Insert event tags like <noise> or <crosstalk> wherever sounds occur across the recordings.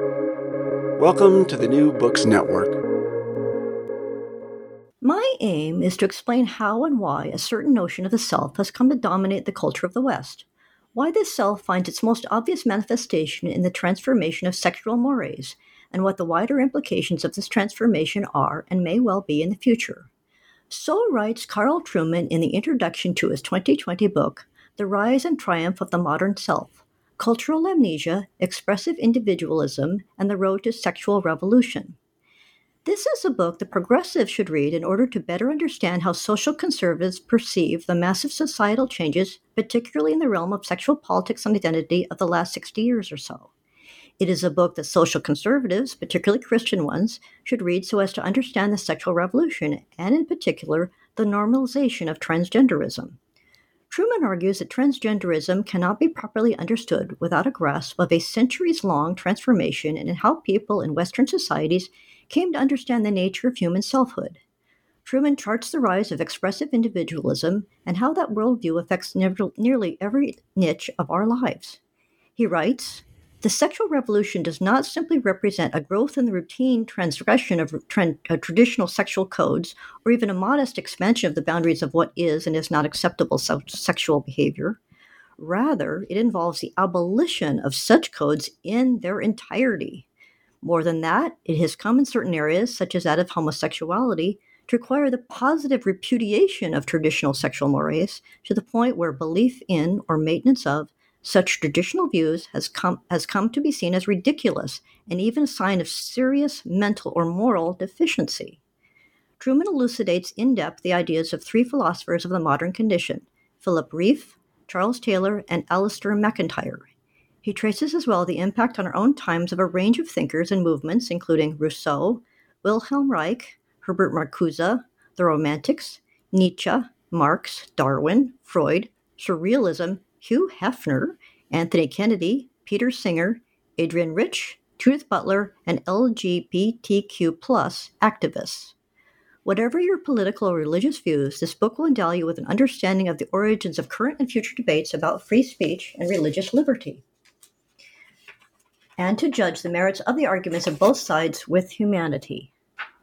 Welcome to the New Books Network. My aim is to explain how and why a certain notion of the self has come to dominate the culture of the West, why this self finds its most obvious manifestation in the transformation of sexual mores, and what the wider implications of this transformation are and may well be in the future. So writes Carl Trueman in the introduction to his 2020 book, The Rise and Triumph of the Modern Self Cultural Amnesia, Expressive Individualism, and the Road to Sexual Revolution. This is a book that progressives should read in order to better understand how social conservatives perceive the massive societal changes, particularly in the realm of sexual politics and identity, of the last 60 years or so. It is a book that social conservatives, particularly Christian ones, should read so as to understand the sexual revolution and, in particular, the normalization of transgenderism. Trueman argues that transgenderism cannot be properly understood without a grasp of a centuries long transformation in how people in Western societies came to understand the nature of human selfhood. Trueman charts the rise of expressive individualism and how that worldview affects nearly every niche of our lives. He writes the sexual revolution does not simply represent a growth in the routine transgression of uh, traditional sexual codes or even a modest expansion of the boundaries of what is and is not acceptable se- sexual behavior. Rather, it involves the abolition of such codes in their entirety. More than that, it has come in certain areas, such as that of homosexuality, to require the positive repudiation of traditional sexual mores to the point where belief in or maintenance of such traditional views has come, has come to be seen as ridiculous and even a sign of serious mental or moral deficiency. Trueman elucidates in depth the ideas of three philosophers of the modern condition Philip Rieff, Charles Taylor, and Alasdair MacIntyre. He traces as well the impact on our own times of a range of thinkers and movements, including Rousseau, Wilhelm Reich, Herbert Marcuse, the Romantics, Nietzsche, Marx, Darwin, Freud, Surrealism, Hugh Hefner, Anthony Kennedy, Peter Singer, Adrienne Rich, Judith Butler, and LGBTQ plus activists. Whatever your political or religious views, this book will endow you with an understanding of the origins of current and future debates about free speech and religious liberty, and to judge the merits of the arguments of both sides with humanity.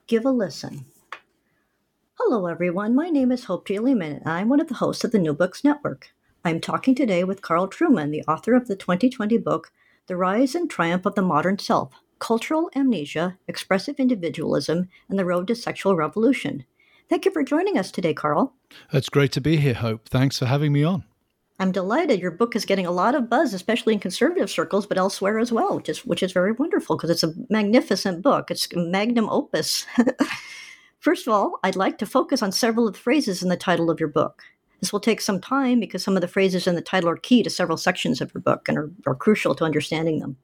Give a listen. Hello, everyone. My name is Hope J. Lehman, and I'm one of the hosts of the New Books Network. I'm talking today with Carl Trueman, the author of the 2020 book, The Rise and Triumph of the Modern Self Cultural Amnesia, Expressive Individualism, and the Road to Sexual Revolution. Thank you for joining us today, Carl. It's great to be here, Hope. Thanks for having me on. I'm delighted. Your book is getting a lot of buzz, especially in conservative circles, but elsewhere as well, which is, which is very wonderful because it's a magnificent book. It's magnum opus. <laughs> First of all, I'd like to focus on several of the phrases in the title of your book. This will take some time because some of the phrases in the title are key to several sections of your book and are, are crucial to understanding them.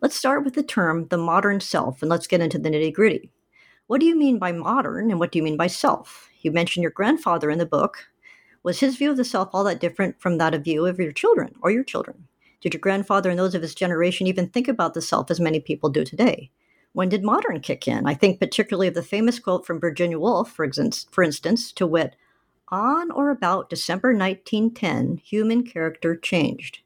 Let's start with the term the modern self and let's get into the nitty gritty. What do you mean by modern and what do you mean by self? You mentioned your grandfather in the book. Was his view of the self all that different from that of view of your children or your children? Did your grandfather and those of his generation even think about the self as many people do today? When did modern kick in? I think particularly of the famous quote from Virginia Woolf, for, for instance, to wit, on or about December 1910, human character changed.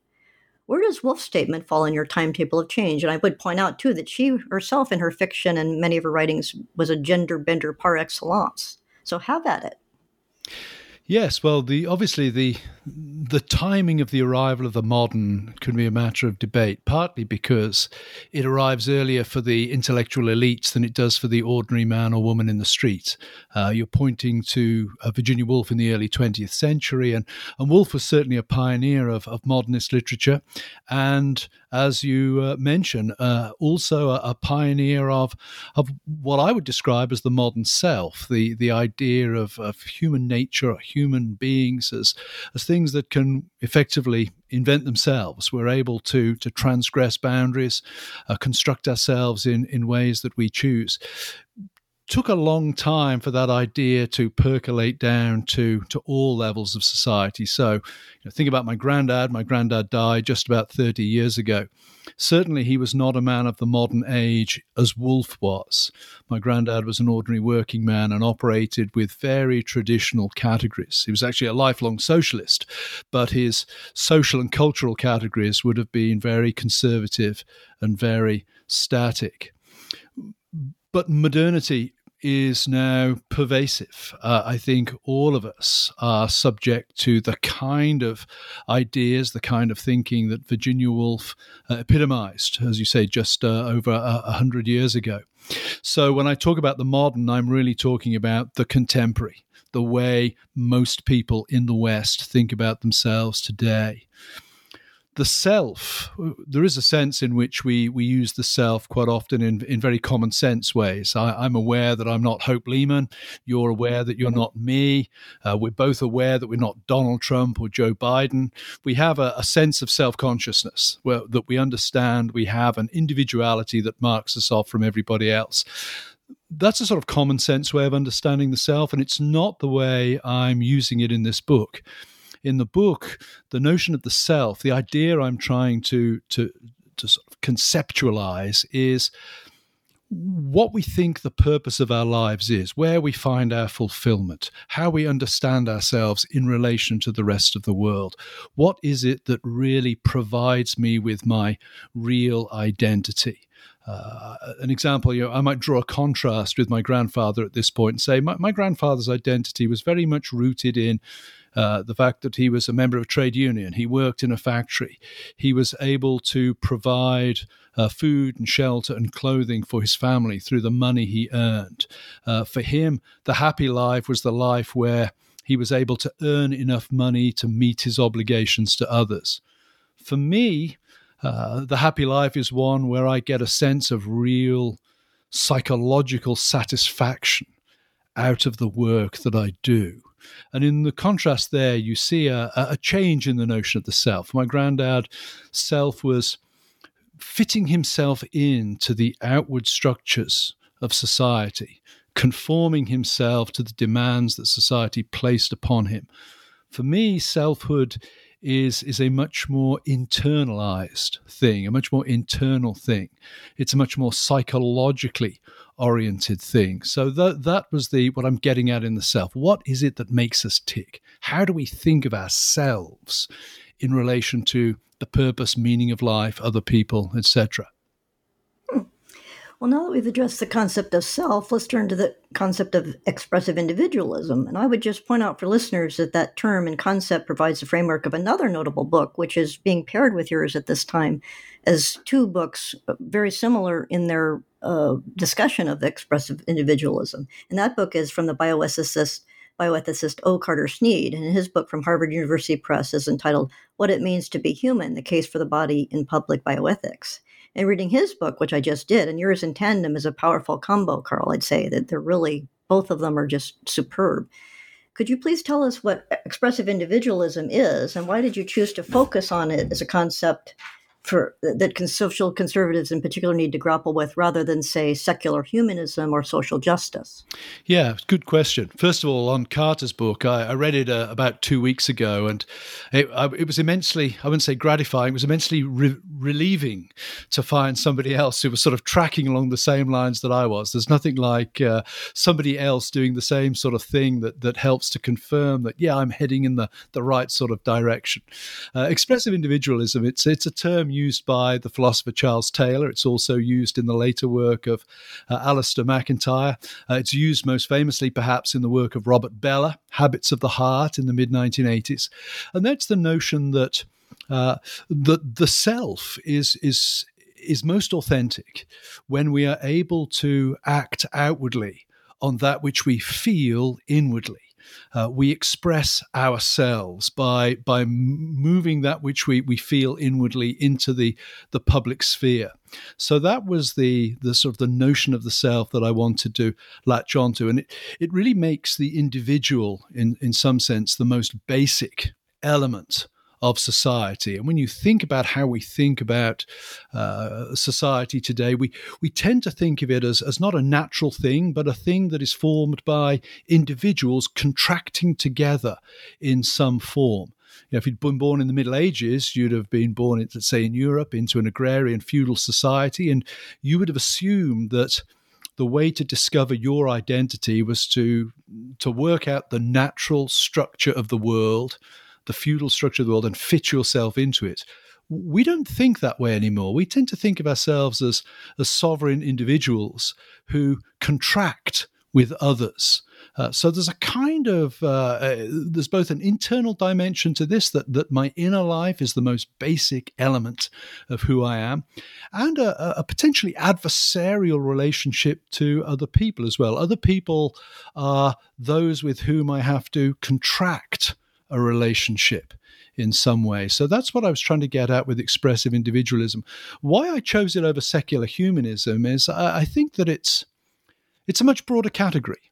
Where does Woolf's statement fall in your timetable of change? And I would point out, too, that she herself, in her fiction and many of her writings, was a gender bender par excellence. So have at it. Yes, well, the obviously the the timing of the arrival of the modern can be a matter of debate, partly because it arrives earlier for the intellectual elites than it does for the ordinary man or woman in the street. Uh, you're pointing to uh, Virginia Woolf in the early 20th century, and, and Woolf was certainly a pioneer of, of modernist literature, and as you uh, mentioned, uh, also a, a, pioneer of of what I would describe as the modern self, the the idea of, of human nature, human beings as as things that can effectively invent themselves. We're able to to transgress boundaries, uh, construct ourselves in in ways that we choose took a long time for that idea to percolate down to to all levels of society. So, you know, think about my granddad. My granddad died just about 30 years ago. Certainly, he was not a man of the modern age as Woolf was. My granddad was an ordinary working man and operated with very traditional categories. He was actually a lifelong socialist, but his social and cultural categories would have been very conservative and very static. But modernity is now pervasive. Uh, I think all of us are subject to the kind of ideas, the kind of thinking that Virginia Woolf uh, epitomized, as you say, just uh, over a, a hundred years ago. So when I talk about the modern, I'm really talking about the contemporary, the way most people in the West think about themselves today the self, there is a sense in which we, we use the self quite often in, in very common sense ways. I, am aware that I'm not Hope Lehman. You're aware that you're not me. Uh, we're both aware that we're not Donald Trump or Joe Biden. We have a, a sense of self consciousness where, that we understand we have an individuality that marks us off from everybody else that's a sort of common sense way of understanding the self, and it's not the way I'm using it in this book in the book, the notion of the self, the idea I'm trying to to to sort of conceptualize is what we think the purpose of our lives is, where we find our fulfillment, how we understand ourselves in relation to the rest of the world. What is it that really provides me with my real identity? Uh, an example, you know, I might draw a contrast with my grandfather at this point and say my, my grandfather's identity was very much rooted in uh, the fact that he was a member of a trade union, he worked in a factory, he was able to provide uh, food and shelter and clothing for his family through the money he earned. Uh, for him, the happy life was the life where he was able to earn enough money to meet his obligations to others. For me, uh, the happy life is one where I get a sense of real psychological satisfaction out of the work that I do. And in the contrast there, you see a, a change in the notion of the self. My granddad self was fitting himself into the outward structures of society, conforming himself to the demands that society placed upon him. For me, selfhood is is a much more internalized thing, a much more internal thing. It's a much more psychologically oriented thing. So that that was the what I'm getting at in the self. What is it that makes us tick? How do we think of ourselves in relation to the purpose, meaning of life, other people, etc.? Well, now that we've addressed the concept of self, let's turn to the concept of expressive individualism. And I would just point out for listeners that that term and concept provides the framework of another notable book, which is being paired with yours at this time as two books uh, very similar in their uh, discussion of expressive individualism. And that book is from the bioethicist bioethicist O. Carter Snead, and his book from Harvard University Press is entitled What It Means to Be Human The Case for the Body in Public Bioethics. And reading his book, which I just did, and yours in tandem is a powerful combo, Carl. I'd say that they're really, both of them are just superb. Could you please tell us what expressive individualism is and why did you choose to focus on it as a concept for that social conservatives in particular need to grapple with rather than say secular humanism or social justice? Yeah good question. First of all on carter's book i, I read it uh, about two weeks ago and it, uh, it, was immensely i wouldn't say gratifying it was immensely re- relieving to find somebody else who was sort of tracking along the same lines that i was. There's nothing like uh, somebody else doing the same sort of thing that that helps to confirm that yeah i'm heading in the the right sort of direction. Uh, expressive individualism it's it's a term used by the philosopher Charles Taylor. It's also used in the later work of uh, Alasdair MacIntyre. Uh, it's used most famously, perhaps, in the work of Robert Bellah, Habits of the Heart, in the mid 1980s. And that's the notion that uh, the, the self is, is, is most authentic when we are able to act outwardly on that which we feel inwardly. Uh, we express ourselves by by moving that which we, we feel inwardly into the the public sphere. So that was the the sort of the notion of the self that I wanted to latch onto, and it, it really makes the individual in in some sense the most basic element of society. And when you think about how we think about uh, society today, we, we tend to think of it as, as not a natural thing, but a thing that is formed by individuals contracting together in some form. You know, if you'd been born in the Middle Ages, you'd have been born, let's say, in Europe into an agrarian feudal society, and you would have assumed that the way to discover your identity was to to work out the natural structure of the world the feudal structure of the world and fit yourself into it. we don't think that way anymore. We tend to think of ourselves as, as sovereign individuals who contract with others. Uh, so there's a kind of uh, uh, there's both an internal dimension to this that that my inner life is the most basic element of who I am, and a, a potentially adversarial relationship to other people as well. Other people are those with whom I have to contract a relationship in some way. So that's what I was trying to get at with expressive individualism. Why I chose it over secular humanism is I, I think that it's it's a much broader category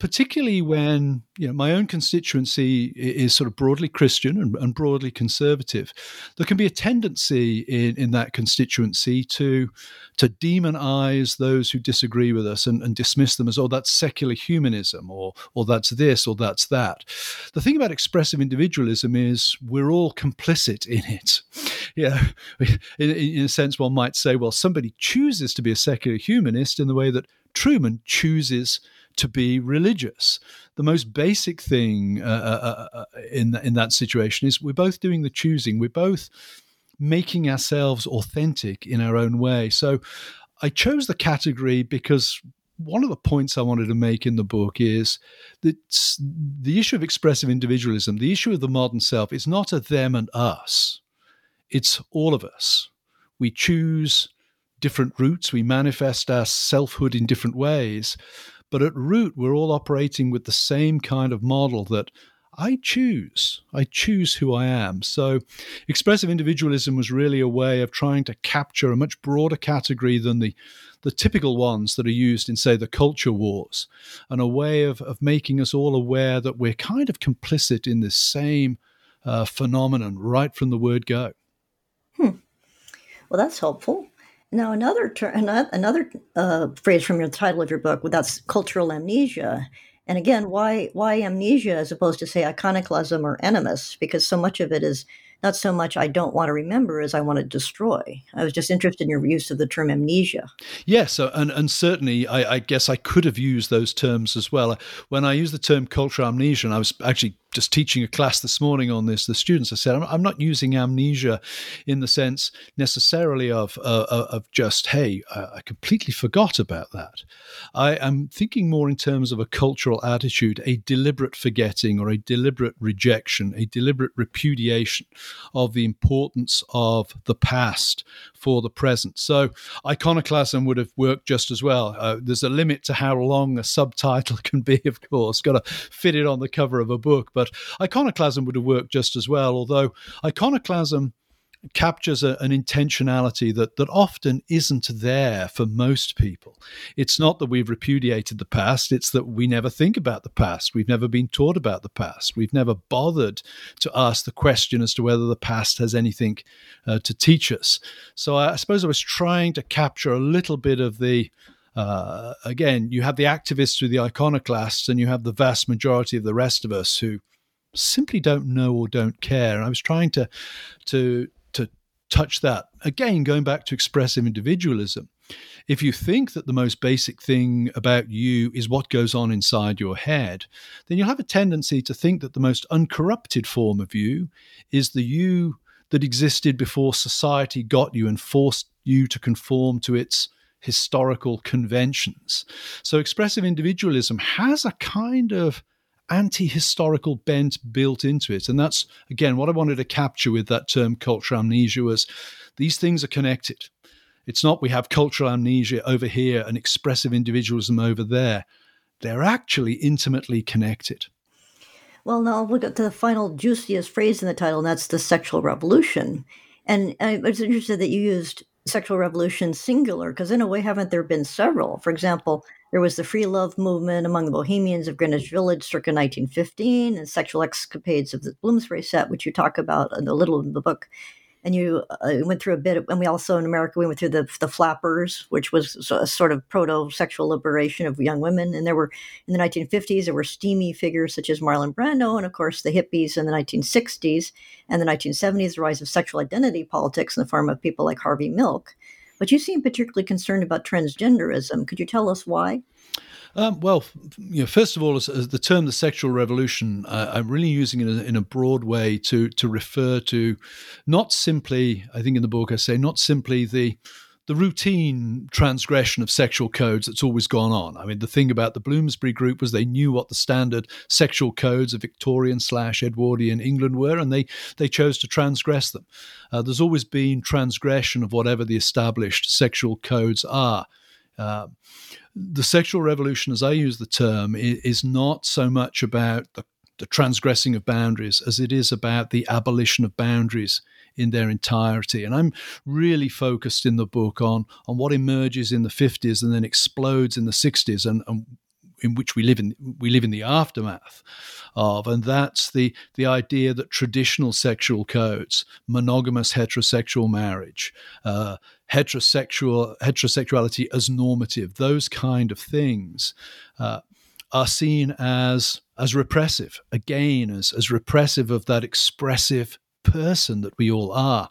particularly when you know my own constituency is sort of broadly Christian and, and, broadly conservative, there can be a tendency in, in that constituency to to demonize those who disagree with us and, and dismiss them as oh that's secular humanism or or that's this or that's that. The thing about expressive individualism is we're all complicit in it. Yeah, <laughs> in, in a sense, one might say, well, somebody chooses to be a secular humanist in the way that Trueman chooses to be religious. The most basic thing uh, uh, uh, uh, in in that situation is we're both doing the choosing. We're both making ourselves authentic in our own way. So I chose the category because one of the points I wanted to make in the book is that the issue of expressive individualism, the issue of the modern self, is not a them and us. It's all of us. We choose different routes, we manifest our selfhood in different ways. But at root, we're all operating with the same kind of model that I choose. I choose who I am. So, expressive individualism was really a way of trying to capture a much broader category than the, the typical ones that are used in, say, the culture wars, and a way of, of making us all aware that we're kind of complicit in this same uh, phenomenon right from the word go. Hmm. Well, that's helpful. Now, another ter- another uh, phrase from your title of your book, well, that's cultural amnesia. And again, why why amnesia as opposed to say iconoclasm or animus? Because so much of it is not so much I don't want to remember as I want to destroy. I was just interested in your use of the term amnesia. Yes, and, and certainly I, I guess I could have used those terms as well. When I use the term cultural amnesia, and I was actually just teaching a class this morning on this, the students, I said, I'm, I'm not using amnesia in the sense necessarily of, uh, uh of just, hey, I completely forgot about that. I am thinking more in terms of a cultural attitude, a deliberate forgetting or a deliberate rejection, a deliberate repudiation of the importance of the past for the present. So iconoclasm would have worked just as well. Uh, there's a limit to how long a subtitle <laughs> can be, of course, got to fit it on the cover of a book. But iconoclasm would have worked just as well, although iconoclasm captures a, an intentionality that that often isn't there for most people. It's not that we've repudiated the past, it's that we never think about the past. We've never been taught about the past. We've never bothered to ask the question as to whether the past has anything uh, to teach us. So I, I suppose I was trying to capture a little bit of the uh, again, you have the activists who the iconoclasts, and you have the vast majority of the rest of us who simply don't know or don't care. And I was trying to to to touch that again, going back to expressive individualism. If you think that the most basic thing about you is what goes on inside your head, then you'll have a tendency to think that the most uncorrupted form of you is the you that existed before society got you and forced you to conform to its historical conventions. So expressive individualism has a kind of anti historical bent built into it. And that's, again, what I wanted to capture with that term cultural amnesia was these things are connected. It's not we have cultural amnesia over here and expressive individualism over there. They're actually intimately connected. Well, now we'll get to the final juiciest phrase in the title, and that's the sexual revolution. And I was interested that you used sexual revolution singular because in a way haven't there been several for example there was the free love movement among the bohemians of greenwich village circa 1915 and sexual escapades of the bloomsbury set which you talk about in a little in the book and you uh, went through a bit, and we also in America we went through the the flappers, which was a sort of proto sexual liberation of young women. And there were in the 1950s there were steamy figures such as Marlon Brando, and of course the hippies in the 1960s and the 1970s, the rise of sexual identity politics in the form of people like Harvey Milk. But you seem particularly concerned about transgenderism. Could you tell us why? Um, well, you know, first of all, as, as, the term "the sexual revolution," uh, I'm really using it in a, in a, broad way to to refer to not simply, I think in the book I say, not simply the the routine transgression of sexual codes that's always gone on. I mean, the thing about the Bloomsbury Group was they knew what the standard sexual codes of Victorian slash Edwardian England were, and they they chose to transgress them. Uh, there's always been transgression of whatever the established sexual codes are. Uh, the sexual revolution, as I use the term, is not so much about the, the transgressing of boundaries as it is about the abolition of boundaries in their entirety. And I'm really focused in the book on on what emerges in the 50s and then explodes in the 60s and, and in which we live in we live in the aftermath of and that's the the idea that traditional sexual codes monogamous heterosexual marriage uh, heterosexual heterosexuality as normative those kind of things uh, are seen as as repressive again as as repressive of that expressive person that we all are.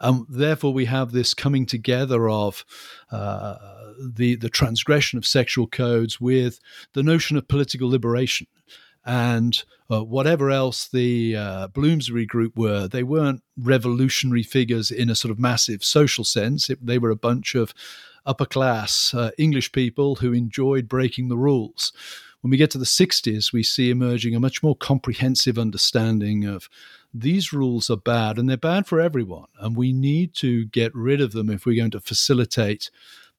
And therefore, we have this coming together of uh, the, the transgression of sexual codes with the notion of political liberation. And uh, whatever else the uh, Bloomsbury group were, they weren't revolutionary figures in a sort of massive social sense. It, they were a bunch of upper class uh, English people who enjoyed breaking the rules. When we get to the 60s, we see emerging a much more comprehensive understanding of these rules are bad and they're bad for everyone. And we need to get rid of them if we're going to facilitate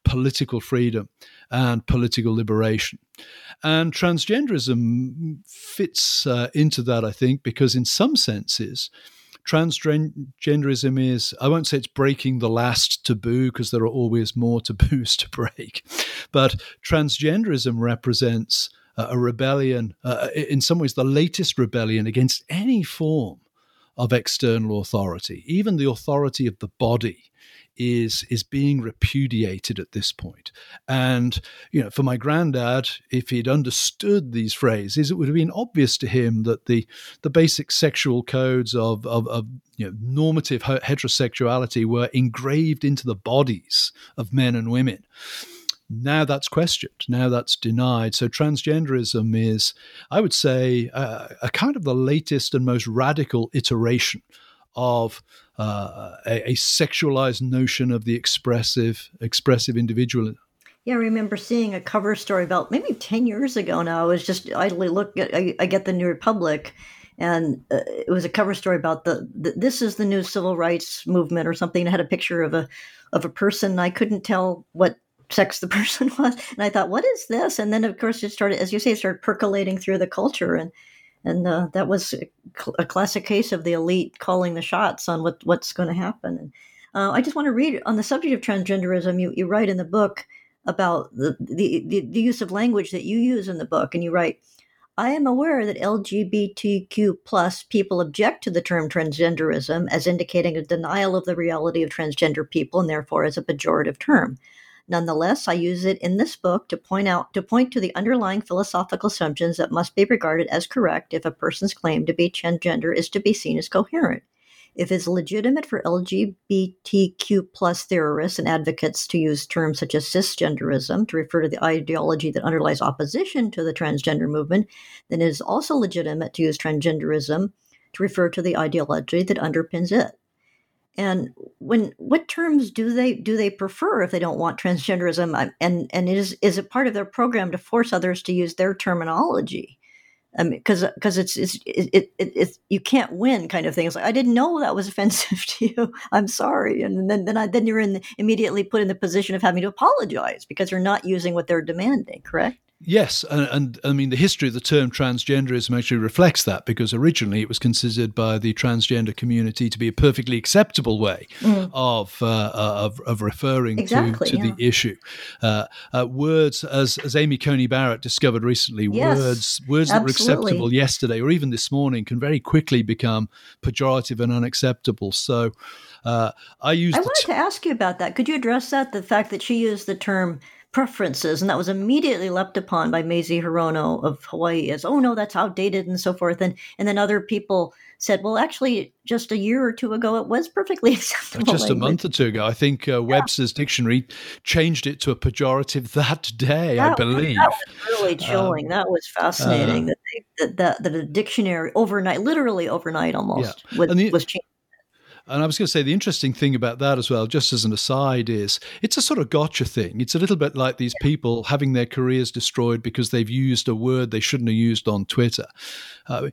political freedom and political liberation. And transgenderism fits uh, into that, I think, because in some senses, transgenderism is, I won't say it's breaking the last taboo because there are always more taboos <laughs> to break, but transgenderism represents a rebellion, uh, in some ways, the latest rebellion against any form of external authority. Even the authority of the body is is being repudiated at this point. And you know, for my granddad, if he'd understood these phrases, it would have been obvious to him that the the basic sexual codes of of, of you know, normative heterosexuality were engraved into the bodies of men and women now that's questioned, now that's denied. So transgenderism is, I would say, uh, a kind of the latest and most radical iteration of uh, a, a, sexualized notion of the expressive, expressive individual. Yeah, I remember seeing a cover story about maybe ten years ago. Now I was just idly look at I, I get the New Republic, and uh, it was a cover story about the, the, this is the new civil rights movement or something. It had a picture of a of a person. I couldn't tell what sex the <laughs> person was. And I thought, what is this? And then, of course, it started, as you say, it started percolating through the culture. And and uh, that was a, classic case of the elite calling the shots on what, what's going to happen. And uh, I just want to read on the subject of transgenderism. You, you write in the book about the, the, the, the use of language that you use in the book. And you write, I am aware that LGBTQ plus people object to the term transgenderism as indicating a denial of the reality of transgender people and therefore as a pejorative term. Nonetheless, I use it in this book to point out to point to the underlying philosophical assumptions that must be regarded as correct if a person's claim to be transgender is to be seen as coherent. If it's legitimate for LGBTQ plus theorists and advocates to use terms such as cisgenderism to refer to the ideology that underlies opposition to the transgender movement, then it is also legitimate to use transgenderism to refer to the ideology that underpins it and when what terms do they do they prefer if they don't want transgenderism and and is is it part of their program to force others to use their terminology I mean, because because it's it's it, it, it, it's you can't win kind of thing. It's like I didn't know that was <laughs> offensive to you. I'm sorry, and then then I, then you're in the, immediately put in the position of having to apologize because you're not using what they're demanding. Correct? Yes, and, and, I mean the history of the term transgenderism actually reflects that because originally it was considered by the transgender community to be a perfectly acceptable way mm. of, uh, uh, of, of referring exactly, to, to yeah. the issue. Uh, uh, words, as as Amy Coney Barrett discovered recently, yes, words words absolutely. that were acceptable yesterday or even this morning can very quickly become pejorative and unacceptable. So uh, I use. I wanted t- to ask you about that. Could you address that? The fact that she used the term preferences, and that was immediately leapt upon by Mazie Hirono of Hawaii as, "Oh no, that's outdated," and so forth. And and then other people said, "Well, actually, just a year or two ago, it was perfectly <laughs> acceptable." Just language. a month or two ago, I think uh, Webster's dictionary changed it to a pejorative <laughs> that day. That, I believe that was really um, chilling. Um, that was fascinating. Uh, that, they, that, that that the dictionary overnight, literally overnight, almost yeah. was, the, was changed. And I was going to say the interesting thing about that as well, just as an aside, is it's a sort of gotcha thing. It's a little bit like these people having their careers destroyed because they've used a word they shouldn't have used on Twitter. Uh,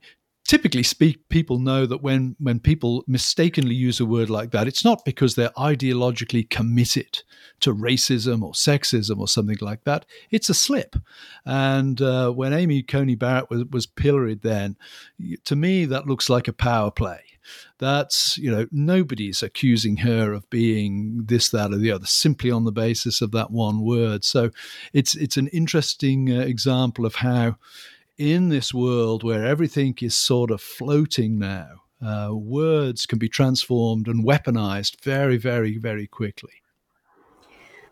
typically speak people know that when when people mistakenly use a word like that it's not because they're ideologically committed to racism or sexism or something like that it's a slip and uh, when amy coney barrett was, was pilloried then to me that looks like a power play that's you know nobody's accusing her of being this that or the other simply on the basis of that one word so it's it's an interesting uh, example of how in this world where everything is sort of floating now, uh, words can be transformed and weaponized very, very, very quickly.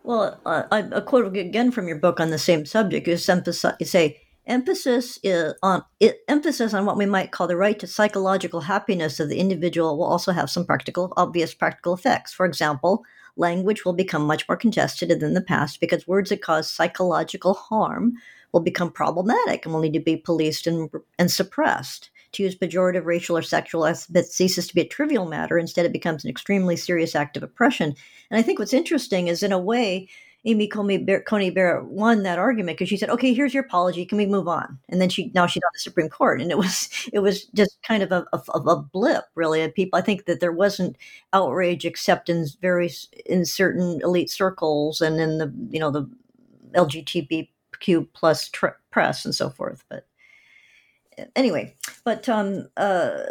Well, uh, a quote again from your book on the same subject is you say emphasis on emphasis on what we might call the right to psychological happiness of the individual will also have some practical, obvious practical effects. For example, language will become much more congested than in the past because words that cause psychological harm will become problematic and will need to be policed and, and suppressed. To use pejorative racial or sexual epithets ceases to be a trivial matter. Instead, it becomes an extremely serious act of oppression. And I think what's interesting is, in a way, Amy Coney Barrett won that argument because she said, "Okay, here's your apology. Can we move on?" And then she now she's on the Supreme Court, and it was <laughs> it was just kind of a, a, a blip, really. And people, I think that there wasn't outrage except in very in certain elite circles and in the you know the LGBTQ plus tr- press and so forth. But anyway, but um, uh,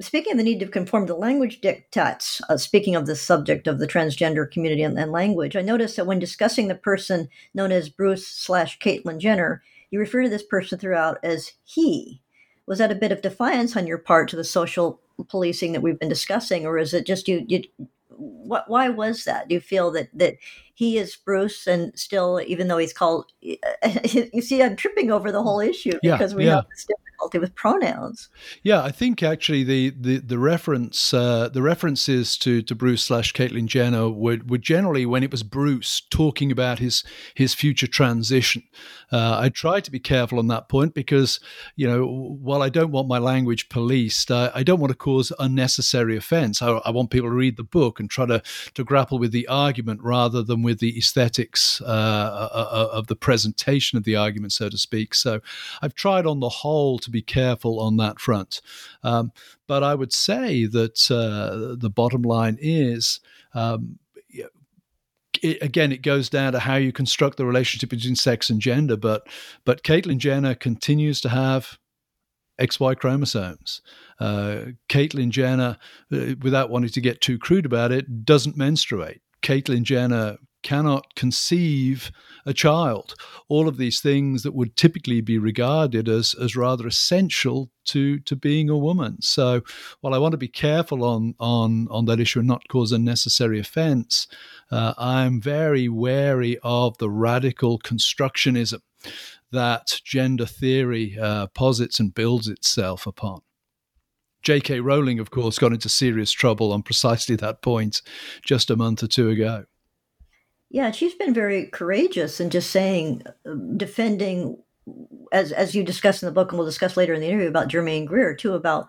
speaking of the need to conform to language dictates, uh, speaking of the subject of the transgender community and, and, language, I noticed that when discussing the person known as Bruce slash Caitlyn Jenner, you refer to this person throughout as he. Was that a bit of defiance on your part to the social policing that we've been discussing, or is it just you? you what, why was that? Do you feel that that he is Bruce, and still, even though he's called, <laughs> you see, I'm tripping over the whole issue yeah, because we yeah. have this difficulty with pronouns. Yeah, I think actually the the the reference uh, the references to to Bruce slash Caitlyn Jenner were, were generally when it was Bruce talking about his his future transition. Uh, I try to be careful on that point because you know while I don't want my language policed, I, I don't want to cause unnecessary offence. I, I, want people to read the book and try to to grapple with the argument rather than with the aesthetics uh, uh, uh of the presentation of the argument, so to speak. So I've tried on the whole to be careful on that front. Um, but I would say that uh, the bottom line is. Um, it, again, it goes down to how you construct the relationship between sex and gender. But but Caitlyn Jenner continues to have XY chromosomes. Uh, Caitlyn Jenner, uh, without wanting to get too crude about it, doesn't menstruate. Caitlyn Jenner cannot conceive a child. All of these things that would typically be regarded as, as rather essential to, to being a woman. So while I want to be careful on, on, on that issue and not cause unnecessary offense, uh, I'm very wary of the radical constructionism that gender theory uh, posits and builds itself upon. J.K. Rowling, of course, got into serious trouble on precisely that point just a month or two ago. Yeah, she's been very courageous in just saying, defending, as as you discuss in the book, and we'll discuss later in the interview about Germaine Greer too, about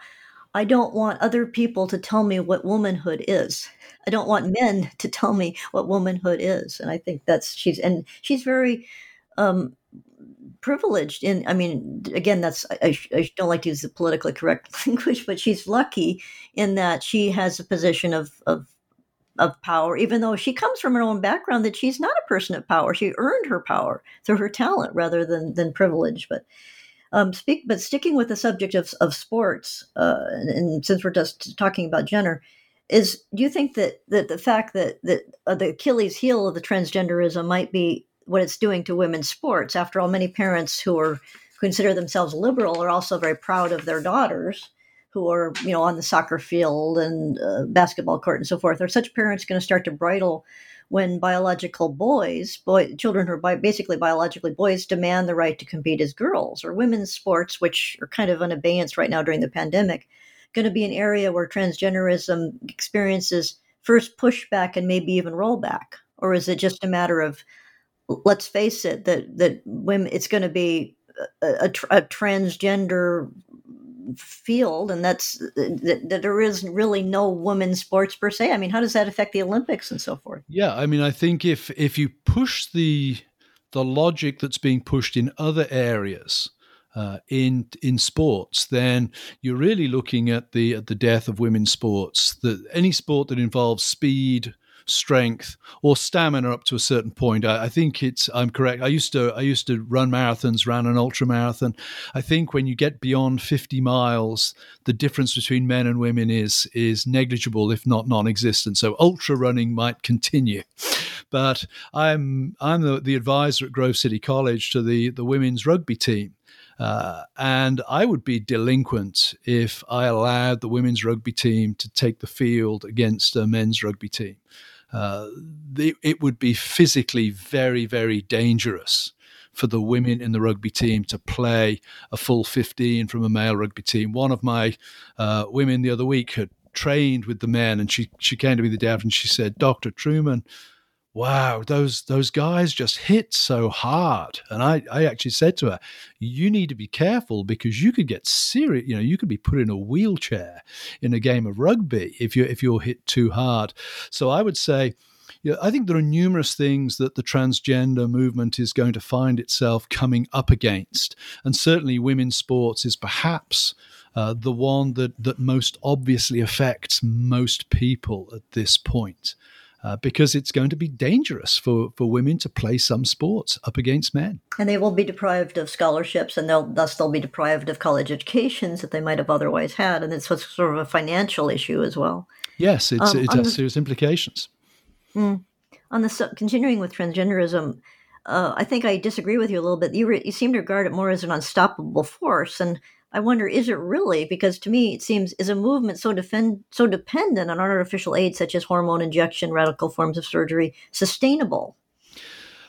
I don't want other people to tell me what womanhood is. I don't want men to tell me what womanhood is, and I think that's she's and she's very um, privileged in i mean again that's I, I, don't like to use the politically correct <laughs> language but she's lucky in that she has a position of of of power, even though she comes from her own background that she's not a person of power. She earned her power through her talent rather than than privilege. But um, speak, but sticking with the subject of of sports, uh, and, and, since we're just talking about Jenner, is do you think that that the fact that that uh, the Achilles heel of the transgenderism might be what it's doing to women's sports? After all, many parents who are consider themselves liberal are also very proud of their daughters who are you know on the soccer field and uh, basketball court and so forth are such parents going to start to bridle when biological boys, boy, children who are bi- basically biologically boys, demand the right to compete as girls, or women's sports, which are kind of in abeyance right now during the pandemic, going to be an area where transgenderism experiences first pushback and maybe even rollback, or is it just a matter of let's face it that that women it's going to be a, a, a transgender field and that's that, that, there is really no women's sports per se i mean how does that affect the olympics and so forth yeah i mean i think if if you push the the logic that's being pushed in other areas uh, in in sports, then you're really looking at the at the death of women's sports. That any sport that involves speed, strength or stamina up to a certain point. I, I, think it's I'm correct. I used to I used to run marathons, ran an ultra marathon. I think when you get beyond 50 miles, the difference between men and women is is negligible, if not non-existent. So ultra running might continue. But I'm I'm the, the advisor at Grove City College to the the women's rugby team. Uh, and I would be delinquent if I allowed the women's rugby team to take the field against a men's rugby team uh, the, it would be physically very, very dangerous for the women in the rugby team to play a full 15 from a male rugby team. One of my uh, women the other week had trained with the men, and she, she came to me the day after and she said, Dr. Trueman, wow, those those guys just hit so hard. And I, I actually said to her, you need to be careful because you could get serious, you know, you could be put in a wheelchair in a game of rugby if you if you're hit too hard. So I would say, I think there are numerous things that the transgender movement is going to find itself coming up against. And certainly women's sports is perhaps uh, the one that, that most obviously affects most people at this point uh, because it's going to be dangerous for, for women to play some sports up against men. And they will be deprived of scholarships, and they'll thus they'll be deprived of college educations that they might have otherwise had, and it's sort of a financial issue as well. Yes, it's, um, it has the, serious implications. Mm, on the continuing with transgenderism, uh, I think I disagree with you a little bit. You, re, you seem to regard it more as an unstoppable force, and I wonder, is it really? Because to me, it seems is a movement so defend so dependent on artificial aid such as hormone injection, radical forms of surgery, sustainable?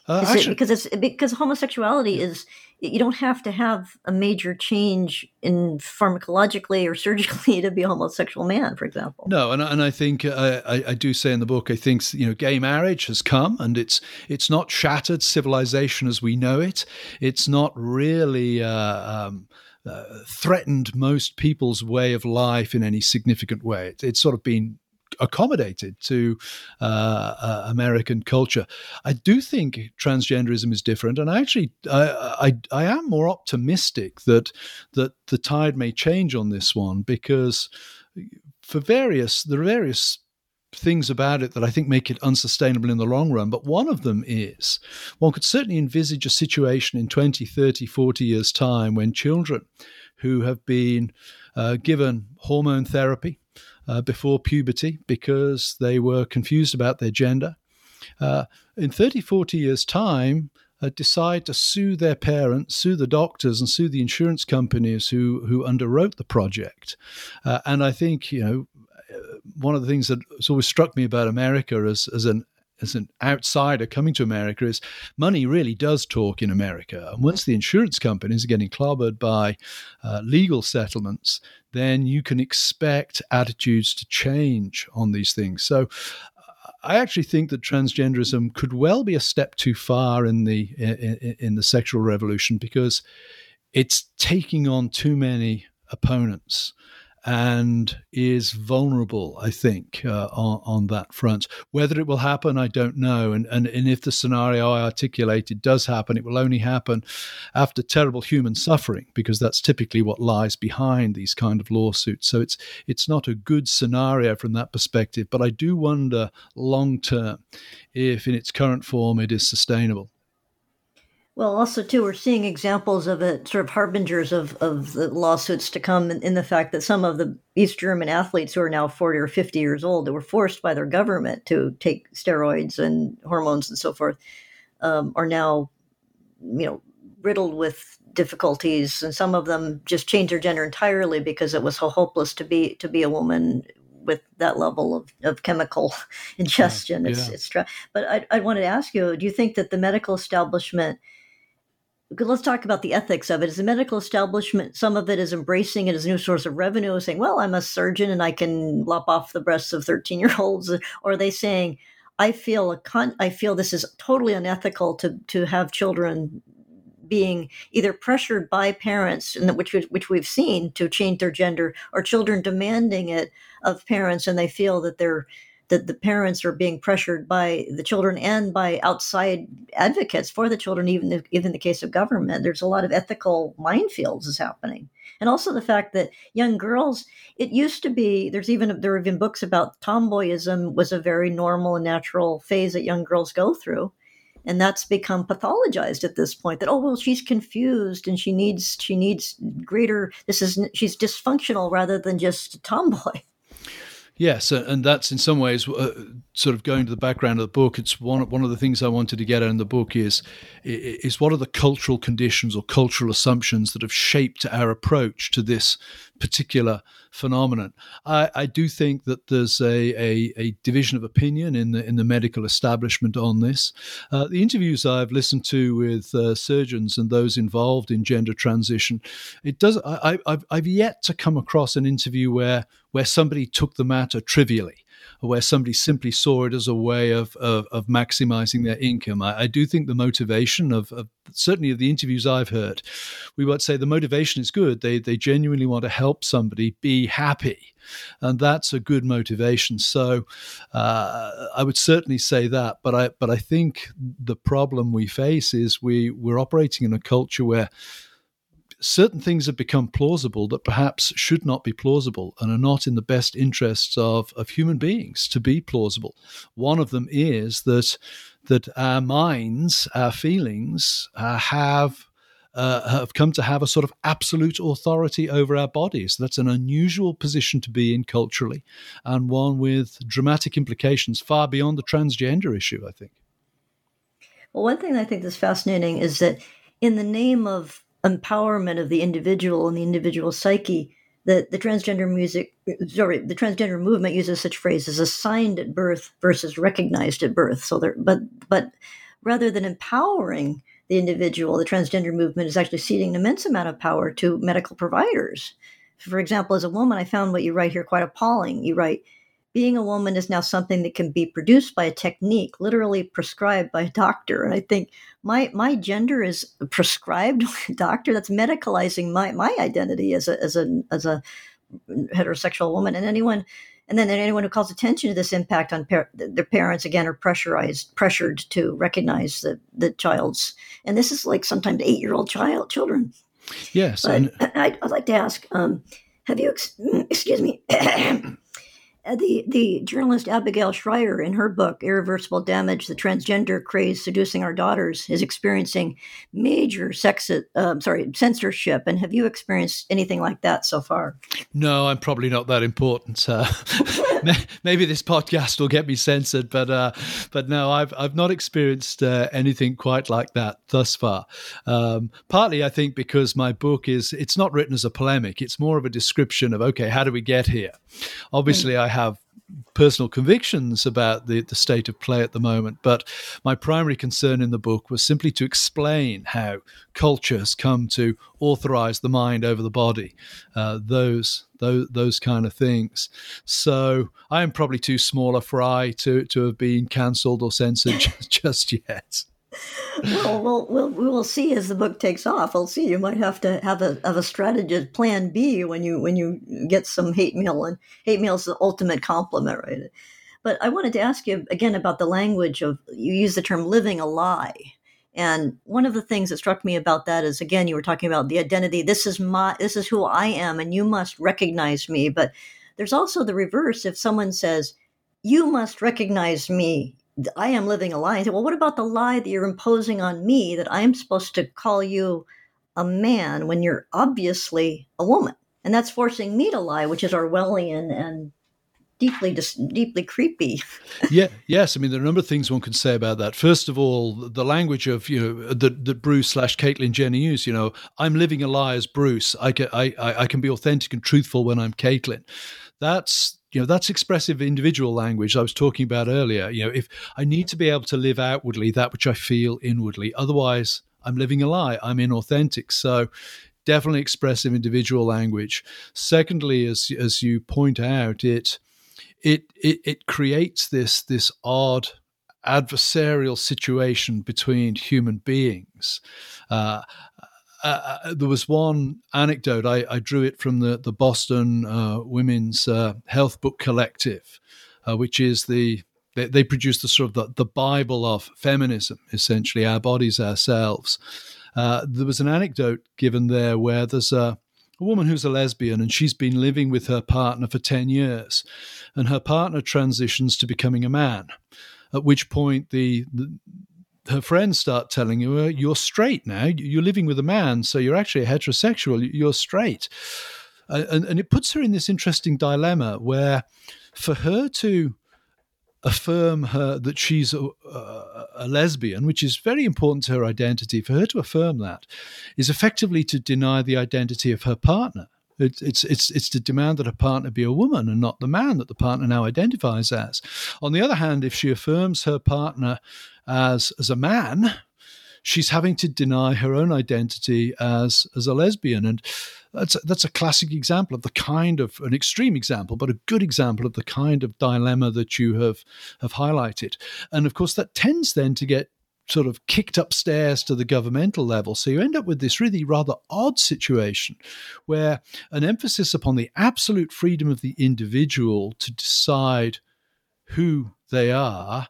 Uh, actually, it, because it's because homosexuality is you don't have to have a major change in pharmacologically or <laughs> surgically to be a homosexual man, for example. No, and and I think uh, I, I do say in the book, I think you know, gay marriage has come, and it's it's not shattered civilization as we know it. It's not really. Uh, um, threatened most people's way of life in any significant way. It, it's sort of been accommodated to uh, uh, American culture. I do think transgenderism is different, and I actually I, I, I am more optimistic that that the tide may change on this one because for various the various things about it that I think make it unsustainable in the long run. But one of them is one could certainly envisage a situation in 20, 30, 40 years' time when children who have been uh, given hormone therapy uh, before puberty because they were confused about their gender, uh, in 30, 40 years' time, uh, decide to sue their parents, sue the doctors, and sue the insurance companies who who underwrote the project. Uh, and I think you know one of the things that has always struck me about America as, as an as an outsider coming to America is money really does talk in America. And once the insurance companies are getting clobbered by uh, legal settlements, then you can expect attitudes to change on these things. So I actually think that transgenderism could well be a step too far in the in, in the sexual revolution because it's taking on too many opponents and is vulnerable, I think, uh, on, on, that front. Whether it will happen, I don't know. And, and, and if the scenario I articulated does happen, it will only happen after terrible human suffering, because that's typically what lies behind these kind of lawsuits. So it's, it's not a good scenario from that perspective. But I do wonder long term if, in its current form, it is sustainable. Well, also too, we're seeing examples of it, sort of harbingers of, of the lawsuits to come in, in, the fact that some of the East German athletes who are now 40 or 50 years old, that were forced by their government to take steroids and hormones and so forth, um, are now, you know, riddled with difficulties. And some of them just changed their gender entirely because it was so hopeless to be to be a woman with that level of, of chemical <laughs> ingestion. Yeah, it's, yeah. it's, but I, I wanted to ask you, do you think that the medical establishment, let's talk about the ethics of it. Is the medical establishment, some of it is embracing it as a new source of revenue, saying, well, I'm a surgeon and I can lop off the breasts of 13 year olds? Or are they saying, I feel a con- I feel this is totally unethical to to have children being either pressured by parents, which which we've seen to change their gender, or children demanding it of parents, and they feel that they're that the parents are being pressured by the children and by outside advocates for the children, even if, even in the case of government. There's a lot of ethical minefields is happening, and also the fact that young girls. It used to be there's even there have been books about tomboyism was a very normal and natural phase that young girls go through and that's become pathologized at this point that oh well she's confused and she needs she needs greater this is she's dysfunctional rather than just tomboy <laughs> Yes, and that's in some ways uh, sort of going to the background of the book. It's one one of the things I wanted to get at in the book is is what are the cultural conditions or cultural assumptions that have shaped our approach to this particular phenomenon. I, I do think that there's a, a, a, division of opinion in the in the medical establishment on this. Uh, the interviews I've listened to with uh, surgeons and those involved in gender transition, it does. I, I've I've yet to come across an interview where where somebody took the matter trivially or where somebody simply saw it as a way of, of, of maximizing their income. I, I, do think the motivation of, of, certainly of the interviews I've heard, we would say the motivation is good. They, they genuinely want to help somebody be happy. And that's a good motivation. So uh, I would certainly say that. But I, but I think the problem we face is we, we're operating in a culture where certain things have become plausible that perhaps should not be plausible and are not in the best interests of, of human beings to be plausible. One of them is that that our minds, our feelings, uh, have uh, have come to have a sort of absolute authority over our bodies. That's an unusual position to be in culturally, and one with dramatic implications far beyond the transgender issue. I think. Well, one thing I think that's fascinating is that in the name of empowerment of the individual and the individual psyche that the transgender music sorry the transgender movement uses such phrases assigned at birth versus recognized at birth. So there but but rather than empowering the individual the transgender movement is actually ceding an immense amount of power to medical providers. For example as a woman i found what you write here quite appalling. You write being a woman is now something that can be produced by a technique, literally prescribed by a doctor. And I think my my gender is prescribed by a doctor. That's medicalizing my my identity as a as a as a heterosexual woman. And anyone and then anyone who calls attention to this impact on par- their parents again are pressurized pressured to recognize the the child's and this is like sometimes eight year old child children. Yes, but and- <clears throat> I'd, I'd like to ask. Um, have you, excuse me, <clears throat> the, the journalist Abigail Shrier, in her book, Irreversible Damage The Transgender Craze Seducing Our Daughters, is experiencing major sex, uh, sorry, censorship. And have you experienced anything like that so far? No, I'm probably not that important. Uh, <laughs> <laughs> maybe this podcast will get me censored, but uh, but no, I've, I've not experienced uh, anything quite like that thus far. Um, partly, I think, because my book is, it's not written as a polemic, it's more of a description of, okay, how do we get here? Obviously, I have personal convictions about the, the state of play at the moment, but my primary concern in the book was simply to explain how culture has come to authorize the mind over the body, uh, those, those those kind of things. So I am probably too small a fry to, to have been cancelled or censored <laughs> just yet well, we'll, we'll, we will see as the book takes off. We'll see. You might have to have a have a strategy plan B when you when you get some hate mail, and hate mail is the ultimate compliment, right? But I wanted to ask you again about the language of you use the term living a lie. And one of the things that struck me about that is again, you were talking about the identity. This is my this is who I am, and you must recognize me. But there's also the reverse. If someone says, you must recognize me. I am living a lie. I well, what about the lie that you're imposing on me that I am supposed to call you a man when you're obviously a woman? And that's forcing me to lie, which is Orwellian and deeply deeply creepy. <laughs> yeah, yes. I mean, there are a number of things one can say about that. First of all, the language of you know uh, that, that Bruce slash Caitlin Jenner use. You know, I'm living a lie as Bruce. I can I, I can be authentic and truthful when I'm Caitlin. That's you know that's expressive individual language I was talking about earlier. You know, if I need to be able to live outwardly that which I feel inwardly, otherwise I'm living a lie. I'm inauthentic. So definitely expressive individual language. Secondly, as as you point out, it it it, it creates this this odd adversarial situation between human beings. Uh, uh, uh, there was one anecdote. I, I, drew it from the the Boston uh, Women's uh, Health Book Collective, uh, which is the they, they, produce the sort of the, the Bible of feminism, essentially our bodies, ourselves. there was an anecdote given there where there's a a woman who's a lesbian and she's been living with her partner for 10 years and her partner transitions to becoming a man at which point the, the her friends start telling her, you're straight now. You're living with a man, so you're actually heterosexual. You're straight. And, and it puts her in this interesting dilemma where for her to affirm her that she's a, a, a, lesbian, which is very important to her identity, for her to affirm that is effectively to deny the identity of her partner. It, it's it's it's to demand that a partner be a woman and not the man that the partner now identifies as. On the other hand, if she affirms her partner as as a man, she's having to deny her own identity as as a lesbian and that's a, that's a classic example of the kind of an extreme example but a good example of the kind of dilemma that you have have highlighted and of course that tends then to get sort of kicked upstairs to the governmental level. So you end up with this really rather odd situation where an emphasis upon the absolute freedom of the individual to decide who they are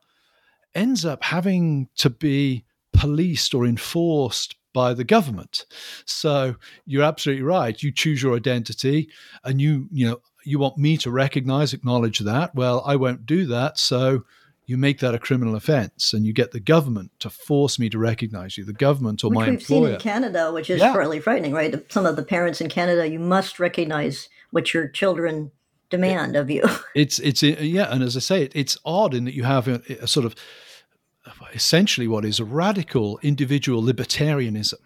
ends up having to be policed or enforced by the government. So you're absolutely right. You choose your identity and you, you know, you want me to recognize, acknowledge that. Well, I won't do that. So you make that a criminal offence and you get the government to force me to recognize you, the government or which my we've employer. seen in Canada, which is yeah. really frightening, right? Some of the parents in Canada, you must recognize what your children demand it, of you. <laughs> It's it's yeah, and as I say, it, it's odd in that you have a, a sort of essentially what is radical individual libertarianism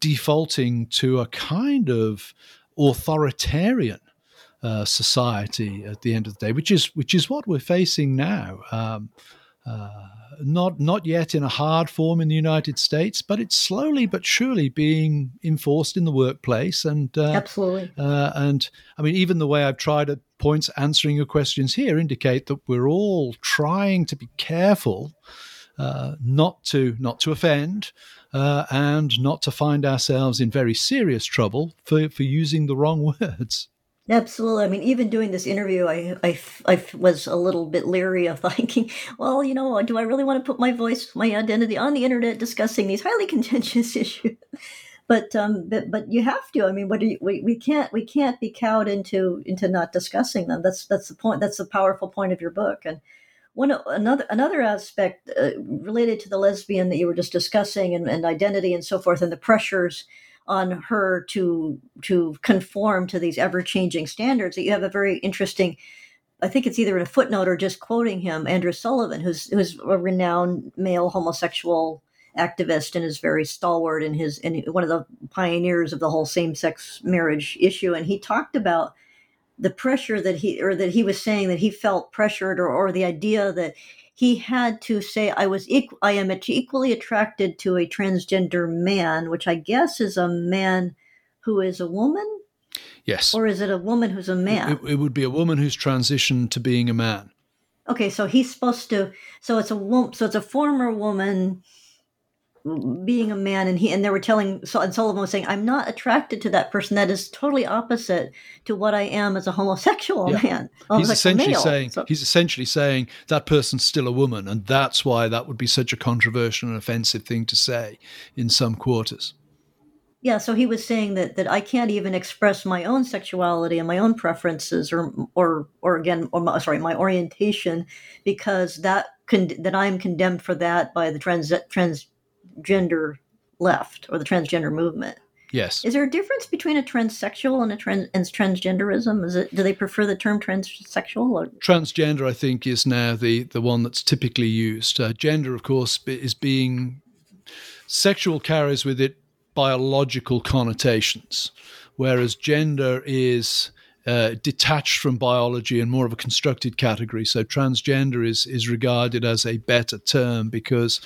defaulting to a kind of authoritarian uh, society at the end of the day, which is which is what we're facing now. Um, uh, not not yet in a hard form in the United States, but it's slowly but surely being enforced in the workplace. And uh, absolutely, uh, and I mean, even the way I've tried at points answering your questions here indicate that we're all trying to be careful uh, not to not to offend. Uh, and not to find ourselves in very serious trouble for, for using the wrong <laughs> words. Absolutely. I mean, even doing this interview, I, I, I was a little bit leery of <laughs> thinking, well, you know, do I really want to put my voice, my identity on the internet discussing these highly <laughs> contentious issues? But um, but but you have to. I mean, what you, we we can't we can't be cowed into into not discussing them. That's that's the point. That's the powerful point of your book. And one another another aspect uh, related to the lesbian that you were just discussing and, and identity and so forth, and the pressures on her to to conform to these ever changing standards that you have a very interesting I think it's either in a footnote or just quoting him, Andrew Sullivan, who's who's a renowned male homosexual activist and is very stalwart in his and one of the pioneers of the whole same-sex marriage issue. And he talked about the pressure that he or that he was saying that he felt pressured or, or the idea that he had to say I was equal, I am equally attracted to a transgender man, which I guess is a man who is a woman. Yes. Or is it a woman who's a man? It, it would be a woman who's transitioned to being a man. Okay, so he's supposed to. So it's a woman. So it's a former woman being a man and he and they were telling so and Sullivan was saying I'm not attracted to that person that is totally opposite to what I am as a homosexual yeah. man. <laughs> he's essentially saying so, he's essentially saying that person's still a woman and that's why that would be such a controversial and offensive thing to say in some quarters. Yeah, so he was saying that that I can't even express my own sexuality and my own preferences or or or again or sorry my orientation because that con- that I'm condemned for that by the trans trans gender left or the transgender movement. Yes. Is there a difference between a transsexual and a trans and transgenderism? Is it do they prefer the term transsexual? Or? Transgender, I think, is now the the one that's typically used. Uh, gender, of course, is being sexual carries with it biological connotations, whereas gender is uh, detached from biology and more of a constructed category. So transgender is is regarded as a better term because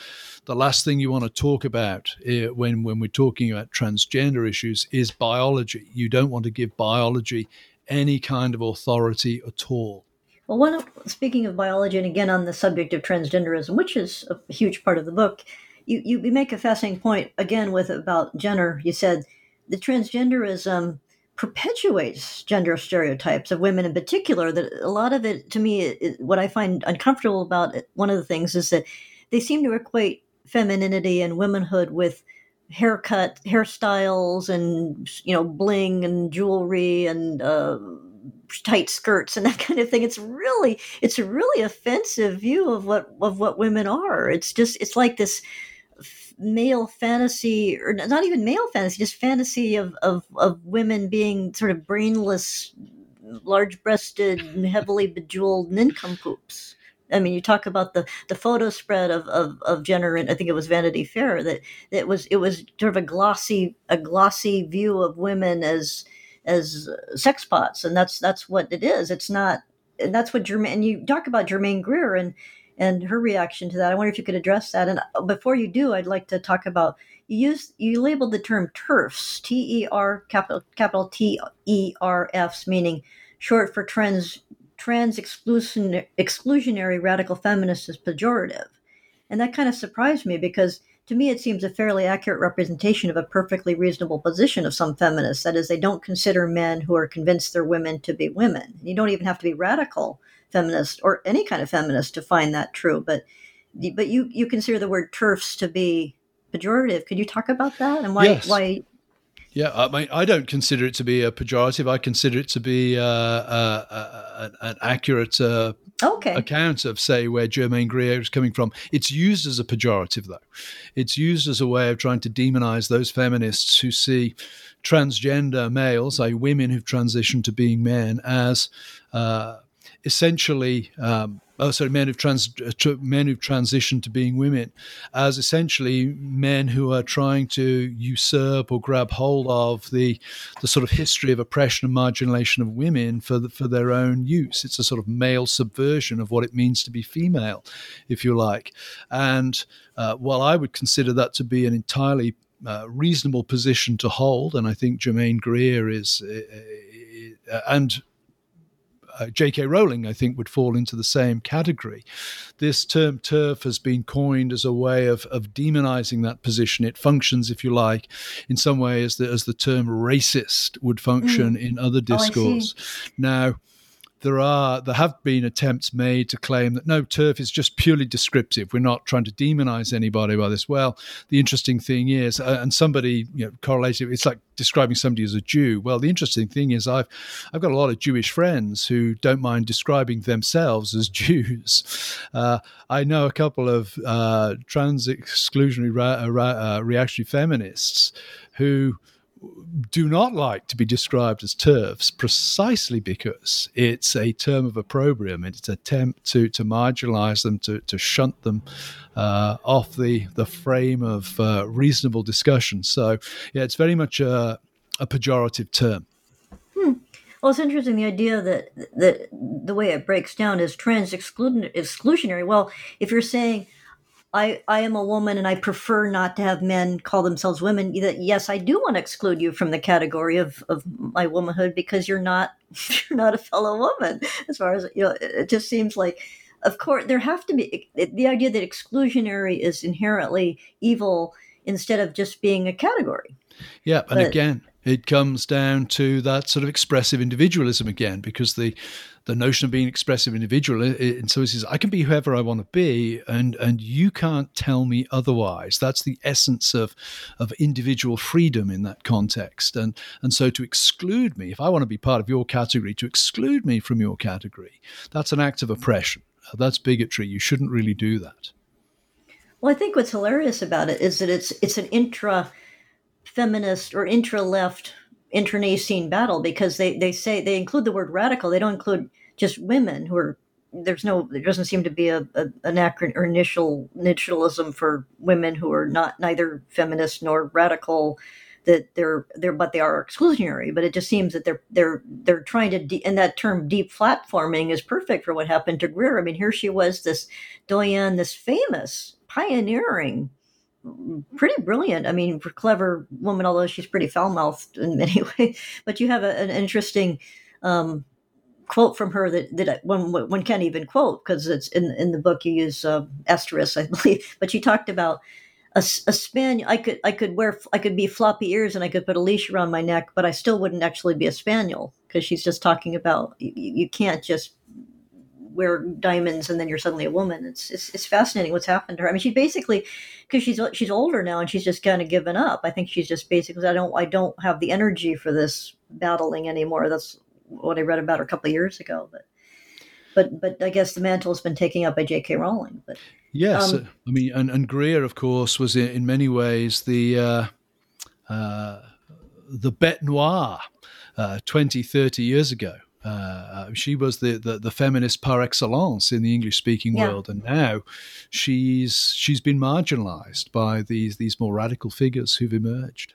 the last thing you want to talk about uh, when when we're talking about transgender issues is biology. You don't want to give biology any kind of authority at all. Well, one speaking of biology, and again on the subject of transgenderism, which is a huge part of the book, you, you make a fascinating point again with about Jenner. You said the transgenderism perpetuates gender stereotypes of women in particular. That a lot of it, to me, it, what I find uncomfortable about it, one of the things is that they seem to equate femininity and womanhood with haircut, hairstyles, and you know, bling and jewelry and uh, tight skirts and <laughs> that kind of thing. It's really, it's a really offensive view of what of what women are. It's just, it's like this male fantasy, or not even male fantasy, just fantasy of of, of women being sort of brainless, large-breasted, heavily bejeweled nincompoops. I mean, you talk about the the photo spread of of, of Jenner, and I think it was Vanity Fair that that was it was sort of a glossy a glossy view of women as as sex pots, and that's that's what it is. It's not, and that's what Germaine. And you talk about Germaine Greer and and her reaction to that. I wonder if you could address that. And uh, before you do, I'd like to talk about you use you labeled the term TERFs, T E R capital capital T E R Fs, meaning short for trans trans exclusionary radical feminists is pejorative. And that kind of surprised me because to me it seems a fairly accurate representation of a perfectly reasonable position of some feminists. That is, they don't consider men who are convinced they're women to be women. You don't even have to be radical feminist or any kind of feminist to find that true. But but you you consider the word TERFs to be pejorative. Could you talk about that and why yes. why yeah, I mean, I don't consider it to be a pejorative. I consider it to be uh, uh, uh, an accurate uh, okay. account of, say, where Germaine Greer is coming from. It's used as a pejorative, though. It's used as a way of trying to demonize those feminists who see transgender males, i.e., women who've transitioned to being men, as uh, essentially um, oh sorry men who've trans men who've transitioned to being women as essentially men who are trying to usurp or grab hold of the the sort of history of oppression and marginalization of women for the, for their own use. It's a sort of male subversion of what it means to be female if you like. And uh, while I would consider that to be an entirely uh, reasonable position to hold, and I think Germaine Greer is, uh, uh and uh, J.K. Rowling, I think, would fall into the same category. This term TERF has been coined as a way of, of demonizing that position. It functions, if you like, in some way as the, as the term racist would function mm. in other oh, discourse. Oh, now, there are there have been attempts made to claim that no TERF is just purely descriptive. We're not trying to demonize anybody by this. Well the interesting thing is uh, and somebody you know correlated it's like describing somebody as a jew. Well the interesting thing is i've i've got a lot of jewish friends who don't mind describing themselves as <laughs> jews. Uh, i know a couple of uh, trans exclusionary uh, reactionary feminists who do not like to be described as TERFs precisely because it's a term of opprobrium. It's an attempt to, to marginalize them, to, to shunt them uh, off the, the frame of uh, reasonable discussion. So, yeah, it's very much a, a pejorative term. Hmm. Well, it's interesting the idea that, that the way it breaks down is trans exclusionary. Well, if you're saying, I, I am a woman and I prefer not to have men call themselves women. that Yes, I do want to exclude you from the category of, of my womanhood because you're not <laughs> you're not a fellow woman. As far as you know, it just seems like, of course, there have to be the idea that exclusionary is inherently evil instead of just being a category. Yeah, and but, again, it comes down to that sort of expressive individualism again, because the the notion of being expressive individual and so he says i can be whoever i want to be and and you can't tell me otherwise. That's the essence of of individual freedom in that context. And and so to exclude me if i want to be part of your category to exclude me from your category that's an act of oppression. That's bigotry. You shouldn't really do that. Well i think what's hilarious about it is that it's it's an intra feminist or intra left internecine battle because they, they say they include the word radical. They don't include just women who are there's no there doesn't seem to be a, a an acron or initial initialism for women who are not neither feminist nor radical that they're they're but they are exclusionary. But it just seems that they're they're they're trying to de- and that term deplatforming is perfect for what happened to Greer. I mean, here she was, this doyen, this famous pioneering pretty brilliant. I mean, for clever woman, although she's pretty foul mouthed in many <laughs> ways. But you have a, an interesting um, quote from her that, that one one can't even quote because it's in in the book you use uh, asterisk, I <laughs> believe. But she talked about a, a spaniel. I could I could wear I could be floppy ears and I could put a leash around my neck, but I still wouldn't actually be a spaniel because she's just talking about you, you can't just wear diamonds and then you're suddenly a woman. It's, it's, it's fascinating what's happened to her. I mean, she basically because she's she's older now and she's just kind of given up. I think she's just basically I don't I don't have the energy for this battling anymore. That's what I read about her a couple of years ago. But but but I guess the mantle has been taken up by J.K. Rowling. But yes, um, I mean, and, and Greer, of course, was in, in many ways the uh, uh, the bête noire uh, 20, 30 years ago. Uh, she was the, the, the, feminist par excellence in the English speaking yeah. world, and now she's she's been marginalised by these these more radical figures who've emerged.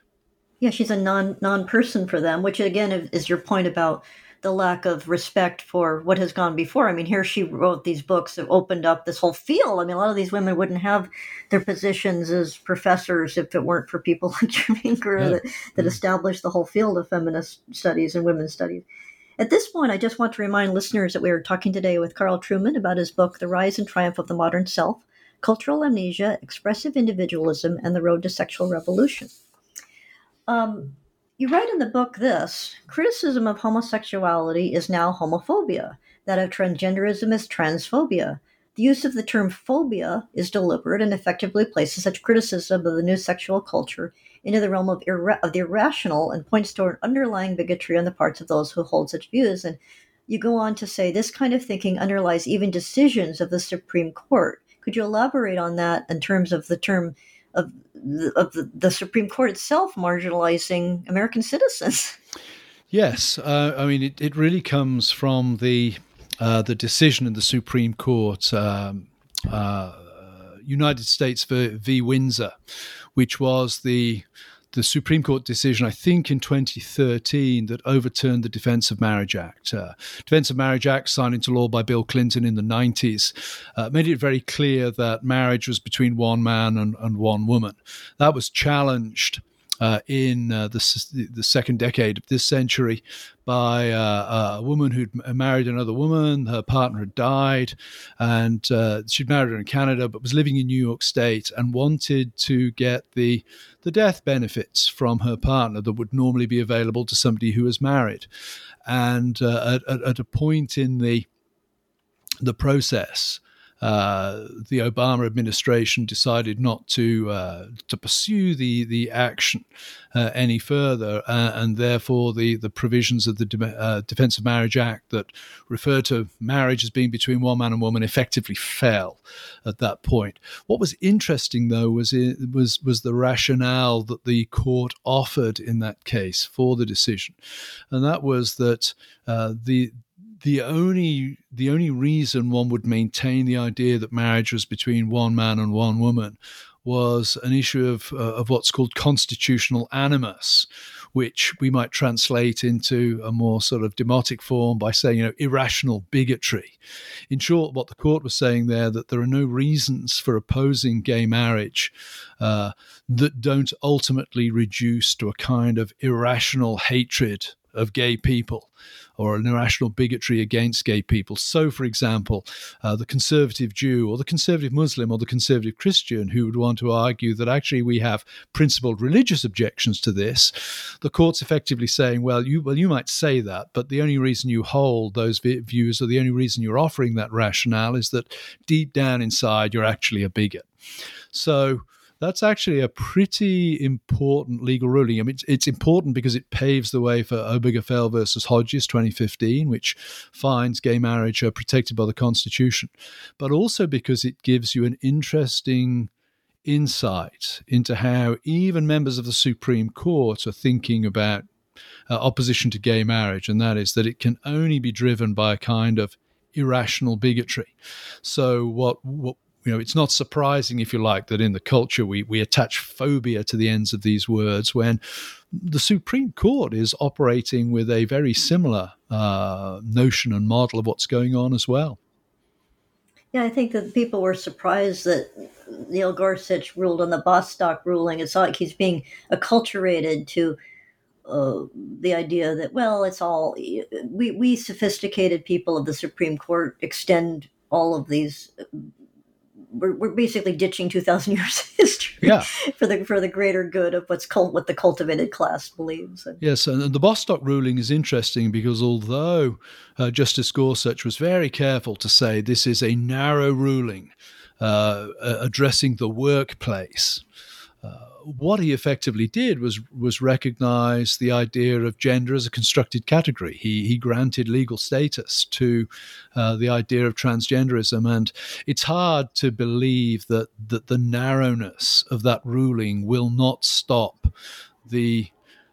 Yeah, she's a non non person for them, which again is your point about the lack of respect for what has gone before. I mean, here she wrote these books that opened up this whole field. I mean, a lot of these women wouldn't have their positions as professors if it weren't for people <laughs> like Germaine Greer yeah. that, that yeah. established the whole field of feminist studies and women's studies. At this point, I just want to remind listeners that we are talking today with Carl Trueman about his book, The Rise and Triumph of the Modern Self Cultural Amnesia, Expressive Individualism, and the Road to Sexual Revolution. Um, you write in the book this criticism of homosexuality is now homophobia, that of transgenderism is transphobia. The use of the term phobia is deliberate and effectively places such criticism of the new sexual culture into the realm of, irra- of the irrational and points to an underlying bigotry on the parts of those who hold such views. And you go on to say this kind of thinking underlies even decisions of the Supreme Court. Could you elaborate on that in terms of the term of the, of the, Supreme Court itself marginalizing American citizens? <laughs> Yes, uh, I mean it, it really comes from the uh, the decision in the Supreme Court, um, uh, United States v Windsor, which was the the Supreme Court decision, I think in 2013, that overturned the Defense of Marriage Act. Uh, Defense of Marriage Act, signed into law by Bill Clinton in the 90s, uh, made it very clear that marriage was between one man and, and one woman. That was challenged uh, in uh, the, the second decade of this century by uh, a woman who'd married another woman. Her partner had died, and uh, she'd married her in Canada, but was living in New York State and wanted to get the the death benefits from her partner that would normally be available to somebody who was married. And uh, at, at, a point in the the process, uh, the Obama administration decided not to uh, to pursue the the action uh, any further, uh, and therefore the the provisions of the De- uh, Defense of Marriage Act that refer to marriage as being between one man and woman effectively fell at that point. What was interesting, though, was it was was the rationale that the court offered in that case for the decision, and that was that the the only the only reason one would maintain the idea that marriage was between one man and one woman was an issue of uh, of what's called constitutional animus, which we might translate into a more sort of demotic form by saying, you know, irrational bigotry. In short, what the court was saying there that there are no reasons for opposing gay marriage uh, that don't ultimately reduce to a kind of irrational hatred of gay people or an irrational bigotry against gay people. So, for example, uh, the conservative Jew or the conservative Muslim or the conservative Christian who would want to argue that actually we have principled religious objections to this, the court's effectively saying, well, you well you might say that, but the only reason you hold those views or the only reason you're offering that rationale is that deep down inside you're actually a bigot. So that's actually a pretty important legal ruling. I mean, it's, it's important because it paves the way for Obergefell versus Hodges 2015, which finds gay marriage are protected by the Constitution, but also because it gives you an interesting insight into how even members of the Supreme Court are thinking about uh, opposition to gay marriage, and that is that it can only be driven by a kind of irrational bigotry. So what what you know, it's not surprising, if you like, that in the culture we, we attach phobia to the ends of these words when the Supreme Court is operating with a very similar uh, notion and model of what's going on as well. Yeah, I think that people were surprised that Neil Gorsuch ruled on the Bostock ruling. It's like he's being acculturated to uh, the idea that, well, it's all, we, we sophisticated people of the Supreme Court extend all of these we're, we're basically ditching 2000 <laughs> years of history yeah. for the for the greater good of what's cult, what the cultivated class believes yes and the bostock ruling is interesting because although uh, justice gorsuch was very careful to say this is a narrow ruling uh, addressing the workplace uh, what he effectively did was was recognize the idea of gender as a constructed category. He he granted legal status to uh, the idea of transgenderism, and it's hard to believe that that the narrowness of that ruling will not stop the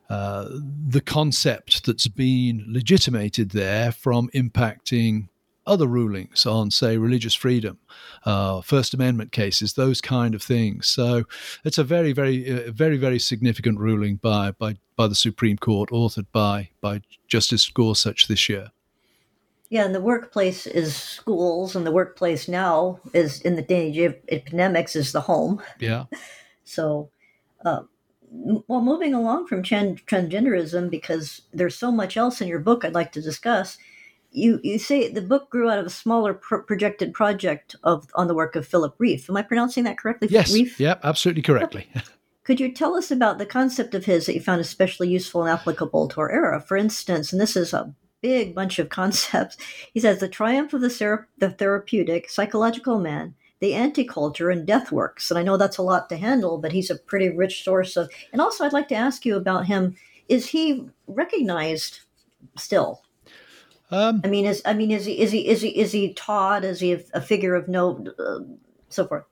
uh, the concept that's been legitimated there from impacting other rulings on, say, religious freedom, uh, First Amendment cases, those kind of things. So it's a very, very, uh, very, very significant ruling by by by the Supreme Court, authored by by Justice Gorsuch this year. Yeah, and the workplace is schools, and the workplace now is in the age of epidemics is the home. Yeah. <laughs> So, uh, well, moving along from transgenderism, because there's so much else in your book I'd like to discuss you you say the book grew out of a smaller pro- projected project of on the work of Philip Rieff. Am I pronouncing that correctly? Yes. Rieff? Yep, absolutely correctly. Could you tell us about the concept of his that you found especially useful and applicable to our era? For instance, and this is a big bunch of <laughs> concepts. He says the triumph of the, ser- the therapeutic, psychological man, the anti-culture, and death works. And I know that's a lot to handle, but he's a pretty rich source of. And also, I'd like to ask you about him. Is he recognized still? Um, I mean, is I mean, is he is he is he is he taught? Is he a, figure of note? Uh, so forth.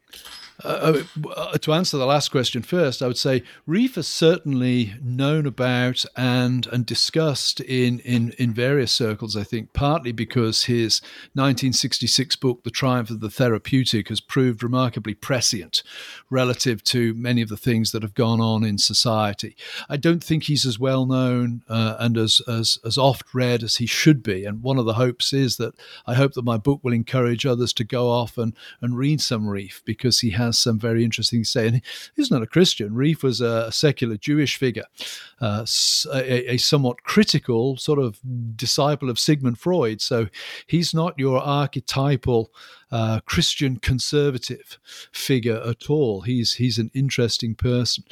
Uh, uh, to answer the last question first, I would say Rieff is certainly known about and and discussed in, in, in various circles. I think partly because his 1966 book, The Triumph of the Therapeutic, has proved remarkably prescient relative to many of the things that have gone on in society. I don't think he's as well known uh, and as, as as oft read as he should be. And one of the hopes is that I hope that my book will encourage others to go off and and read some Rieff because he has has some very interesting say. And he's not a Christian. Rieff was a, secular Jewish figure, uh, a, a, somewhat critical sort of disciple of Sigmund Freud. So he's not your archetypal uh, Christian conservative figure at all. He's he's an interesting person.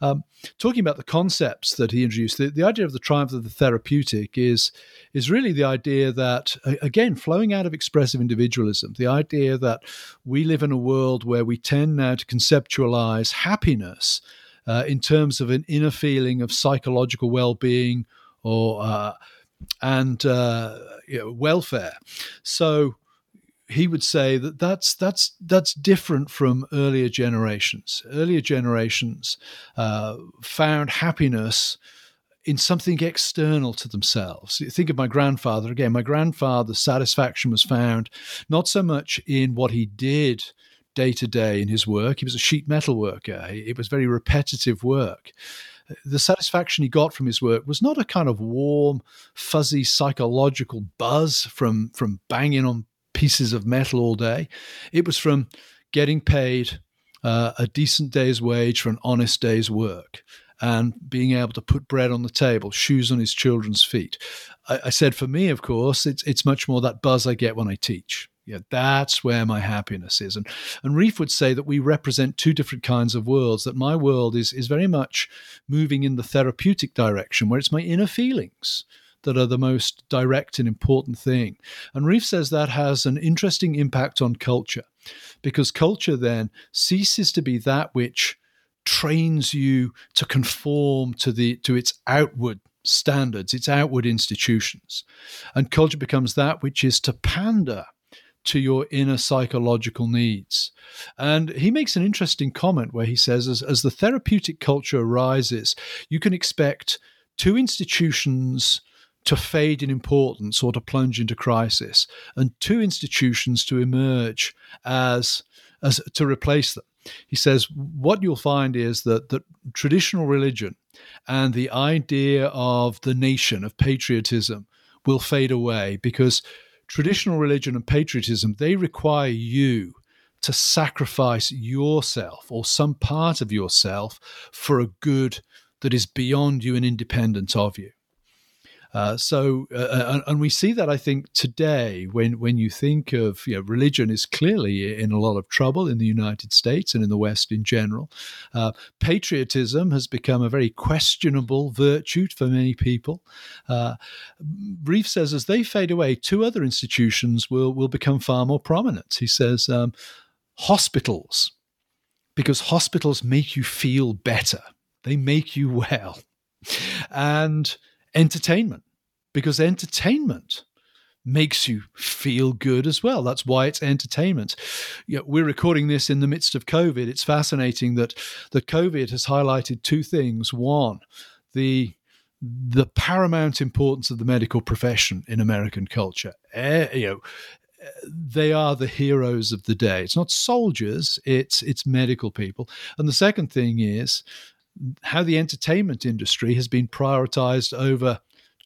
Um, talking about the concepts that he introduced, the, the idea of the triumph of the therapeutic is is really the idea that again flowing out of expressive individualism, the idea that we live in a world where we tend now to conceptualize happiness. Uh, in terms of an inner feeling of psychological well-being or uh, and uh, you know, welfare. So he would say that that's that's that's different from earlier generations. Earlier generations uh, found happiness in something external to themselves. Think of my grandfather again. My grandfather's satisfaction was found not so much in what he did day to day in his work. He was a sheet metal worker. It was very repetitive work the satisfaction he got from his work was not a kind of warm, fuzzy psychological buzz from from banging on pieces of metal all day. It was from getting paid uh, a decent day's wage for an honest day's work and being able to put bread on the table, shoes on his children's feet. I, I said, for me, of course, it's it's much more that buzz I get when I teach. Yeah, that's where my happiness is. And and Rieff would say that we represent two different kinds of worlds. That my world is is very much moving in the therapeutic direction, where it's my inner feelings that are the most direct and important thing. And Rieff says that has an interesting impact on culture because culture then ceases to be that which trains you to conform to the to its outward standards, its outward institutions. And culture becomes that which is to pander to your inner psychological needs. And he makes an interesting comment where he says, as, as the therapeutic culture arises, you can expect two institutions to fade in importance or to plunge into crisis, and two institutions to emerge as as to replace them. He says what you'll find is that that traditional religion and the idea of the nation of patriotism will fade away because traditional religion and patriotism they require you to sacrifice yourself or some part of yourself for a good that is beyond you and independent of you. Uh, so, uh, uh, and, and, we see that I think today, when when you think of you know, religion is clearly in a lot of trouble in the United States and in the West in general. Uh, patriotism has become a very questionable virtue for many people. Uh, Rieff says as they fade away, two other institutions will will become far more prominent. He says um, hospitals, because hospitals make you feel better. They make you <laughs> well. And entertainment because entertainment makes you feel good as well. That's why it's entertainment. You know, we're recording this in the midst of COVID. It's fascinating that the COVID has highlighted two things. One, the the paramount importance of the medical profession in American culture. Uh, you know, they are the heroes of the day. It's not soldiers; it's it's medical people. And the second thing is how the entertainment industry has been prioritized over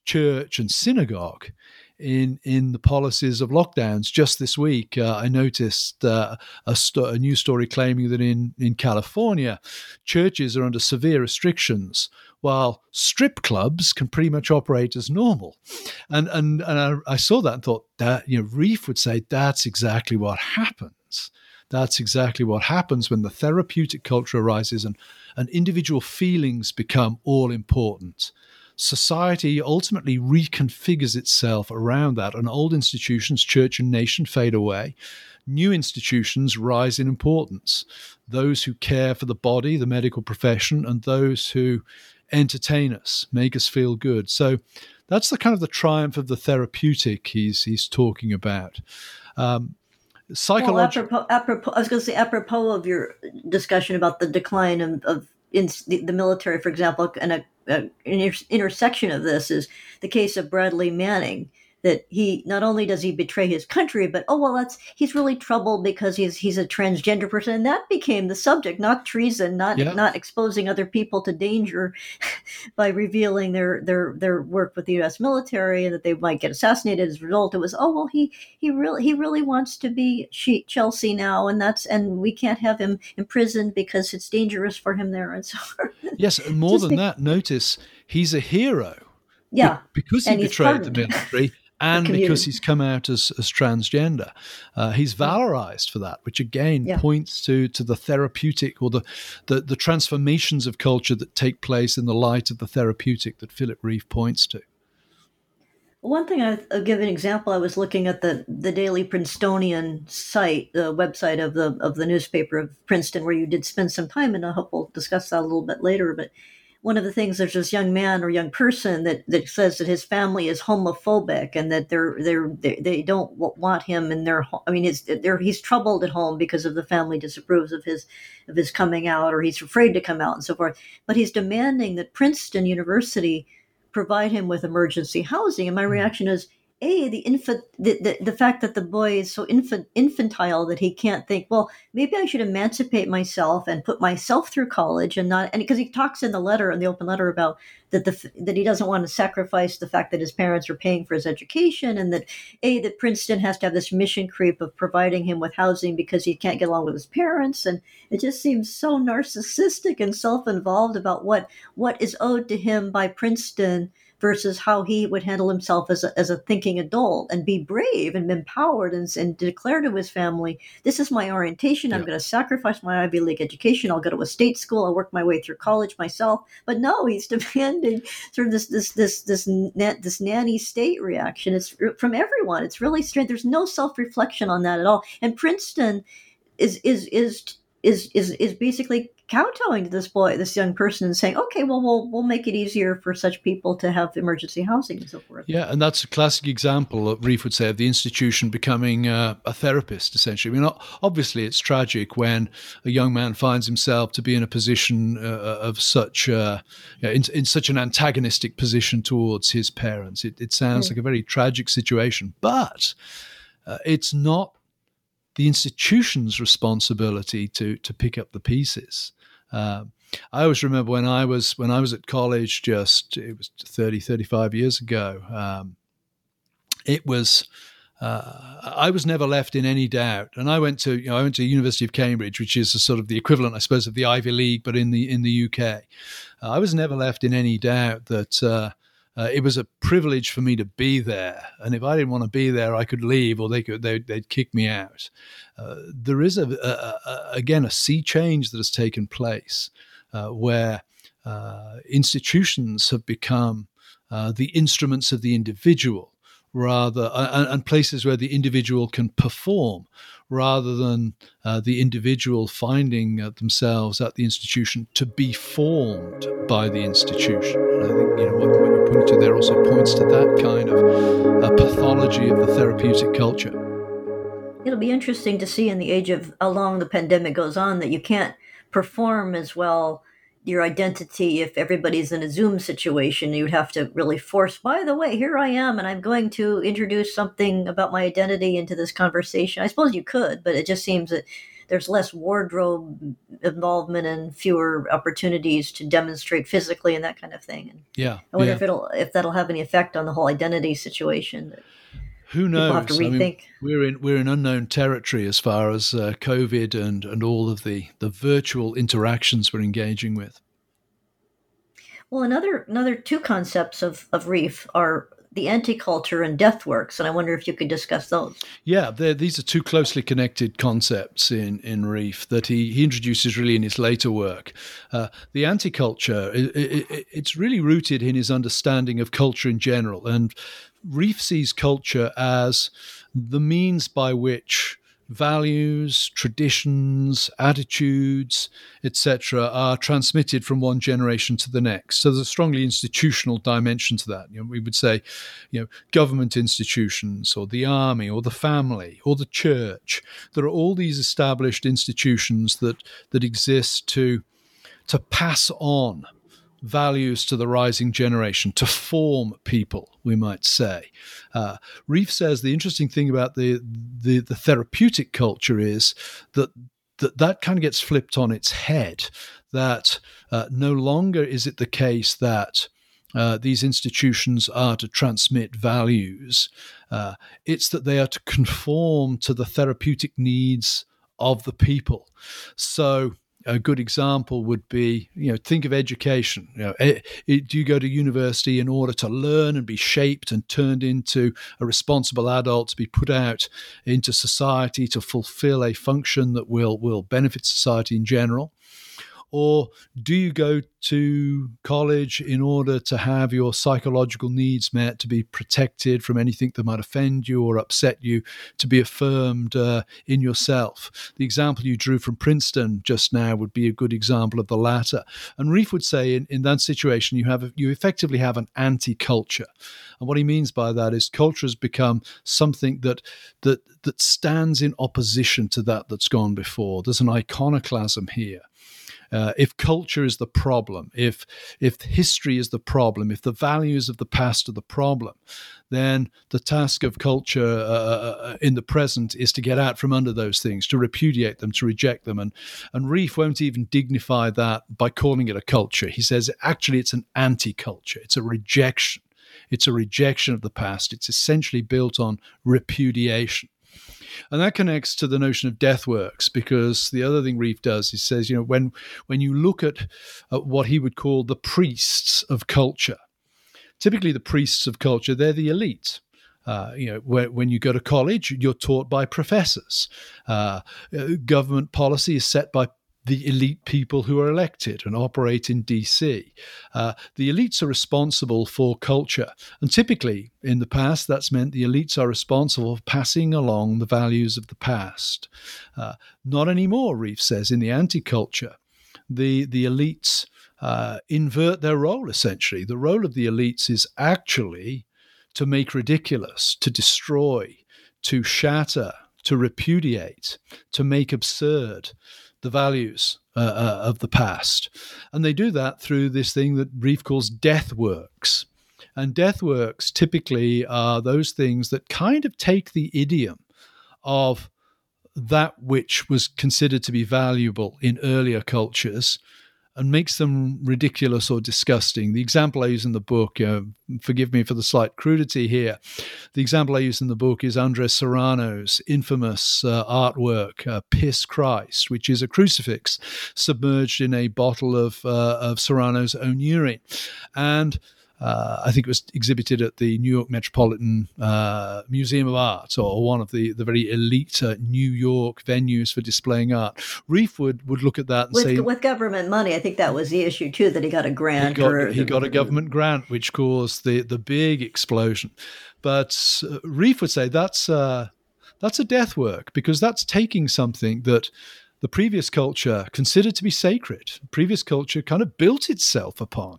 church and synagogue in in the policies of lockdowns. Just this week, uh, I noticed uh, a, sto- a news story claiming that in in California, churches are under severe restrictions, while strip clubs can pretty much operate as normal. And and and I, I saw that and thought that you know Rieff would say that's exactly what happens. That's exactly what happens when the therapeutic culture arises and, and individual feelings become all important. Society ultimately reconfigures itself around that, and old institutions, church and nation, fade away. New institutions rise in importance. Those who care for the body, the medical profession, and those who entertain us, make us feel good. So that's the kind of the triumph of the therapeutic he's he's talking about. Um, psychological. Well, apropos, apropos, I was going to say apropos of your discussion about the decline of, of in the, the military, for example, and a, a, an intersection of this is the case of Bradley Manning that he not only does he betray his country, but oh well, that's he's really troubled because he's he's a transgender person, and that became the subject, not treason, not yeah. not exposing other people to danger <laughs> by revealing their their their work with the U.S. military and that they might get assassinated as a result. It was oh well, he he really he really wants to be Chelsea now, and that's and we can't have him imprisoned because it's dangerous for him there, and so yes, and more than that, notice he's a hero. Yeah, because he betrayed the military and because he's come out as, as transgender. Uh, he's valorized for that, which again yeah. points to to the therapeutic or the, the, the transformations of culture that take place in the light of the therapeutic that Philip Rieff points to. One thing I, will give an example. I was looking at the the Daily Princetonian site, the website of the of the newspaper of Princeton, where you did spend some time, and I hope we'll discuss that a little bit later. But one of the things there's this young man or young person that, that says that his family is homophobic and that they're they're they, they don't want him in their home. I mean it's they're, he's troubled at home because of the family disapproves of his of his coming out or he's afraid to come out and so forth but he's demanding that Princeton University provide him with emergency housing and my hmm. reaction is a the infant the, the, the fact that the boy is so infant infantile that he can't think well maybe i should emancipate myself and put myself through college and not and because he talks in the letter in the open letter about that the that he doesn't want to sacrifice the fact that his parents are paying for his education and that a that princeton has to have this mission creep of providing him with housing because he can't get along with his parents. And it just seems so narcissistic and self-involved about what what is owed to him by princeton versus how he would handle himself as a, as a thinking adult and be brave and empowered and, and declare to his family, this is my orientation. I'm going to sacrifice my Ivy League education. I'll go to a state school. I'll work my way through college myself. But no, he's <laughs> demanding sort of this, this, this, this, net this nanny state reaction. It's from everyone. It's really strange. There's no self-reflection on that at all. And Princeton is, is, is, is, is, is basically kowtowing to this boy, this young person, and saying, "Okay, well, we'll we'll make it easier for such people to have emergency housing and so forth." Yeah, and that's a classic example, Rieff would say, of the institution becoming uh, a therapist. Essentially, I mean, obviously, it's tragic when a young man finds himself to be in a position uh, of such, uh, in, in, such an antagonistic position towards his parents. It, it sounds like a very tragic situation, but uh, it's not the institution's responsibility to to pick up the pieces. Uh, I always remember when I was when I was at college, just it was 30, 35 years ago. Um, it was. Uh, I was never left in any doubt, and I went to you know I went to University of Cambridge, which is sort of the equivalent, I suppose, of the Ivy League, but in the in the UK. Uh, I was never left in any doubt that uh, uh, it was a privilege for me to be there, and if I didn't want to be there, I could leave, or they could they, would kick me out. Uh, there is a, a, a, again a sea change that has taken place uh, where uh, institutions have become uh, the instruments of the individual rather and, and, places where the individual can perform rather than uh, the individual finding themselves at the institution to be formed by the institution. And I think you know what, what you're pointing to there also points to that kind of pathology of the therapeutic culture. It'll be interesting to see in the age of how long the pandemic goes on that you can't perform as well your identity if everybody's in a zoom situation. You'd have to really force by the way here i am and i'm going to introduce something about my identity into this conversation. I suppose you could but it just seems that there's less wardrobe involvement and fewer opportunities to demonstrate physically and that kind of thing. And yeah i wonder yeah. if it'll if that'll have any effect on the whole identity situation who knows? I mean, we're in we're in unknown territory as far as uh, COVID and and all of the the virtual interactions we're engaging with. Well, another another two concepts of of Rieff are the anti-culture and death works, and I wonder if you could discuss those. Yeah, these are two closely connected concepts in in Rieff that he, he introduces really in his later work. Uh, the anti-culture it, it, it's really rooted in his understanding of culture in general, and Rieff sees culture as the means by which values, traditions, attitudes, etc., are transmitted from one generation to the next. So there's a strongly institutional dimension to that. You know, we would say, you know, government institutions, or the army, or the family, or the church. There are all these established institutions that that exist to to pass on values to the rising generation, to form people, we might say. Uh, Rieff says the interesting thing about the, the, the therapeutic culture is that that that kind of gets flipped on its head. That uh, no longer is it the case that uh, these institutions are to transmit values. Uh, it's that they are to conform to the therapeutic needs of the people. So a good example would be, you know, think of education. You know, it, it, do you go to university in order to learn and be shaped and turned into a responsible adult to be put out into society to fulfill a function that will will benefit society in general? Or do you go to college in order to have your psychological needs met, to be protected from anything that might offend you or upset you, to be affirmed uh, in yourself? The example you drew from Princeton just now would be a good example of the latter. And Rieff would say in, in that situation, you have you effectively have an anti-culture. And what he means by that is culture has become something that that that stands in opposition to that that's gone before. There's an iconoclasm here. Uh, if culture is the problem, if if history is the problem, if the values of the past are the problem, then the task of culture uh, uh, uh, in the present is to get out from under those things, to repudiate them, to reject them. And and Rieff won't even dignify that by calling it a culture. He says actually it's an anti-culture. It's a rejection. It's a rejection of the past. It's essentially built on repudiation. And that connects to the notion of death works because the other thing Rieff does, he says, you know, when when you look at, at what he would call the priests of culture, typically the priests of culture, they're the elite. Uh, you know, when, when, you go to college, you're taught by professors. Uh, uh government policy is set by the elite people who are elected and operate in DC. Uh, the elites are responsible for culture. And typically, in the past, that's meant the elites are responsible for passing along the values of the past. Uh, not anymore, Rieff says, in the anti culture. The, the elites uh, invert their role, essentially. The role of the elites is actually to make ridiculous, to destroy, to shatter, to repudiate, to make absurd the values uh, uh, of the past. And they do that through this thing that Rieff calls death works. And death works typically are those things that kind of take the idiom of that which was considered to be valuable in earlier cultures and makes them ridiculous or disgusting. The example I use in the book, uh, forgive me for the slight crudity here, the example I use in the book is Andres Serrano's infamous uh, artwork, uh, Piss Christ, which is a crucifix submerged in a bottle of, uh, of Serrano's own urine. And uh, I think it was exhibited at the New York Metropolitan uh, Museum of Art, or one of the, the very elite uh, New York venues for displaying art. Rieff would, would look at that and with, say, with government money, I think that was the issue too. That he got a grant. He got, or, he got a government grant, which caused the the big explosion. But uh, Rieff would say that's uh, that's a death work because that's taking something that the previous culture considered to be sacred. Previous culture kind of built itself upon.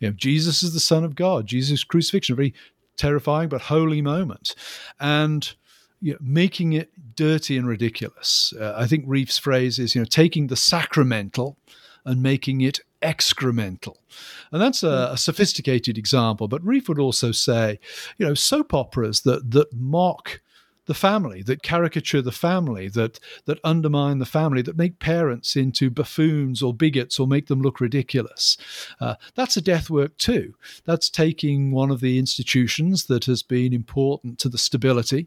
You know, Jesus is the Son of God. Jesus' crucifixion, a very terrifying but holy moment, and you know, making it dirty and ridiculous. Uh, I think Rieff's phrase is, you know, taking the sacramental and making it excremental. And that's a, a, sophisticated example. But Rieff would also say, you know, soap operas that that mock the family, that caricature the family, that that undermine the family, that make parents into buffoons or bigots or make them look ridiculous. Uh, that's a death work too. That's taking one of the institutions that has been important to the stability,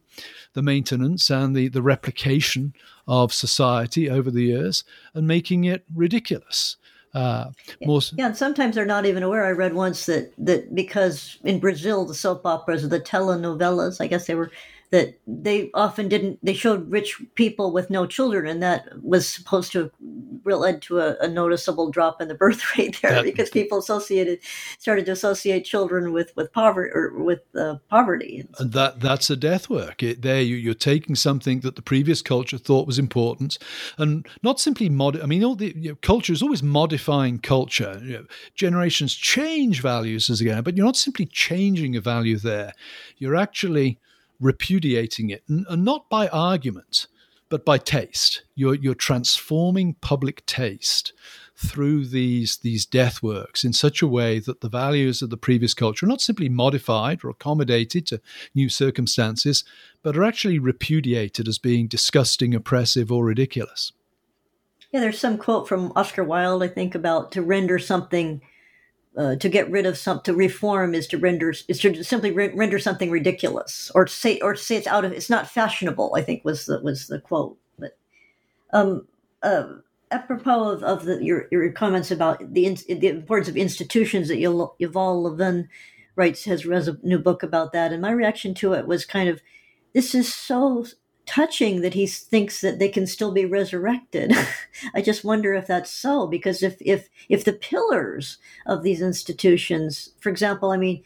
the maintenance, and the, the replication of society over the years and making it ridiculous. Uh, more... yeah, and sometimes they're not even aware. I read once that that because in Brazil the soap operas, the telenovelas, I guess they were that they often didn't they showed rich people with no children and that was supposed to have led to a, a noticeable drop in the birth <laughs> rate there that, because people associated started to associate children with with poverty or with uh, poverty. And that that's a death work. It, there you, are taking something that the previous culture thought was important and not simply mod i mean all the you know, culture is always modifying culture. You know, generations change values as again but you're not simply changing a value there. You're actually repudiating it, and uh, not by argument, but by taste. You're, you're transforming public taste through these, these death works in such a way that the values of the previous culture are not simply modified or accommodated to new circumstances, but are actually repudiated as being disgusting, oppressive, or ridiculous. Yeah, there's some quote from Oscar Wilde, I think, about to render something uh, to get rid of some to reform is to render is to simply re- render something ridiculous or say or say it's out of it's not fashionable i think was the was the quote but um uh, apropos of, of the, your, your comments about the, the importance of institutions that Yuval Levin writes has a new book about that and my reaction to it was kind of this is so touching that he thinks that they can still be resurrected. <laughs> I just wonder if that's so because if if if the pillars of these institutions, for example, I mean,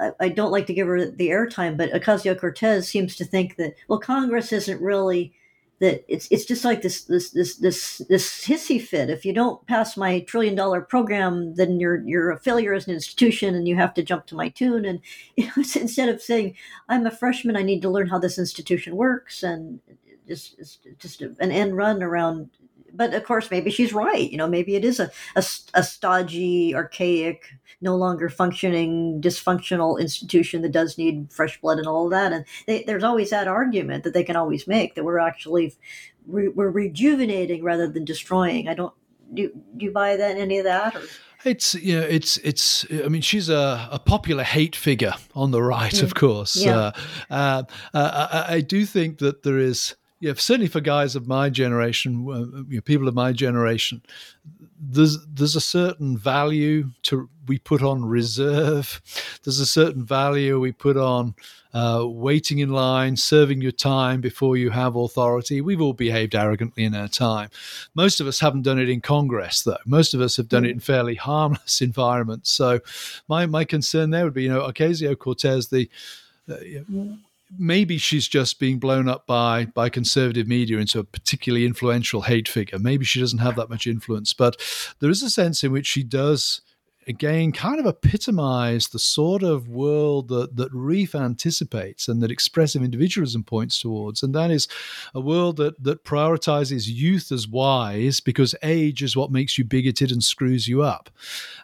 I, I don't like to give her the airtime, but Ocasio Cortez seems to think that well, Congress isn't really that it's it's just like this this this this this hissy fit. If you don't pass my trillion dollar program, then you're you're a failure as an institution, and you have to jump to my tune. And <laughs> instead of saying I'm a freshman, I need to learn how this institution works, and just just an end run around. But of course, maybe she's right. You know, maybe it is a a, a stodgy, archaic no longer functioning, dysfunctional institution that does need fresh blood and all of that. And they, there's always that argument that they can always make that we're actually re, we're rejuvenating rather than destroying. I don't do, do you buy that any of that or? It's you know it's it's I mean she's a, a popular hate figure on the right mm. of course yeah. uh, uh, uh, I, I, do think that there is yeah certainly for guys of my generation uh, you know, people of my generation there's there's a certain value to we put on reserve. There's a certain value we put on uh, waiting in line, serving your time before you have authority. We've all behaved arrogantly in our time. Most of us haven't done it in Congress, though. Most of us have done it in fairly harmless <laughs> environments. So, my my concern there would be, you know, Ocasio Cortez, the uh, maybe she's just being blown up by by conservative media into a particularly influential hate figure. Maybe she doesn't have that much influence, but there is a sense in which she does again kind of epitomize the sort of world that, that Rieff anticipates and that expressive individualism points towards. And that is a world that, that prioritizes youth as wise because age is what makes you bigoted and screws you up.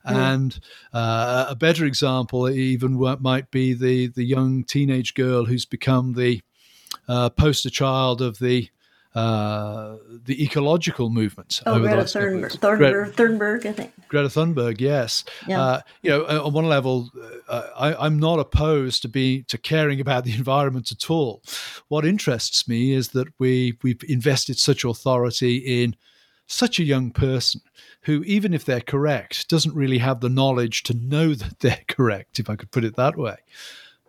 Mm. And uh, a better example even might be the, the young teenage girl who's become the uh, poster child of the uh, the ecological movement. Oh, Greta Thunberg, Thunberg, Thunberg, I think. Greta Thunberg, yes. Yeah. Uh, you know, on one level, uh, I, am not opposed to be to caring about the <laughs> environment at all. What interests me is that we we've invested such authority in such a young person who, even if they're correct, doesn't really have the knowledge to know <laughs> that they're correct, if I could put it that way.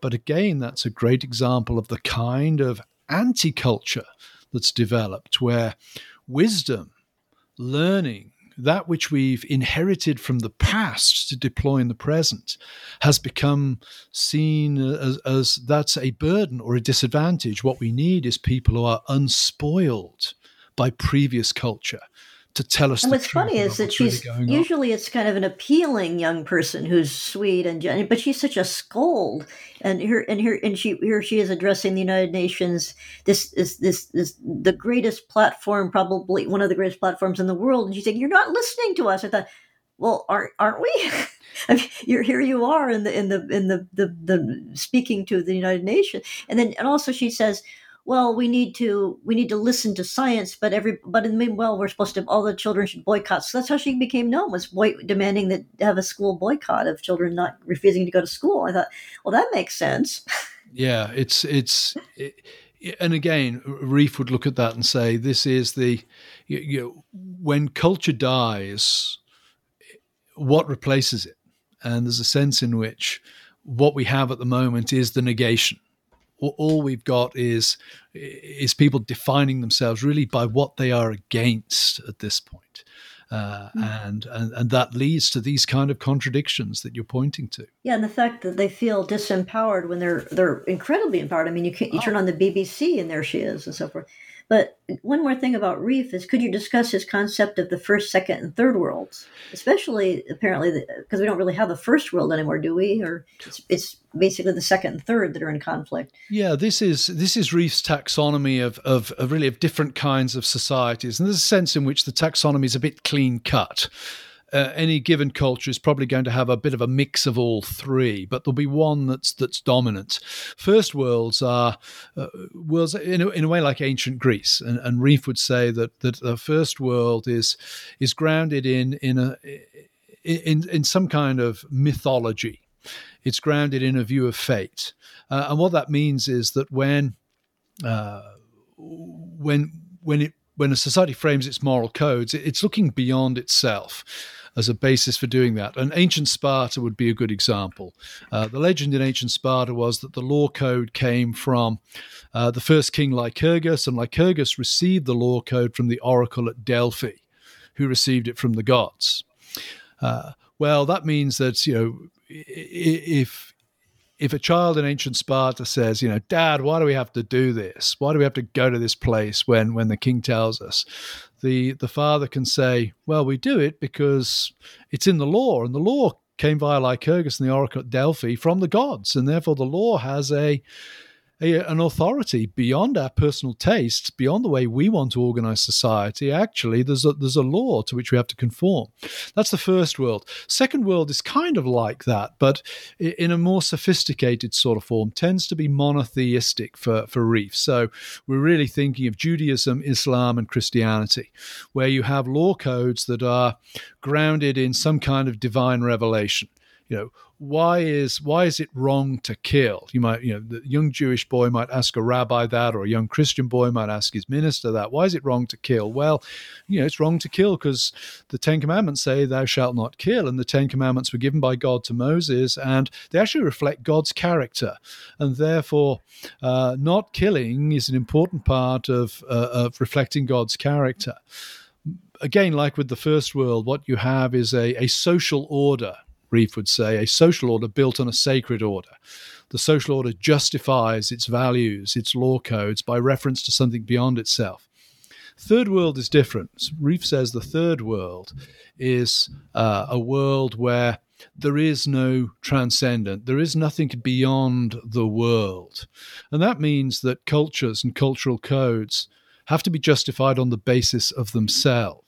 But again, that's a great example of the kind of anti culture that's developed where wisdom, learning, that which we've inherited from the past to deploy in the present has become seen as, as, that's a burden or a disadvantage. What we need is people who are unspoiled by previous culture to tell us. And what's funny is that she's really usually on. it's kind of an appealing young person who's sweet and but she's such a scold. And here and here and she here she is addressing the United Nations. This is this is the greatest platform, probably one of the greatest platforms in the world. And she's saying, "You're not listening to us." I thought, well, aren't aren't we? <laughs> I mean, you're here. You are in the in the in the, the the speaking to the United Nations, and then and also she says well, we need to we need to listen to science, but every but in the meanwhile, we're supposed to all the children should boycott. So that's how she became known was boy, demanding that have a school boycott of children not refusing to go to school. I thought, well, that makes sense. Yeah, it's it's. It, and again, Rieff would look at that and say, "This is the, you, you know, when culture dies, what replaces it?" And there's a sense in which what we have at the moment is the negation all we've got is is people defining themselves really by what they are against at this point. Uh, mm. and, and and that leads to these kind of contradictions that you're pointing to. Yeah, and the fact that they feel disempowered when they're they're incredibly empowered. I mean, you can, you oh. turn on the BBC and there she is, and so forth. But one more thing about Rieff is could you discuss his concept of the first, second, and third worlds? Especially, apparently, because we don't really have the first world anymore, do we? Or it's, it's, basically the second and third that are in conflict. Yeah, this is this is Rieff's taxonomy of, of, of really of different kinds of societies, and there's a sense in which the taxonomy is a bit clean cut uh, any given culture is probably going to have a bit of a mix of all three, but there'll be one that's that's dominant. First worlds are uh, worlds in a, in a way like ancient Greece, and, and Rieff would say that that the first world is is grounded in in a in in some kind of mythology. It's grounded in a view of fate, uh, and what that means is that when uh, when when it when a society frames its moral codes, it's looking beyond itself as a basis for doing that. And ancient Sparta would be a good example. Uh, the legend in ancient Sparta was that the law code came from uh, the first king Lycurgus, and Lycurgus received the law code from the oracle at Delphi, who received it from the gods. Uh, well, that means that you know if if a child in ancient Sparta says, you know, Dad, why do we have to do this? Why do we have to go to this place when when the king tells us? The the father can say, well, we do it because it's in the law, and the law came via Lycurgus and the oracle at Delphi from the gods, and therefore the law has a a, an authority beyond our personal tastes, beyond the way we want to organize society. Actually, there's a, there's a law to which we have to conform. That's the first world. Second world is kind of like that, but in a more sophisticated sort of form, tends to be monotheistic for, for Rieff. So we're really thinking of Judaism, Islam, and Christianity, where you have law codes that are grounded in some kind of divine revelation you know why is why is it wrong to kill? You might you know the young jewish boy might ask a rabbi that or a young christian boy might ask his minister that. Why is it wrong to kill? Well you know it's wrong to kill because the ten commandments say thou shalt not kill and the ten commandments were given by god to moses and they actually reflect god's character. And therefore uh, not killing is an important part of uh, of reflecting god's character. Again like with the first world what you have is a, a social order Rieff would say, a social order built on a sacred order. The social order justifies its values, its law codes, by reference to something beyond itself. Third world is different. Rieff says the third world is uh, a world where there is no transcendent, there is nothing beyond the world. And that means that cultures and cultural codes have to be justified on the basis of themselves.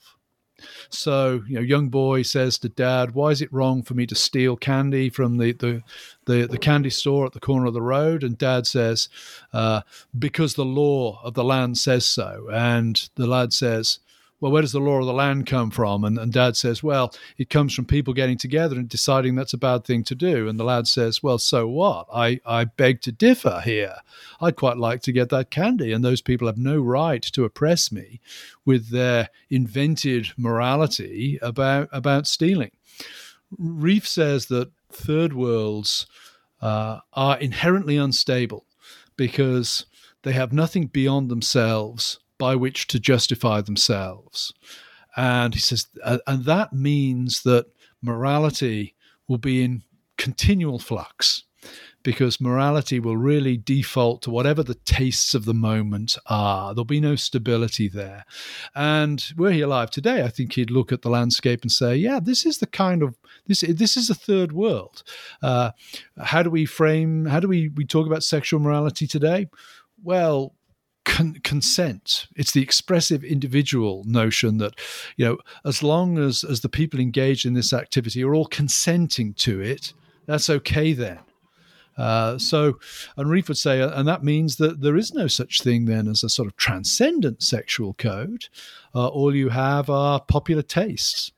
So, you know, young boy says to dad, "Why is it wrong for me to steal candy from the the the, the candy store at the corner of the road?" And dad says, uh, "Because the law of the land says so." And the lad says, well, where does the law of the land come from? And, and dad says, well, it comes from people getting together and deciding that's a bad thing to do. And the lad says, well, so what? I, I beg to differ here. I'd quite like to get that candy. And those people have no right to oppress me with their invented morality about, about stealing. Rieff says that third worlds uh, are inherently unstable because they have nothing beyond themselves by which to justify themselves. And he says, and that means that morality will be in continual flux because morality will really default to whatever the tastes of the moment are. There'll be no stability there. And were he alive today, I think he'd look at the landscape and say, yeah, this is the kind of this this is a third world. Uh, how do we frame? How do we we talk about sexual morality today? Well, con- consent. It's the expressive individual notion that, you know, as long as as the people engaged in this activity are all consenting to it, that's okay then. Uh, so, and Rieff would say, and that means that there is no such thing then as a sort of transcendent sexual code. Uh, all you have are popular tastes.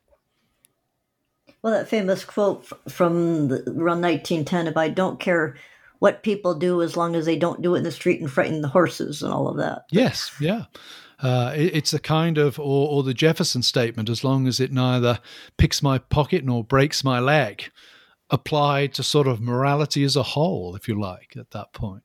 Well, that famous quote from the, around 1910 if I don't care what people do as long as they don't do it in the street and frighten the horses and all of that. Yes, yeah. Uh, it, it's a kind of, or, or the Jefferson statement, as long as it neither picks my pocket nor breaks my leg, applied to sort of morality as a whole, if you like, at that point.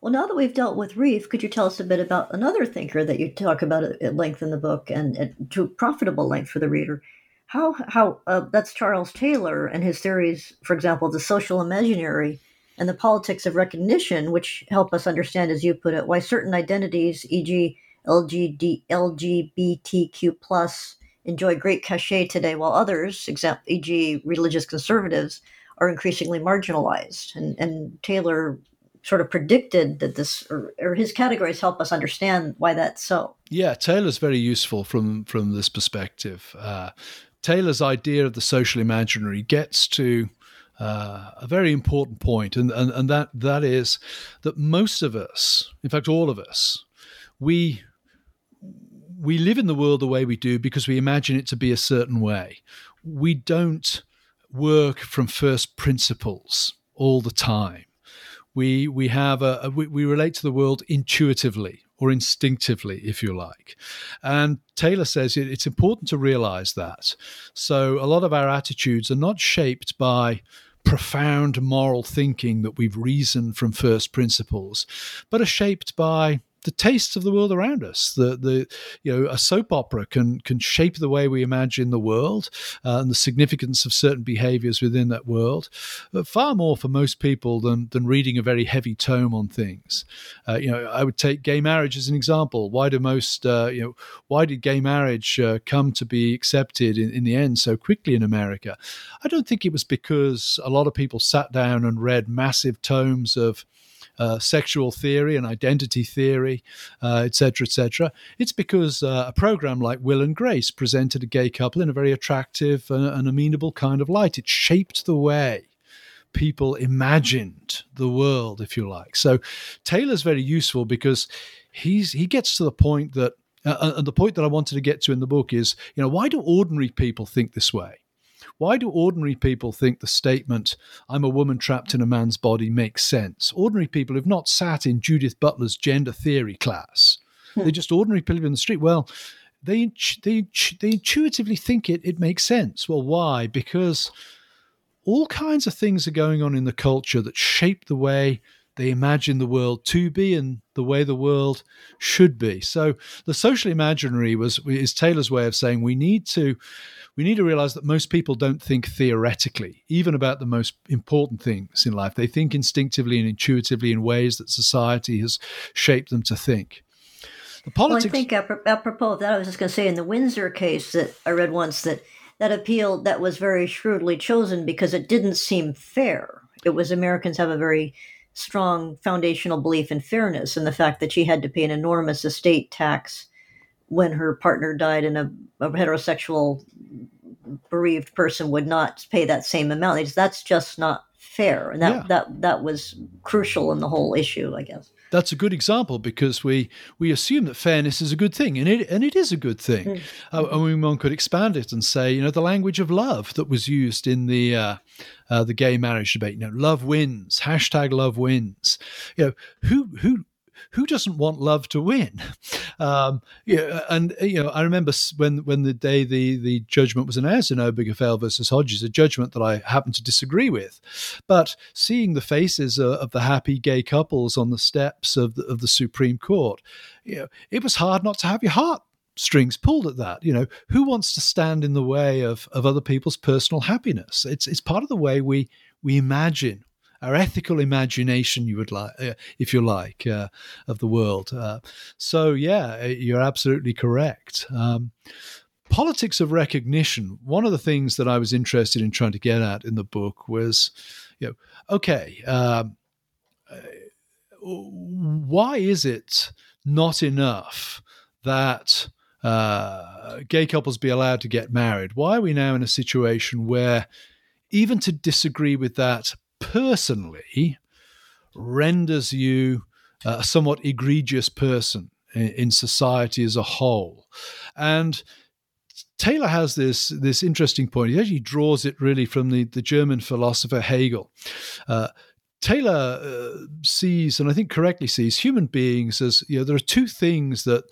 Well, now that we've dealt with Rieff, could you tell us a bit about another thinker that you talk about at length in the book and at to profitable length for the reader? How how uh, that's Charles Taylor and his theories, for example, the social imaginary and the politics of recognition, which help us understand, as you put it, why certain identities, e.g., LGD, LGBTQ plus, enjoy great cachet today, while others, example, e.g., religious conservatives, are increasingly marginalized. And, and Taylor sort of predicted that this, or, or his categories help us understand why that's so. Yeah, Taylor's very useful from from this perspective. Uh, Taylor's idea of the social imaginary gets to uh, a very important point, and, and, and that, that is that most of us, in fact, all of us, we we live in the world the way we do because we imagine it to be a certain way. We don't work from first principles all the time. We we have a, a we, we relate to the world intuitively or instinctively, if you like. And Taylor says it's important to realize that. So a lot of our attitudes are not shaped by profound moral thinking that we've reasoned from first principles, but are shaped by the tastes of the world around us. The the you know a soap opera can can shape the way we imagine the world uh, and the significance of certain behaviors within that world, but far more for most people than than reading a very heavy tome on things. Uh, you know, I would take gay marriage as an example. Why do most uh, you know why did gay marriage uh, come to be accepted in, in the end so quickly in America? I don't think it was because a lot of people sat down and read massive tomes of uh, sexual theory and identity theory, etc., uh, etc. Et it's because uh, a program like Will and Grace presented a gay couple in a very attractive and, amenable kind of light. It shaped the way people imagined the world, if you like. So Taylor's very useful because he's he gets to the point that uh, and the point that I wanted to get to in the book is, you know, why do ordinary people think this way? Why do ordinary people think the statement, I'm a woman trapped in a man's body, makes sense? Ordinary people who've not sat in Judith Butler's gender theory class. Hmm. They're just ordinary people in the street. Well, they, they, they intuitively think it, it makes sense. Well, why? Because all kinds of things are going on in the culture that shape the way they imagine the world to be and the way the world should be. So the social imaginary was is Taylor's way of saying we need to we need to realize that most people don't think theoretically, even about the most important things in life. They think instinctively and intuitively in ways that society has shaped them to think. The politics. Well, I think apropos of that, I was just going to say in the Windsor case that I read once that that appeal that was very shrewdly chosen because it didn't seem fair. It was Americans have a very strong foundational belief in fairness and the fact that she had to pay an enormous estate tax when her partner died and a, a heterosexual bereaved person would not pay that same amount. That's just not fair, and that yeah. that that was crucial in the whole issue, I guess. That's a good example because we we assume that fairness is a good thing, and it and it is a good thing. Mm. Uh, I mean, one could expand it and say, you know, the language of love that was used in the uh, uh, the gay marriage debate. You know, love wins. Hashtag love wins. You know, who who who doesn't want love to win? <laughs> Um, yeah, and you know, I remember when when the day the the judgment was announced in Obergefell versus Hodges, a judgment that I happened to disagree with, but seeing the faces of, of the happy gay couples on the steps of the, of the Supreme Court, you know, it was hard not to have your heart strings pulled at that. You know, who wants to stand in the way of, of other people's personal happiness? It's it's part of the way we we imagine our ethical imagination, you would like, uh, if you like, uh, of the world. Uh, so yeah, uh, you're absolutely correct. Um, politics of recognition. One of the things that I was interested in trying to get at in the book was, you know, okay, um, why is it not enough that uh, gay couples be allowed to get married? Why are we now in a situation where even to disagree with that personally renders you a somewhat egregious person in society as a whole. And Taylor has this this interesting point. He actually draws it really from the, the German philosopher Hegel. Uh, Taylor uh, sees, and I think correctly sees, human beings as you know there are two things that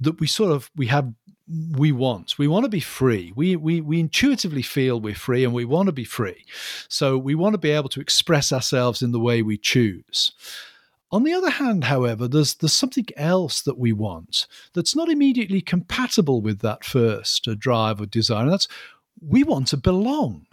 that we sort of we have we want. We want to be free. We, we, we intuitively feel we're free and we want to be free. So we want to be able to express ourselves in the way we choose. On the other hand, however, there's, there's something else that we want that's not immediately compatible with that first uh, drive or desire. And that's we want to belong.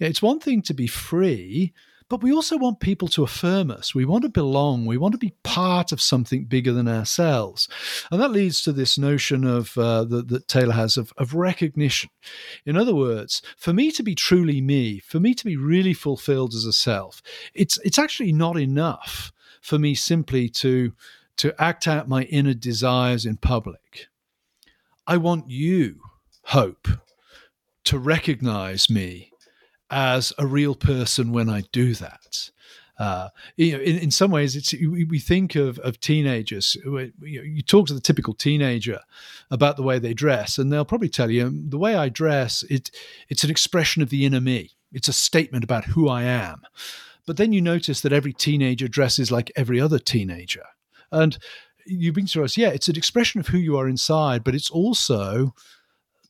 It's one thing to be free, but we also want people to affirm us. We want to belong. We want to be part of something bigger than ourselves. And that leads to this notion of uh, that, that Taylor has of, of recognition. In other words, for me to be truly me, for me to be really fulfilled as a self, it's it's actually not enough for me simply to to act out my inner desires in public. I want you, Hope, to recognize me as a real person when I do that. Uh, you know, in, in some ways, it's we, think of, of teenagers. You, you, talk to the typical teenager about the way they dress, and they'll probably tell you the way I dress. It it's an expression of the inner me. It's a statement about who I am. But then you notice that every teenager dresses like every other teenager, and you bring to us, yeah, it's an expression of who you are inside, but it's also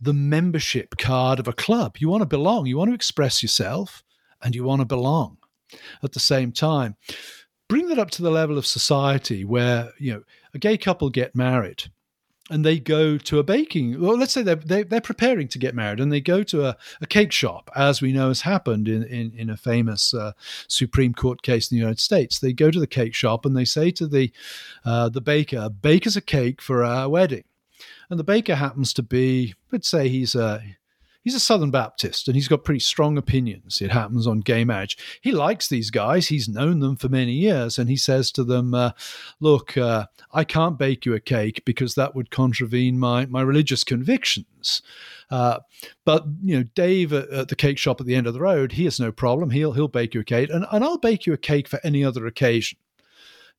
the membership card of a club. You want to belong, you want to express yourself, and you want to belong at the same time. Bring that up to the level of society where, you know, a gay couple get married and they go to a baking well let's say they're, they, are they are preparing to get married and they go to a, a, cake shop as we know has happened in, in, in a famous uh, supreme court case in the united states they go to the cake shop and they say to the uh, the baker bake us a cake for our wedding and the baker happens to be, let's say he's a he's a Southern Baptist and he's got pretty strong opinions. It happens on gay marriage. He likes these guys. He's known them for many years, and he says to them, uh, "Look, uh, I can't bake you a cake because that would contravene my my religious convictions." Uh, but you know, Dave at, at, the cake shop at the end of the road, he has no problem. He'll he'll bake you a cake, and, and I'll bake you a cake for any other occasion.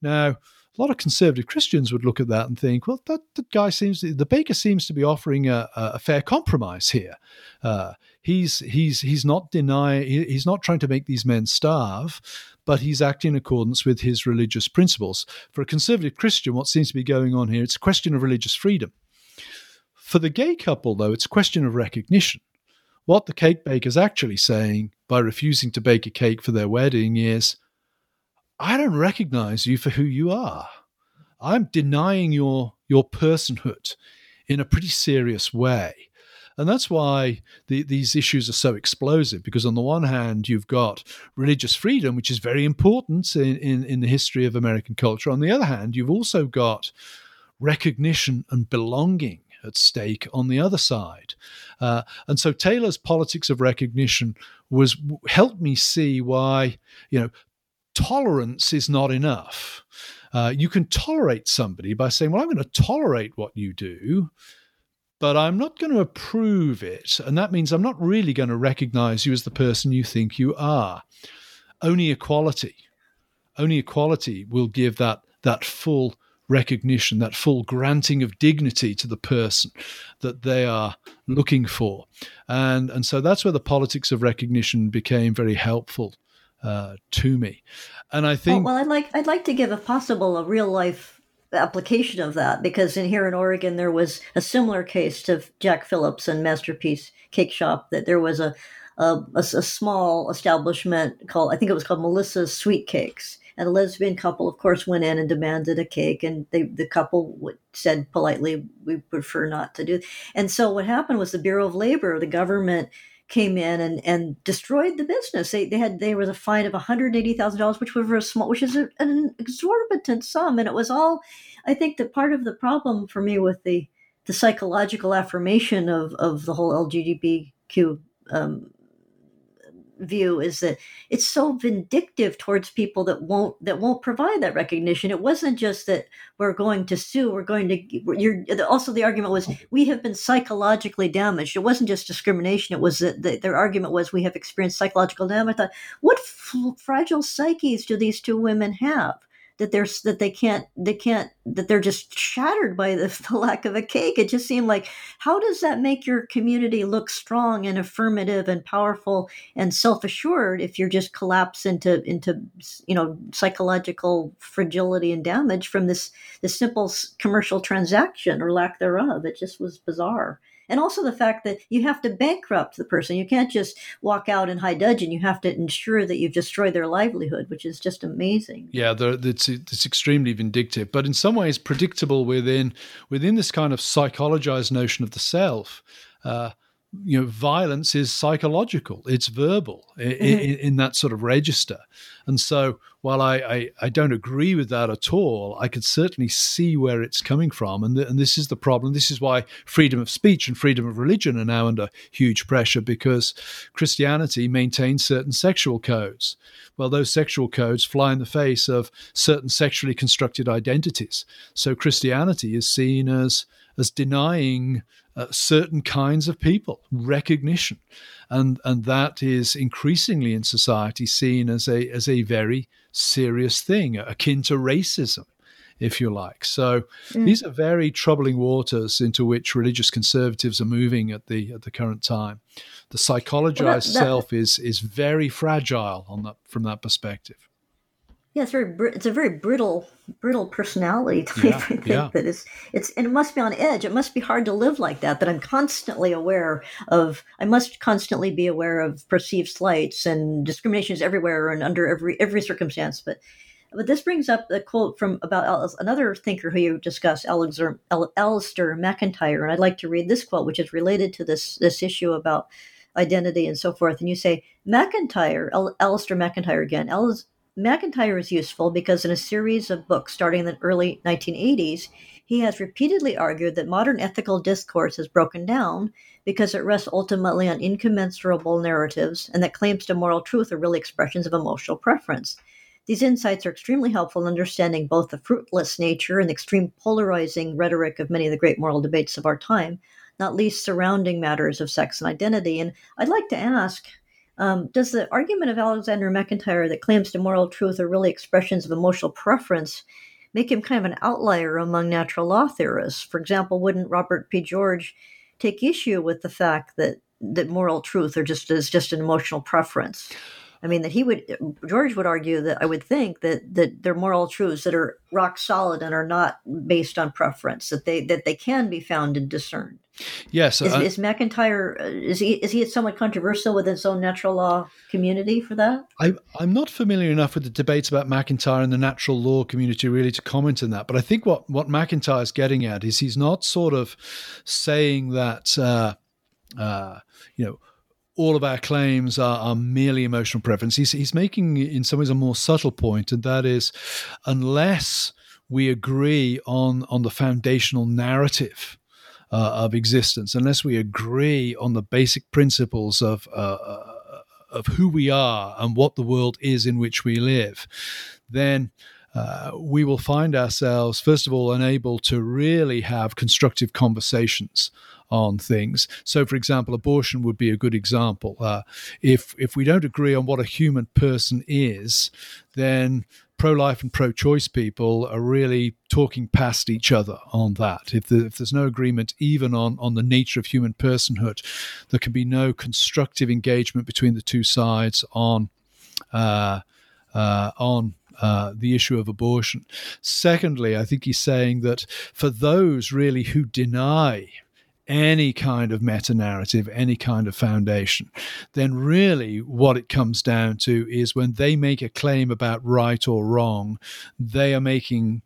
Now, a lot of conservative Christians would look at that and think, well, that, that guy seems, the baker seems to be offering a, a fair compromise here. Uh, he's he's he's not denying, he's not trying to make these men starve, but he's acting in accordance with his religious principles. For a conservative Christian, what seems to be going on here, it's a question of religious freedom. For the gay couple, though, it's a question of recognition. What the cake baker's actually saying by refusing to bake a cake for their wedding is, I don't recognize you for who you are. I'm denying your your personhood in a pretty serious way. And that's why the, these issues are so explosive, because on the one hand, you've got religious freedom, which is very important in, in, in the history of American culture. On the other hand, you've also got recognition and belonging at stake on the other side. Uh, and so Taylor's politics of recognition was helped me see why, you know, tolerance is not enough. Uh, you can tolerate somebody by saying, Well, I'm going to tolerate what you do, but I'm not going to approve it. And that means I'm not really going to recognize you as the person you think you are. Only equality, only equality will give that, that full recognition, that full granting of dignity to the person that they are looking for. And, and so that's where the politics of recognition became very helpful uh, to me. And I think. well, I'd like, I'd like to give a possible, a real life application of that because in here in Oregon, there was a similar case to Jack Phillips and Masterpiece Cake Shop that there was a, a, a, a small establishment called, I think it was called Melissa's Sweet Cakes and a lesbian couple, of course, went in and demanded a cake, and they, the couple said politely, "We prefer not to do." And so what happened was the Bureau of Labor, the government, came in and, and destroyed the business. They, they had there was a fine of one hundred eighty thousand dollars, which was a small, which is a, an exorbitant sum, and it was all. I think that part of the problem for me with the the psychological affirmation of of the whole LGBTQ um, view is that it's so vindictive towards people that won't that won't provide that recognition. It wasn't just that we're going to sue. We're going to. You're also the argument was mm-hmm. we have been psychologically damaged. It wasn't just discrimination. It was that the, their argument was we have experienced psychological damage. I thought, what f- fragile psyches do these two women have? That they're that they can't they can't that they're just shattered by the, <laughs> the, lack of a cake. It just seemed like how does that make your community look strong and affirmative and powerful and self-assured if you're just collapse into into you know psychological fragility and damage from this this simple commercial transaction or lack thereof? It just was bizarre and also the fact that you have to bankrupt the person. You can't just walk out in high dudgeon. You have to ensure that you've destroyed their livelihood, which is just amazing. Yeah, it's it's extremely vindictive, but in some ways predictable within within this kind of psychologized notion of the self. Uh, you know, violence is psychological, it's verbal mm-hmm. in, in, that sort of register. And so, while I, I, I, don't agree with that at all, I could certainly see where it's coming from. And, and this is the problem. This is why freedom of speech and freedom of religion are now under huge pressure because Christianity maintains certain sexual codes. Well, those sexual codes fly in the face of certain sexually constructed identities. So, Christianity is seen as, as denying uh, certain kinds of people, recognition, and and that is increasingly in society seen as a as a very serious thing, akin to racism, if you like. So mm. these are very troubling waters into which religious conservatives are moving at the at the current time. The psychologized well, that, that, self is is very fragile on that from that perspective yeah, it's very it's a very brittle brittle personality <laughs> type. Yeah, I think yeah. that is it's and it must be on edge. It must be hard to live like that. That I'm constantly aware of. I must constantly be aware of perceived slights and discriminations everywhere and under every every circumstance. But but this brings up a quote from about another thinker who you discussed, Alistair, Alasdair MacIntyre, and I'd like to read this quote, which is related to this this issue about identity and so forth. And you say MacIntyre, Alasdair MacIntyre again. MacIntyre is useful because in a series of books starting in the early 1980s, he has repeatedly argued that modern ethical discourse is broken down because it rests ultimately on incommensurable narratives and that claims to moral truth are really expressions of emotional preference. These insights are extremely helpful in understanding both the fruitless nature and extreme polarizing rhetoric of many of the great moral debates of our time, not least surrounding matters of sex and identity. And I'd like to ask um, does the argument of Alexander MacIntyre that claims to moral truth are really expressions of emotional preference make him kind of an outlier among natural law theorists? For example, wouldn't Robert P. George take issue with the fact that that moral truth are just is just an emotional preference? I mean, that he would, George would argue that I would think that that they're moral truths that are rock solid and are not based on preference, that they that they can be found and discerned. Yes, is, uh, is MacIntyre uh, is he is he somewhat controversial within his own natural law community for that? I, I'm not familiar enough with the debates about MacIntyre and the natural law community really to comment on that. But I think what what MacIntyre is getting at is he's not sort of saying that uh, uh, you know all of our claims are, are, merely emotional preference. He's, he's making, in some ways, a more subtle point, and that is, unless we agree on on the foundational narrative uh, of existence, unless we agree on the basic principles of uh, uh, of who we are and what the world is in which we live, then uh, we will find ourselves, first of all, unable to really have constructive conversations on things. So, for example, abortion would be a good example. Uh, if if we don't agree on what a human person is, then pro life and pro choice people are really talking past each other on that. If, the, if, there's no agreement even on, on the nature of human personhood, there can be no constructive engagement between the two sides on. Uh, uh, on uh, the issue of abortion. Secondly, I think he's saying that for those really who deny any kind of meta narrative, any kind of foundation, then really what it comes down to is when they make a claim about right or wrong, they are making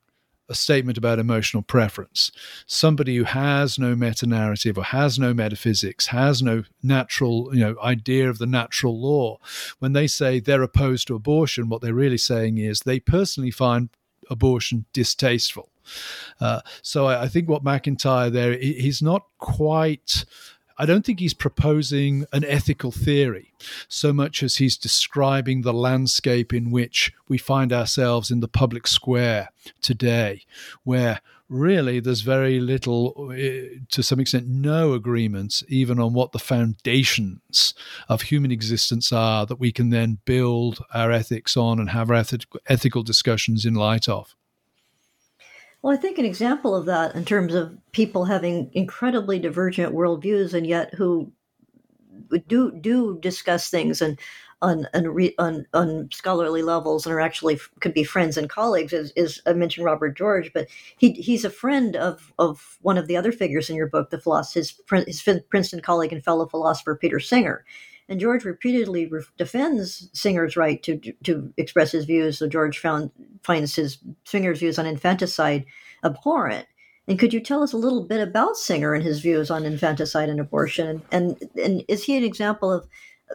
a statement about emotional preference. Somebody who has no meta narrative or has no metaphysics, has no natural, you know, idea of the natural law, when they say they're opposed to abortion, what they're really saying is they personally find abortion distasteful. Uh, so I, I, think what MacIntyre there, he's not quite. I don't think he's proposing an ethical theory so much as he's describing the landscape in which we find ourselves in the public square today, where really there's very little, uh, to some extent, no agreements even on what the foundations of human existence are that we can then build our ethics on and have our ethical discussions in light of. Well, I think an example of that, in terms of people having incredibly divergent worldviews and yet who do do discuss things and on on, on, on scholarly levels and are actually could be friends and colleagues, is, is I mentioned Robert George, but he he's a friend of of one of the other figures in your book, the philosopher, his his Princeton colleague and fellow philosopher Peter Singer. And George repeatedly re- defends Singer's right to to express his views. So George found finds his Singer's views on infanticide abhorrent. And could you tell us a little bit about Singer and his views on infanticide and abortion? And, and, and is he an example of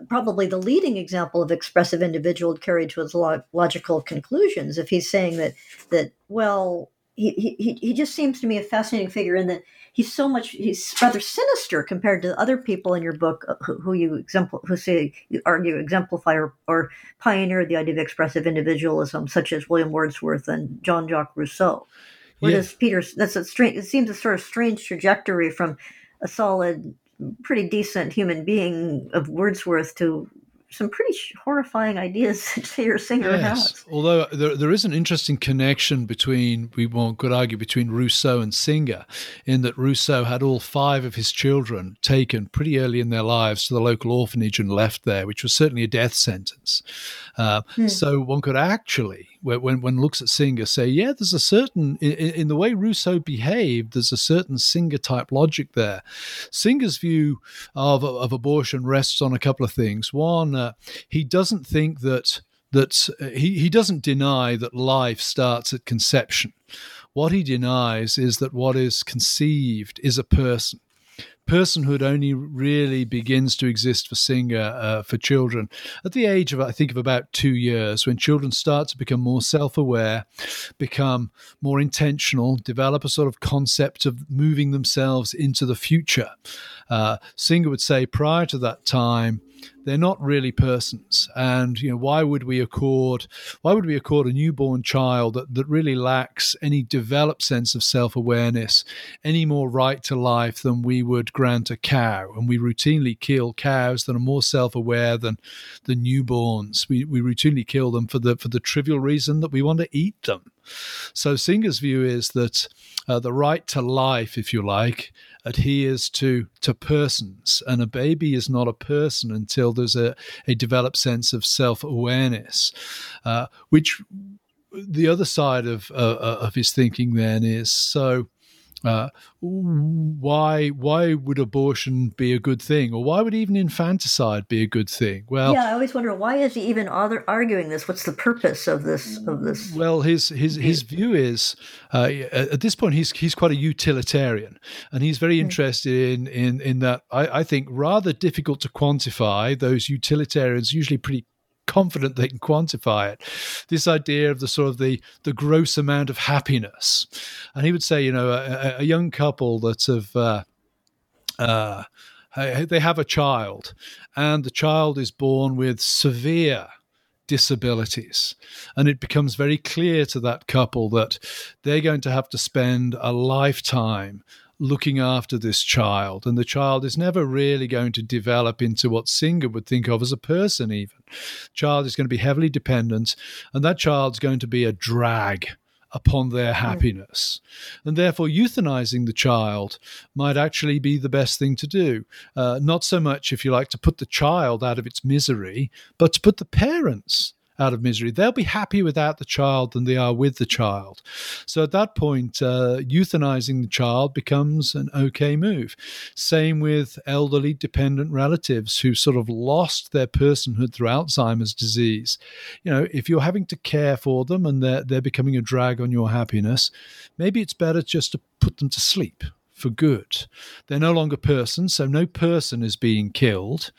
probably the leading example of expressive individual carried to its logical conclusions? If he's saying that that well, he, he he just seems to me a fascinating figure in that he's so much he's rather sinister compared to other people in your book uh, who, who you exempl- who say you argue exemplify or, or pioneer the idea of expressive individualism such as william wordsworth and jean-jacques rousseau where yeah. does peter that's a strange it seems a sort of strange trajectory from a solid pretty decent human being of wordsworth to some pretty horrifying ideas <laughs> to your Singer yes. has. Although there, there is an interesting connection between, we won't, could argue, between Rousseau and Singer, in that Rousseau had all five of his children taken pretty early in their lives to the local orphanage and left there, which was certainly a death sentence. Uh, hmm. So one could actually when when looks at Singer say, yeah, there's a certain in, in, the way Rousseau behaved, there's a certain Singer type logic there. Singer's view of of abortion rests on a couple of things. One, uh, he doesn't think that that uh, he he doesn't deny that life starts at conception. What he denies is that what is conceived is a person personhood only really begins to exist for Singer uh, for children at the age of, I think, of about two years, when children start to become more self aware, become more intentional, develop a sort of concept of moving themselves into the future. Uh, Singer would say prior to that time, they're not really persons. And you know, why would we accord why would we accord a newborn child that, that really lacks any developed sense of self-awareness any more right to life than we would grant a cow? And we routinely kill cows that are more self-aware than the newborns. We we routinely kill them for the for the trivial reason that we want to eat them. So Singer's view is that uh, the right to life, if you like, adheres to to persons, and a baby is not a person until there's a, a developed sense of self awareness, uh, which the other side of uh, of his thinking then is so uh, why why would abortion be a good thing, or why would even infanticide be a good thing? Well, yeah, I always wonder why is he even arguing this? What's the purpose of this of this? Well, his his his view is uh, at this point he's he's quite a utilitarian, and he's very hmm. interested in in in that I, I think rather difficult to quantify. Those utilitarians usually pretty confident they can quantify it. This idea of the sort of the the gross amount of happiness, and he would say, you know, a, a young couple that have. Uh, uh, they have a child, and the child is born with severe disabilities. And it becomes very clear to that couple that they're going to have to spend a lifetime looking after this child. And the child is never really going to develop into what Singer would think of as a person, even. Child is going to be heavily dependent, and that child's going to be a drag upon their hmm. happiness. Mm. And therefore, euthanizing the child might actually be the best thing to do. Uh, not so much, if you like, to put the child out of its misery, but to put the parents out of misery. They'll be happy without the child than they are with the child. So at that point, uh, euthanizing the child becomes an okay move. Same with elderly dependent relatives who sort of lost their personhood through Alzheimer's disease. You know, if you're having to care for them and they're, they're becoming a drag on your happiness, maybe it's better just to put them to sleep for good. They're no longer persons, so no person is being killed.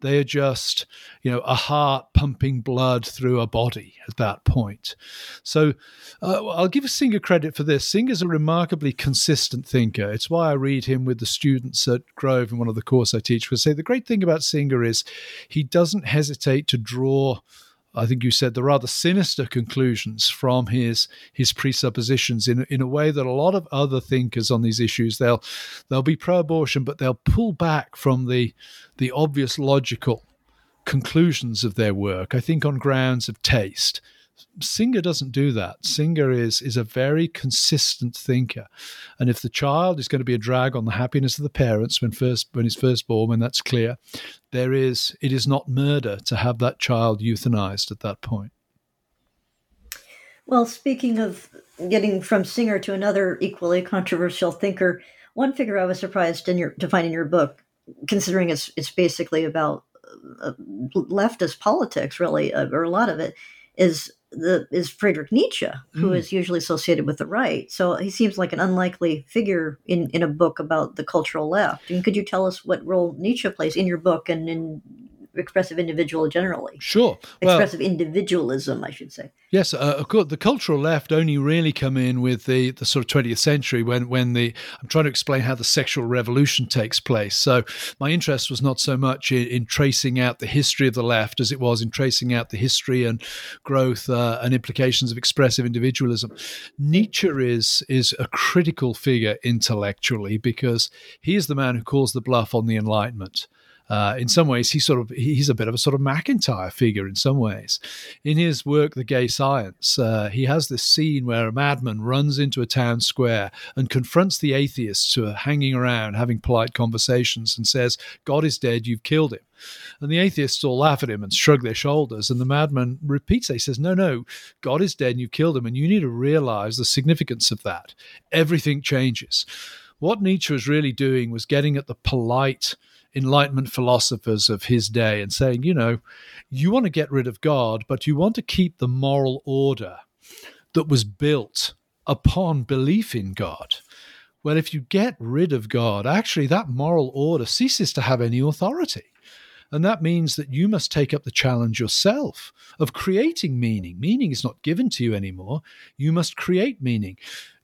They are just, you know, a heart pumping blood through a body at that point. So uh, I'll give Singer credit for this. Singer's a remarkably consistent thinker. It's why I read him with the students at Grove in one of the courses I teach. Because say the great thing about Singer is he doesn't hesitate to draw I think you said the rather sinister conclusions from his his presuppositions in in a way that a lot of other thinkers on these issues they'll they'll be pro-abortion but they'll pull back from the the obvious logical conclusions of their work I think on grounds of taste Singer doesn't do that. Singer is is a very consistent thinker, and if the child is going to be a drag on the happiness of the parents when first when he's first born, when that's clear, there is it is not murder to have that child euthanized at that point. Well, speaking of getting from Singer to another equally controversial thinker, one figure I was surprised in your, to find in your book, considering it's it's basically about uh, leftist politics, really, uh, or a lot of it, is the is Friedrich Nietzsche, who mm. is usually associated with the right. So he seems like an unlikely figure in, in a book about the cultural left. And could you tell us what role Nietzsche plays in your book and in expressive individual generally. Sure. Well, expressive individualism, I should say. Yes, uh, of course. The cultural left only really come in with the, the sort of 20th century when, when the I'm trying to explain how the sexual revolution takes place. So my interest was not so much in, in tracing out the history of the left as it was in tracing out the history and growth uh, and implications of expressive individualism. Nietzsche is is a critical figure intellectually because he is the man who calls the bluff on the Enlightenment. Uh, in some ways, he's sort of he's a bit of a sort of MacIntyre figure in some ways. In his work, The Gay Science, uh, he has this scene where a madman runs into a town square and confronts the atheists who are hanging around having polite conversations and says, "God is dead. You've killed him." And the atheists all laugh at him and shrug their shoulders. And the madman repeats. He says, No, no, God is dead and you've killed him. And you need to realize the significance of that. Everything changes. What Nietzsche was really doing was getting at the polite Enlightenment philosophers of his day and saying, you know, you want to get rid of God, but you want to keep the moral order that was built upon belief in God. Well, if you get rid of God, actually, that moral order ceases to have any authority. And that means that you must take up the challenge yourself of creating meaning. Meaning is not given to you anymore. You must create meaning.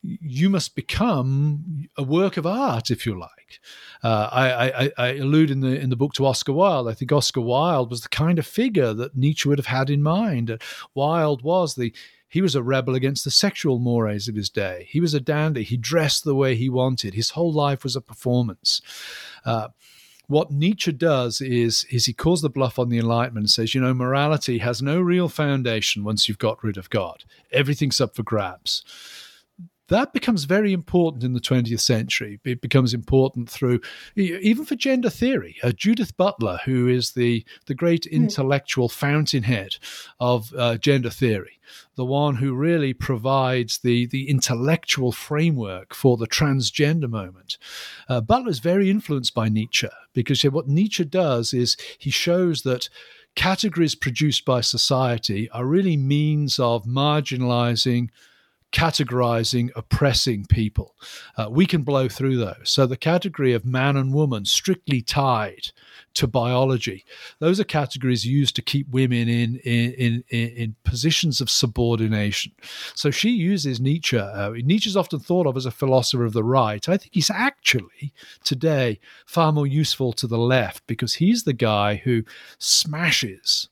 You must become a work of art, if you like. Uh, I, I, I, allude in the in the book to Oscar Wilde. I think Oscar Wilde was the kind of figure that Nietzsche would have had in mind. Wilde was the he was a rebel against the sexual mores of his day. He was a dandy. He dressed the way he wanted. His whole life was a performance. Uh, what Nietzsche does is, is he calls the bluff on the Enlightenment and says, you know, morality has no real foundation once you've got rid of God. Everything's up for grabs that becomes very important in the 20th century. It becomes important through, even for gender theory. Uh, Judith Butler, who is the, the great hmm. intellectual fountainhead of uh, gender theory, the one who really provides the, the intellectual framework for the transgender moment. Uh, Butler is very influenced by Nietzsche because what Nietzsche does is he shows that categories produced by society are really means of marginalizing categorizing, oppressing people. Uh, we can blow through those. So the category of man and woman, strictly tied to biology, those are categories used to keep women in in in, in positions of subordination. So she uses Nietzsche. Uh, Nietzsche is often thought of as a philosopher of the right. I think he's actually today far more useful to the left because he's the guy who smashes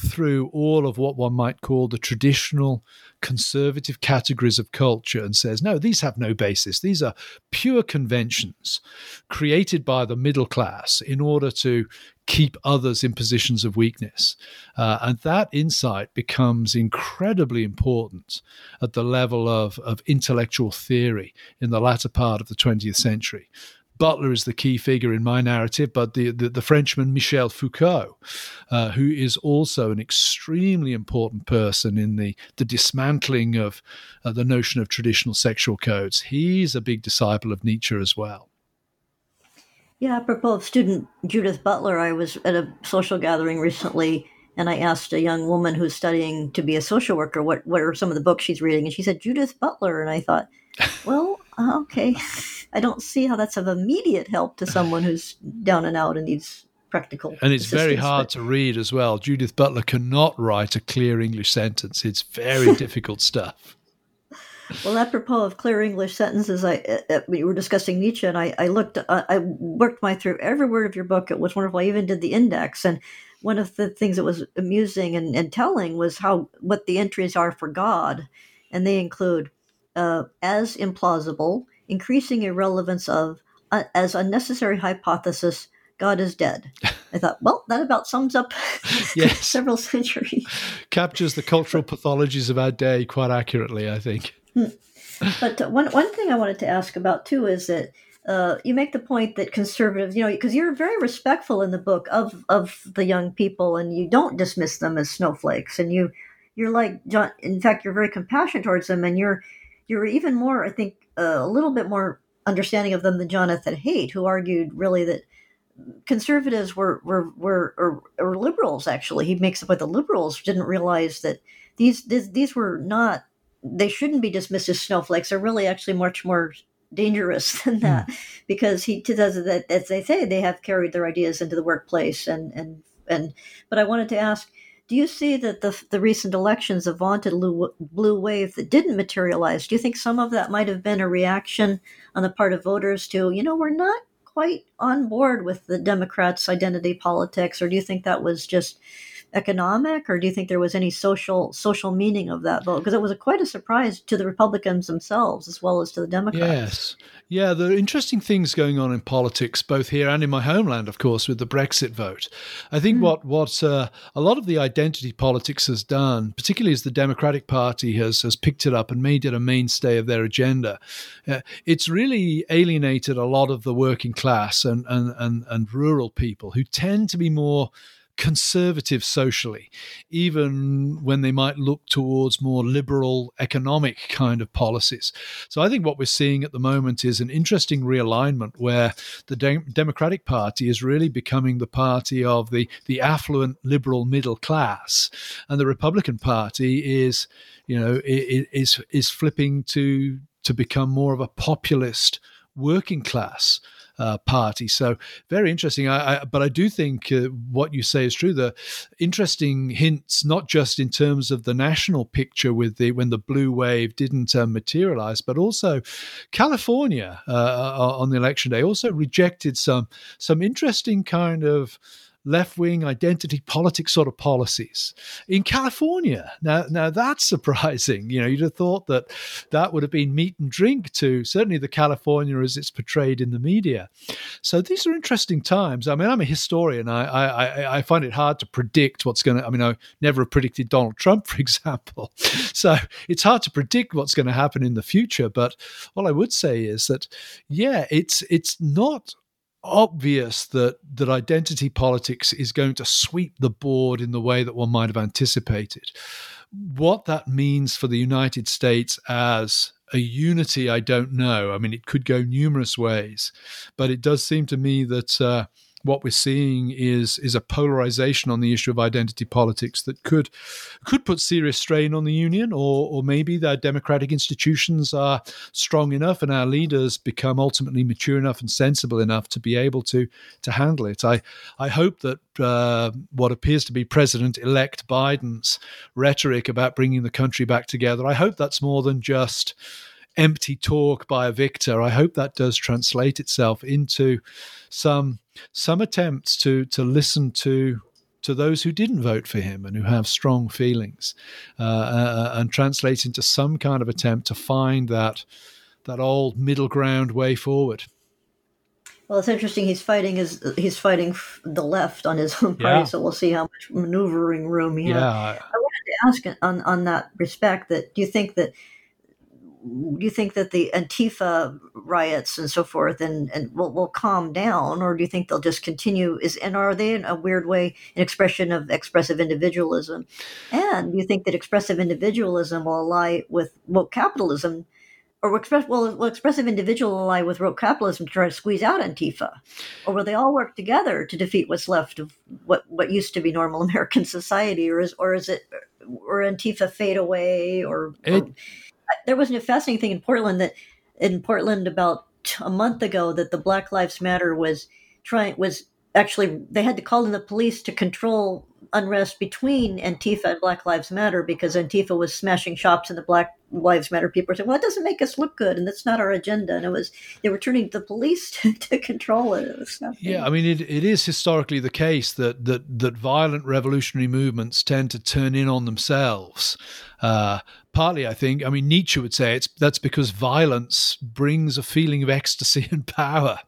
through all of what one might call the traditional conservative categories of culture and says, no, these have no basis. These are pure conventions created by the middle class in order to keep others in positions of weakness. Uh, and that insight becomes incredibly important at the level of, of intellectual theory in the latter part of the 20th century. Butler is the key figure in my narrative, but the, the, the Frenchman Michel Foucault, uh, who is also an extremely important person in the, the dismantling of uh, the notion of traditional sexual codes, he's a big disciple of Nietzsche as well. Yeah, apropos of student Judith Butler, I was at a social gathering recently and I asked a young woman who's studying to be a social worker what, what are some of the books she's reading. And she said, Judith Butler. And I thought, <laughs> well, uh, okay. <laughs> I don't see how that's of immediate help to someone who's down and out and needs practical. And it's very hard but... to read as well. Judith Butler cannot write a clear English sentence. It's very <laughs> difficult stuff. Well, apropos of clear English sentences, I uh, uh, we were discussing Nietzsche, and I, I looked, uh, I worked my through every word of your book. It was wonderful. I even did the index, and one of the things that was amusing and, and telling was how what the entries are for God, and they include uh, as implausible, increasing irrelevance of uh, as unnecessary hypothesis God is dead. I thought, well, that about sums up <laughs> <laughs> yes. several centuries. Captures the cultural pathologies of our day quite accurately, I think. Hmm. But one one thing I wanted to ask about too is that uh, you make the point that conservatives, you know, because you're very respectful in the book of of the young people, and you don't dismiss them as snowflakes, and you you're like John. In fact, you're very compassionate towards them, and you're you're even more, I think, uh, a little bit more understanding of them than Jonathan Haidt, who argued really that conservatives were were were or, or liberals. Actually, he makes up with the liberals didn't realize that these, these these were not they shouldn't be dismissed as snowflakes. They're really actually much more dangerous <laughs> than that mm. because he does that as they say they have carried their ideas into the workplace and and and but I wanted to ask do you see that the, the recent elections, a vaunted blue wave that didn't materialize, do you think some of that might have been a reaction on the part of voters to, you know, we're not quite on board with the Democrats' identity politics, or do you think that was just economic, or do you think there was any social social meaning of that vote? Because it was a, quite a surprise to the Republicans themselves as well as to the Democrats. Yes, yeah, there are interesting things going on in politics, both here and in my homeland, of course, with the Brexit vote. I think mm. what what uh, a lot of the identity politics has done, particularly as the Democratic Party has has picked it up and made it a mainstay of their agenda, uh, it's really alienated a lot of the working class and and and, and rural people who tend to be more conservative socially, even when they might look towards more liberal economic kind of policies. So I think what we're seeing at the moment is an interesting realignment where the De- Democratic Party is really becoming the party of the, the affluent liberal middle class, and the Republican Party is, you know, is is flipping to to become more of a populist working class uh, party. So very interesting. I, I, but I do think uh, what you say is true. The interesting hints, not just in terms of the national picture with the when the blue wave didn't uh, materialize, but also California uh, uh, on the election day also rejected some some interesting kind of left wing identity politics sort of policies in California. Now, now that's surprising. You know, you'd have thought that that would have been meat and drink to certainly the California as it's portrayed in the media. So these are interesting times. I mean, I'm a historian. I I, I find it hard to predict what's going to. I mean, I never have predicted Donald Trump, <laughs> for example. So it's hard to predict what's going to happen in the future. But all I would say is that, yeah, it's it's not obvious that that identity politics is going to sweep the board in the way that one might have anticipated. What that means for the United States as a unity, I don't know. I mean, it could go numerous ways, but it does seem to me that uh, what we're seeing is is a polarization on the issue of identity politics that could could put serious strain on the union, or or maybe the democratic institutions are strong enough and our leaders become ultimately mature enough and sensible enough to be able to to handle it. I I hope that uh, what appears to be President-elect Biden's rhetoric about bringing the country back together, I hope that's more than just empty talk by a victor. I hope that does translate itself into some some attempts to to listen to to those who didn't vote for him and who have strong feelings, uh, uh, and translate into some kind of attempt to find that that old middle ground way forward. Well, it's interesting. He's fighting his he's fighting the left on his own party, yeah. so we'll see how much maneuvering room he yeah. has. I wanted to ask on on that respect that do you think that do you think that the Antifa riots and so forth and, and will, will calm down, or do you think they'll just continue? Is and are they in a weird way an expression of expressive individualism? And do you think that expressive individualism will ally with woke capitalism or express well will expressive individual ally with woke capitalism to try to squeeze out Antifa, or will they all work together to defeat what's left of what what used to be normal <laughs> American society, or is or is it or Antifa fade away, or, or there was a fascinating thing in Portland that in Portland about a month ago that the Black Lives Matter was trying was actually they had to call in the police to control unrest between Antifa and Black Lives Matter because Antifa was smashing shops and the Black Lives Matter people were saying, well, it doesn't make us look good and that's not our agenda. And it was, they were turning to the police <laughs> to, to control it. it yeah, I mean, it, it is historically the case that, that, that violent revolutionary movements tend to turn in on themselves. Uh, partly, I think, I mean, Nietzsche would say it's that's because violence brings a feeling of ecstasy <laughs> and power.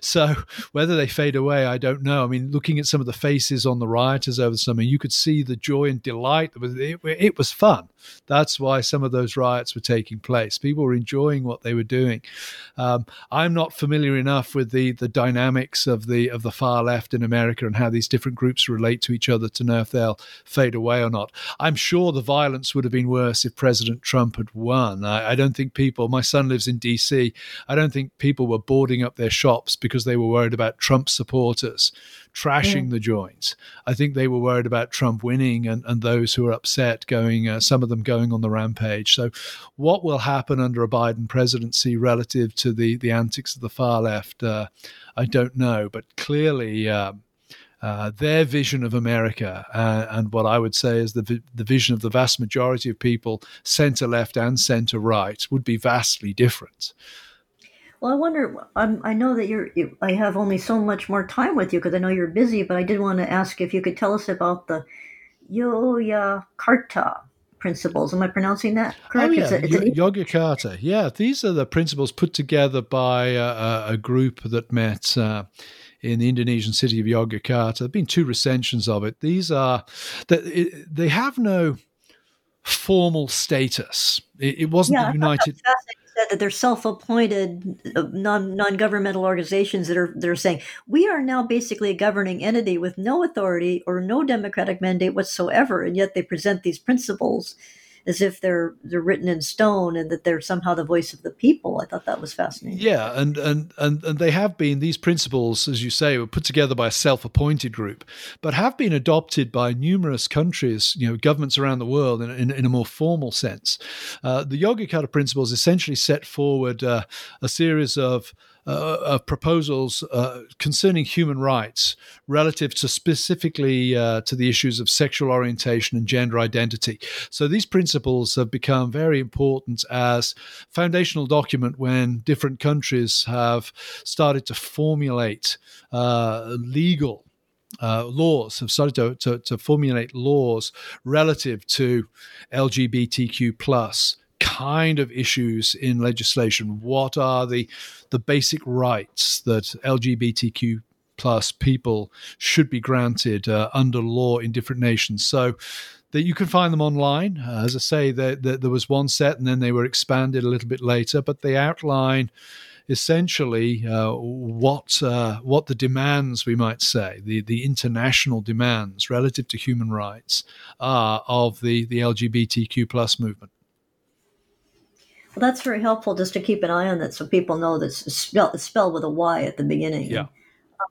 So whether they fade away, I don't know. I mean, looking at some of the faces on the rioters over the summer, you could see the joy and delight. It, it was fun. That's why some of those riots were taking place. People were enjoying what they were doing. Um, I'm not familiar enough with the the dynamics of the of the far left in America and how these different groups relate to each other to know if they'll fade away or not. I'm sure the violence would have been worse if President Trump had won. I, I don't think people. My son lives in D.C. I don't think people were boarding up their shops because they were worried about Trump supporters trashing the joints. I think they were worried about Trump winning and, and those who are upset going, uh, some of them going on the rampage. So, what will happen under a Biden presidency relative to the, the antics of the far left? Uh, I don't know. But clearly, uh, uh, their vision of America uh, and what I would say is the, the vision of the vast majority of people, center left and center right, would be vastly different. Well, I wonder. I'm, i know that you're. You, I have only so much more time with you because I know you're busy. But I did want to ask if you could tell us about the Yogyakarta principles. Am I pronouncing that correct? Oh, yeah. It's a, it's Yogyakarta. Yeah, these are the principles put together by a, a group that met. Uh, in the Indonesian city of Yogyakarta. There have been two recensions of it. These are they, they have no formal status. It, wasn't yeah, the United <laughs> said that they're self-appointed uh, non non-governmental organizations that are they're saying we are now basically a governing entity with no authority or no democratic mandate whatsoever, and yet they present these principles as if they're they're written in stone and that they're somehow the voice of the people. I thought that was fascinating. Yeah, and and and, and they have been these principles, as you say, were put together by a self-appointed group, but have been adopted by numerous countries, you know, governments around the world in, in, in a more formal sense. Uh, the Yogyakarta principles essentially set forward uh, a series of uh, of proposals uh, concerning human rights relative to specifically uh, to the issues of sexual orientation and gender identity. So these principles have become very important as foundational document when different countries have started to formulate uh, legal uh, laws have started to, to, to, formulate laws relative to LGBTQ plus kind of issues in legislation? What are the the basic rights that LGBTQ plus people should be granted uh, under law in different nations? So that you can find them online. Uh, as I say, there, there, was one set, and then they were expanded a little bit later, but they outline essentially uh, what uh, what the demands we might say the the international demands relative to human rights are of the the LGBTQ plus movement. Well, that's very helpful just to keep an eye on that so people know that it's spelled, it's with a Y at the beginning. Yeah.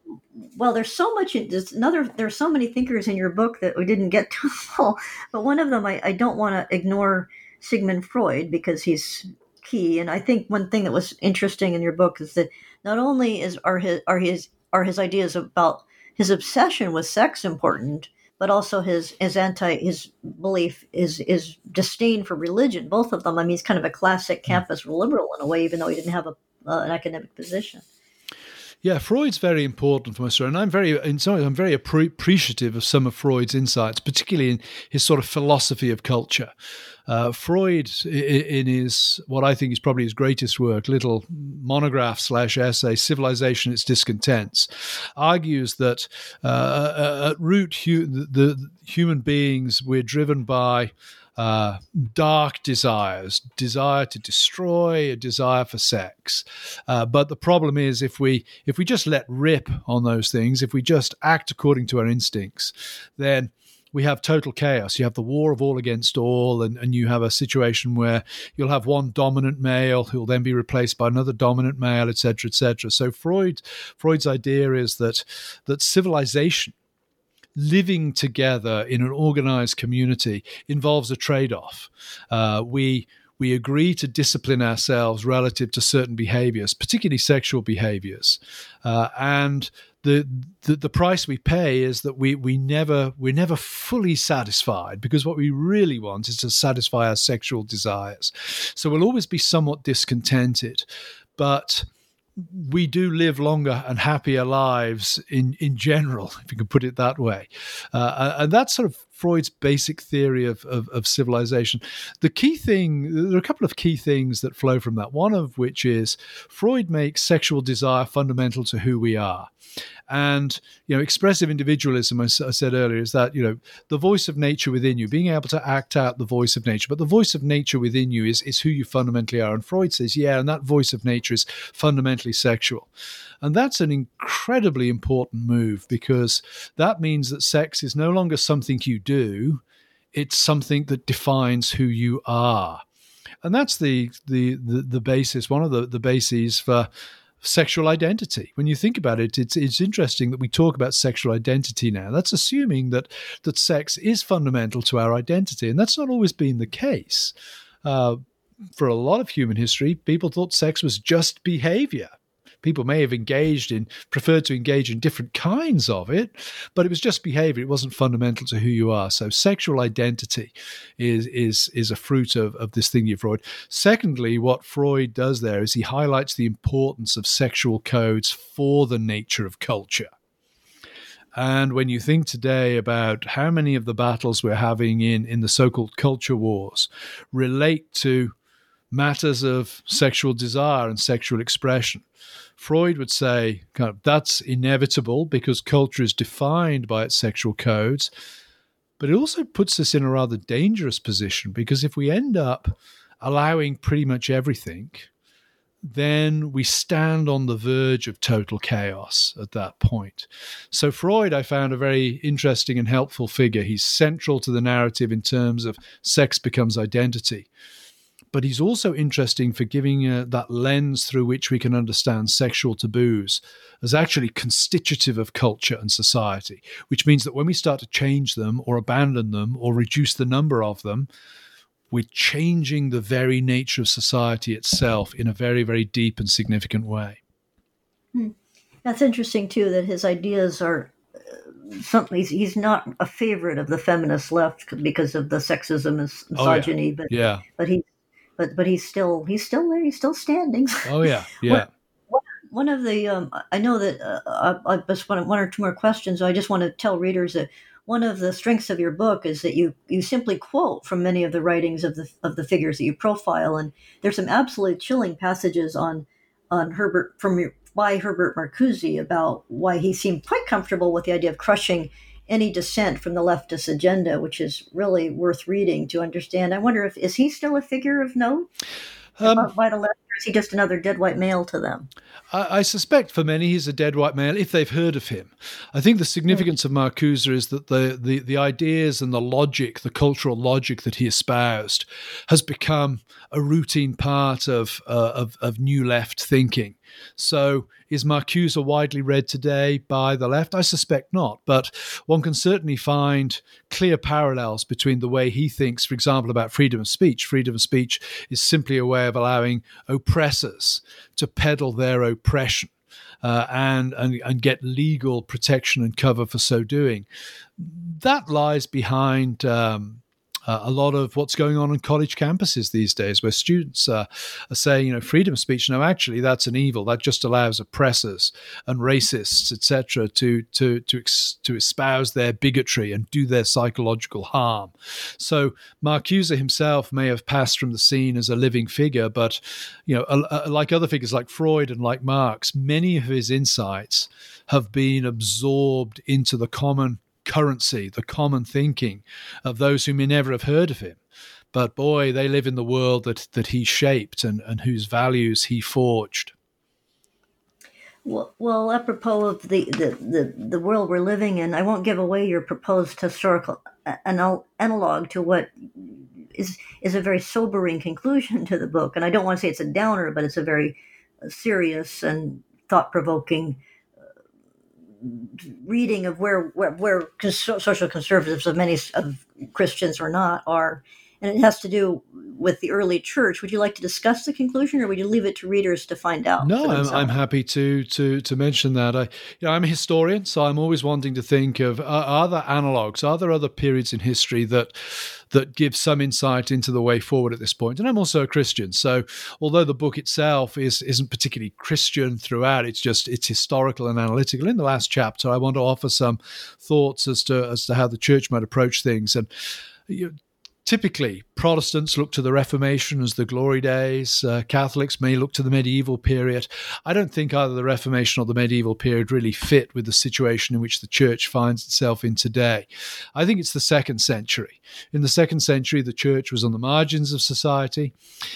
Um, well, there's so much. There's another. There's so many thinkers in your book that we didn't get to <laughs> all. But one of them, I, I don't want to ignore Sigmund Freud because he's key. And I think one thing that was interesting in your book is that not only is are his are his are his ideas about his obsession with sex important, but also his his anti his belief is is disdain for religion. Both of them. I mean, he's kind of a classic hmm. campus liberal in a way, even though he didn't have a uh, an academic position. Yeah, Freud's very important for my story, and I'm very, in some ways, I'm very appreciative of some of Freud's insights, particularly in his sort of philosophy of culture. Uh, Freud, in his what I think is probably his greatest work, little monograph slash essay, "Civilization: Its Discontents," argues that uh, uh at root, hu- the, the human beings we're driven by uh, dark desires, desire to destroy, a desire for sex. Uh, but the problem is, if we if we just let rip on those things, if we just act according to our instincts, then we have total chaos. You have the war of all against all, and, and you have a situation where you'll have one dominant male who will then be replaced by another dominant male, etc., etc. So Freud, Freud's idea is that that civilization living together in an organized community involves a trade off. Uh, we we agree to discipline ourselves relative to certain behaviors, particularly sexual behaviors, uh, and the, the, the price we pay is that we we never we're never fully satisfied because what we really want is to satisfy our sexual desires. So we'll always be somewhat discontented, but we do live longer and happier lives in, in general, if you can put it that way. Uh, and that's sort of Freud's basic theory of, of, of, civilization. The key thing, there are a couple of key things that flow from that. One of which is Freud makes sexual desire fundamental to who we are. And you know, expressive individualism, as I said earlier, is that you know the voice of nature within you, being able to act out the voice of nature. But the voice of nature within you is is who you fundamentally are. And Freud says, yeah, and that voice of nature is fundamentally sexual. And that's an incredibly important move because that means that sex is no longer something you do; it's something that defines who you are and that's the the the, the basis one of the the bases for sexual identity. When you think about it, it's it's interesting that we talk about sexual identity now. That's assuming that that sex is fundamental to our identity, and that's not always been the case. Uh, for a lot of human history, people thought sex was just behavior people may have engaged in, preferred to engage in different kinds of it, but it was just behavior. It wasn't fundamental to who you are. So sexual identity is is is a fruit of, of this thing you Freud. Secondly, what Freud does there is he highlights the importance of sexual codes for the nature of culture. And when you think today about how many of the battles we're having in, in the so called culture wars relate to matters of sexual desire and sexual expression, Freud would say kind of, that's inevitable because culture is defined by its sexual codes. But it also puts us in a rather dangerous position because if we end up allowing pretty much everything, then we stand on the verge of total chaos at that point. So, Freud, I found a very interesting and helpful figure. He's central to the narrative in terms of sex becomes identity but he's also interesting for giving uh, that lens through which we can understand sexual taboos as actually constitutive of culture and society, which means that when we start to change them or abandon them or reduce the number of them, we're changing the very nature of society itself in a very, very deep and significant way. Hmm. That's interesting, too, that his ideas are uh, something he's, he's, not a favorite of the feminist left because of the sexism and misogyny, oh, yeah. but yeah. but he but but he's still he's still there. He's still standing. <laughs> Oh yeah, yeah. one, one of the um, I know that uh, I, I just want one or two more questions. I just want to tell readers that one of the strengths of your book is that you you simply quote from many of the writings of the of the figures that you profile, and there's some absolutely chilling passages on on Herbert from your, by Herbert Marcuse about why he seemed quite comfortable with the idea of crushing any dissent from the leftist agenda, which is really worth reading to understand. I wonder if is he still a figure of note um, by the left, is he just another dead white male to them? I, I, suspect for many he's a dead white male if they've heard of him. I think the significance of Marcuse is that the, the the ideas and the logic, the cultural logic that he espoused, has become a routine part of uh, of, of new left thinking. So, is Marcuse widely read today by the left? I suspect not, but one can certainly find clear parallels between the way he thinks, for example, about freedom of speech. Freedom of speech is simply a way of allowing oppressors to peddle their oppression. Uh, and, and and get legal protection and cover for so doing. That lies behind um, uh, a lot of what's going on on college campuses these days, where students uh, are saying, you know, freedom of speech. No, actually, that's an evil. That just allows oppressors and racists, etc., to to to ex- to espouse their bigotry and do their psychological harm. So Marcuse himself may have passed from the scene as a living figure, but you know, like other figures like Freud and like Marx, many of his insights have been absorbed into the common currency, the common thinking of those who may never have heard of him. But boy, they live in the world that, that he shaped and, and whose values he forged. Well, well, apropos of the, the, the, the world we're living in, I won't give away your proposed historical uh, analog to what is is a very sobering conclusion to the book. And I don't want to say it's a downer, but it's a very uh, serious and thought provoking reading of where where, where social conservatives of many of Christians or not are, and it has to do with the early church. Would you like to discuss the conclusion, or would you leave it to readers to find out? No, I'm, I'm, happy to to to mention that. I, you know, I'm a historian, so I'm always wanting to think of uh, are there analogs? Are there other periods in history that that give some insight into the way forward at this point? And I'm also a Christian, so although the book itself is isn't particularly Christian throughout, it's just it's historical and analytical. In the last chapter, I want to offer some thoughts as to as to how the church might approach things and. You know, Typically, Protestants look to the Reformation as the glory days. Uh, Catholics may look to the medieval period. I don't think either the Reformation or the medieval period really fit with the situation in which the church finds itself in today. I think it's the second century. In the second century, the church was on the margins of society.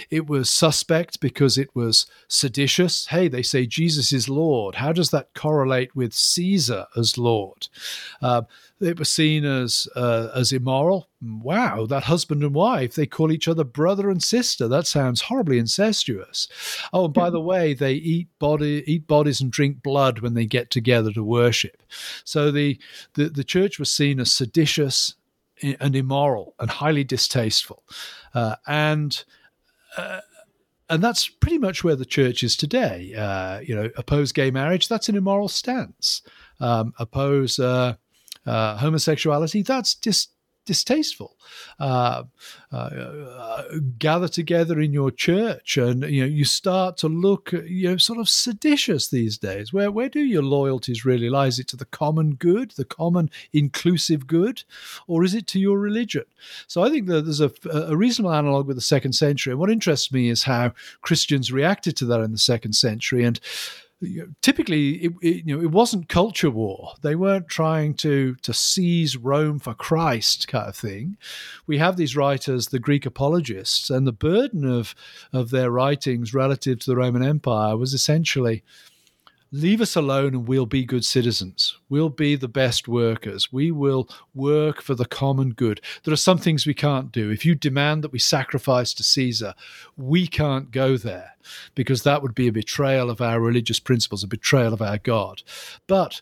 It was suspect because it was seditious. Hey, they say Jesus is Lord. How does that correlate with Caesar as Lord? Uh, it was seen as uh, as immoral. Wow, that husband and wife they call each other brother and sister. That sounds horribly incestuous. Oh, and by the way, they eat body eat bodies and drink blood when they get together to worship. So the the, the church was seen as seditious and immoral and highly distasteful, uh, and. Uh, and that's pretty much where the church is today. Uh, you know, oppose gay marriage, that's an immoral stance. Um, oppose uh, uh, homosexuality, that's just distasteful. Uh, uh, uh, gather together in your church, and you know you start to look, you know, sort of seditious these days. Where where do your loyalties really lie? Is it to the common good, the common inclusive good, or is it to your religion? So I think that there's a, a reasonable analog with the second century. And what interests me is how Christians reacted to that in the second century, and typically it, it, you know it wasn't culture war. They weren't trying to to seize rome for christ kind of thing. We have these writers the greek apologists and the burden of of their writings relative to the roman empire was essentially leave us alone and we'll be good citizens. We'll be the best workers. We will work for the common good. There are some things we can't do. If you demand that we sacrifice to Caesar, we can't go there because that would be a betrayal of our religious principles, a betrayal of our God. But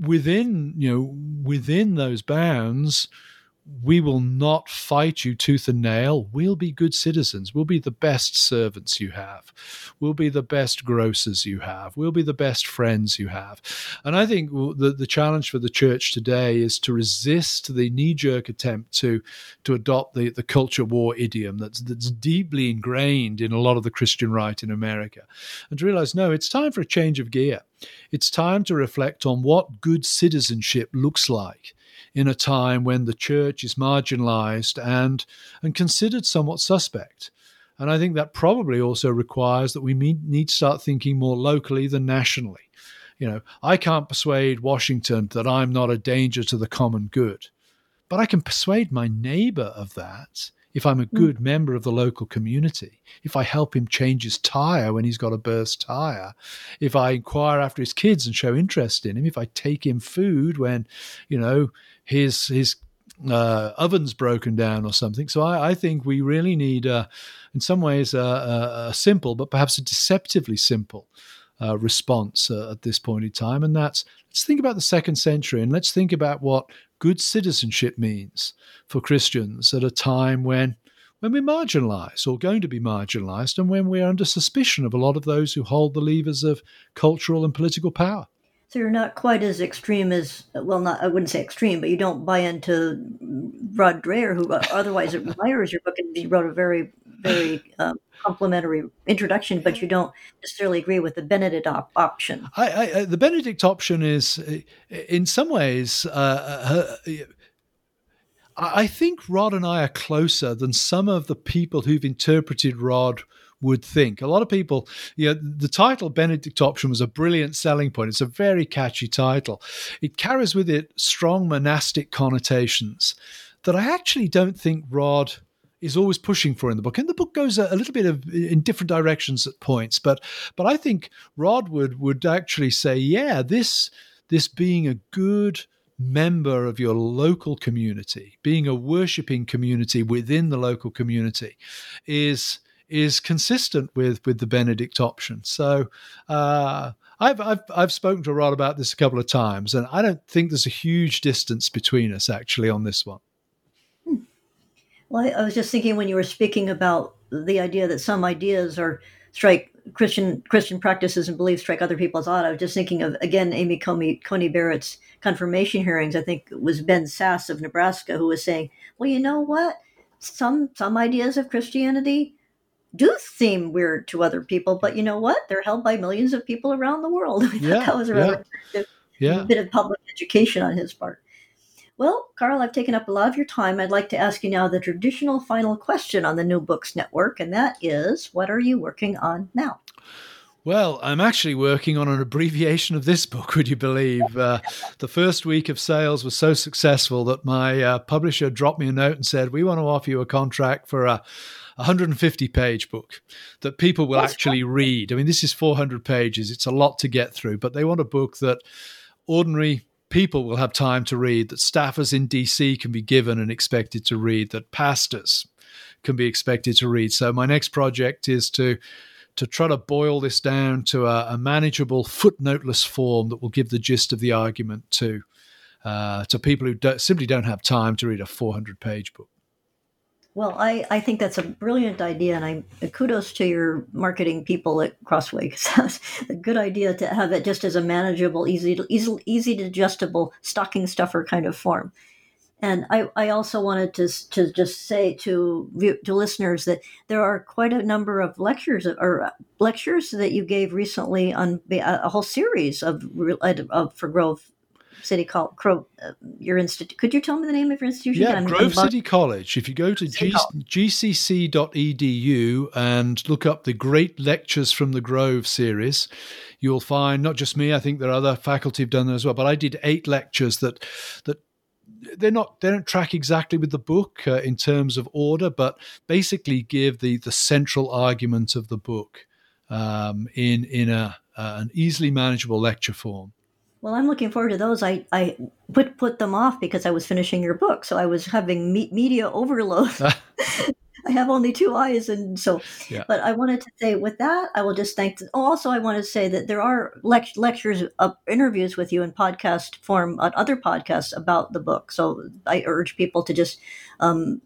within, you know, within those bounds, we will not fight you tooth and nail. We'll be good citizens. We'll be the best servants you have. We'll be the best grocers you have. We'll be the best friends you have. And I think the, the challenge for the church today is to resist the knee jerk attempt to, to adopt the, the culture war idiom that's, that's deeply ingrained in a lot of the Christian right in America and to realize no, it's time for a change of gear. It's time to reflect on what good citizenship looks like in a time when the church is marginalized and, and considered somewhat suspect. And I think that probably also requires that we need to start thinking more locally than nationally. You know, I can't persuade Washington that I'm not a danger to the common good, but I can persuade my neighbor of that if I'm a hmm. good member of the local community, if I help him change his tire when he's got a burst tire, if I inquire after his kids and show interest in him, if I take him food when, you know, his his uh, oven's broken down or something. So I, I think we really need, uh, in some ways, a, a, simple but perhaps a deceptively simple uh, response uh, at this point in time, and that's let's think about the second century and let's think about what good citizenship means for Christians at a time when when we're marginalized or going to be marginalized and when we're under suspicion of a lot of those who hold the levers of cultural and political power. So you're not quite as extreme as well. Not I wouldn't say extreme, but you don't buy into Rod Dreher, who otherwise admires your book and he wrote a very, very um, complimentary introduction. But you don't necessarily agree with the Benedict op- option. I, I, the Benedict option is, in some ways. Uh, uh, I think Rod and I are closer than some of the people who've interpreted Rod would think. A lot of people, you know, the title Benedict Option was a brilliant selling point. It's a very catchy title. It carries with it strong monastic connotations that I actually don't think Rod is always pushing for in the book. And the book goes a, a, little bit of in different directions at points, but but I think Rod would would actually say, yeah, this this being a good member of your local community, being a worshipping community within the local community, is is consistent with with the Benedict option. So uh, I've, I've I've spoken to Rod about this a couple of times, and I don't think there's a huge distance between us actually on this one. Hmm. Well, I, I was just thinking when you were speaking about the idea that some ideas are strike Christian Christian practices and beliefs strike other people as odd. I was just thinking of again Amy Coney, Coney Barrett's confirmation hearings. I think it was Ben Sasse of Nebraska who was saying, "Well, you know what? Some some ideas of Christianity do seem weird to other people, but you know what? They're held by millions of people around the world. <laughs> Yeah, that was a rather yeah, yeah. bit of public education on his part. Well, Carl, I've taken up a lot of your time. I'd like to ask you now the traditional final question on the New Books Network, and that is what are you working on now? Well, I'm actually working on an abbreviation of this book, <laughs> would you believe? Uh, the first week of sales was so successful that my uh, publisher dropped me a note and said, We want to offer you a contract for a 150 page book that people will That's actually fun. read. I mean, this is 400 pages, it's a lot to get through, but they want a book that ordinary people will have time to read, that staffers in DC can be given and expected to read, that pastors can be expected to read. So, my next project is to to try to boil this down to a, a manageable footnoteless form that will give the gist of the argument to uh, to people who don't, simply don't have time to read a 400 page book. Well, I, I think that's a brilliant idea, and I kudos to your marketing people at Crossway because <laughs> that's a good idea to have it just as a manageable, easy, easy, easy digestible stocking stuffer kind of form. And I, I also wanted to, to just say to to listeners that there are quite a number of lectures or uh, lectures that you gave recently on uh, a whole series of, uh, of for Grove City College, uh, your institute. Could you tell me the name of your institution? Yeah, Grove City College. If you go to G- gcc.edu and look up the Great Lectures from the Grove series, you'll find not just me. I think there are other faculty have done that as well. But I did eight lectures that that they're not they don't track exactly with the book uh, in terms of order, but basically give the the central argument of the book um, in in a uh, an easily manageable lecture form. Well, I'm looking forward to those. I, I put put them off because I was finishing your book, so I was having me- media overload. <laughs> I have only two eyes, and so. Yeah. But I wanted to say, with that, I will just thank. Oh, also, I want to say that there are lect- lectures, uh, interviews with you in podcast form on other podcasts about the book. So I urge people to just um,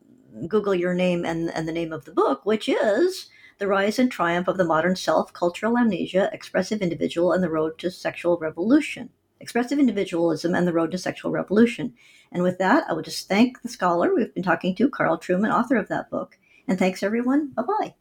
Google your name and and the name of the book, which is the Rise and Triumph of the Modern Self, Cultural Amnesia, Expressive Individual, and the Road to Sexual Revolution. Expressive Individualism and the Road to Sexual Revolution. And with that, I would just thank the scholar we've been talking to, Carl Trueman, author of that book. And thanks, everyone. Bye bye.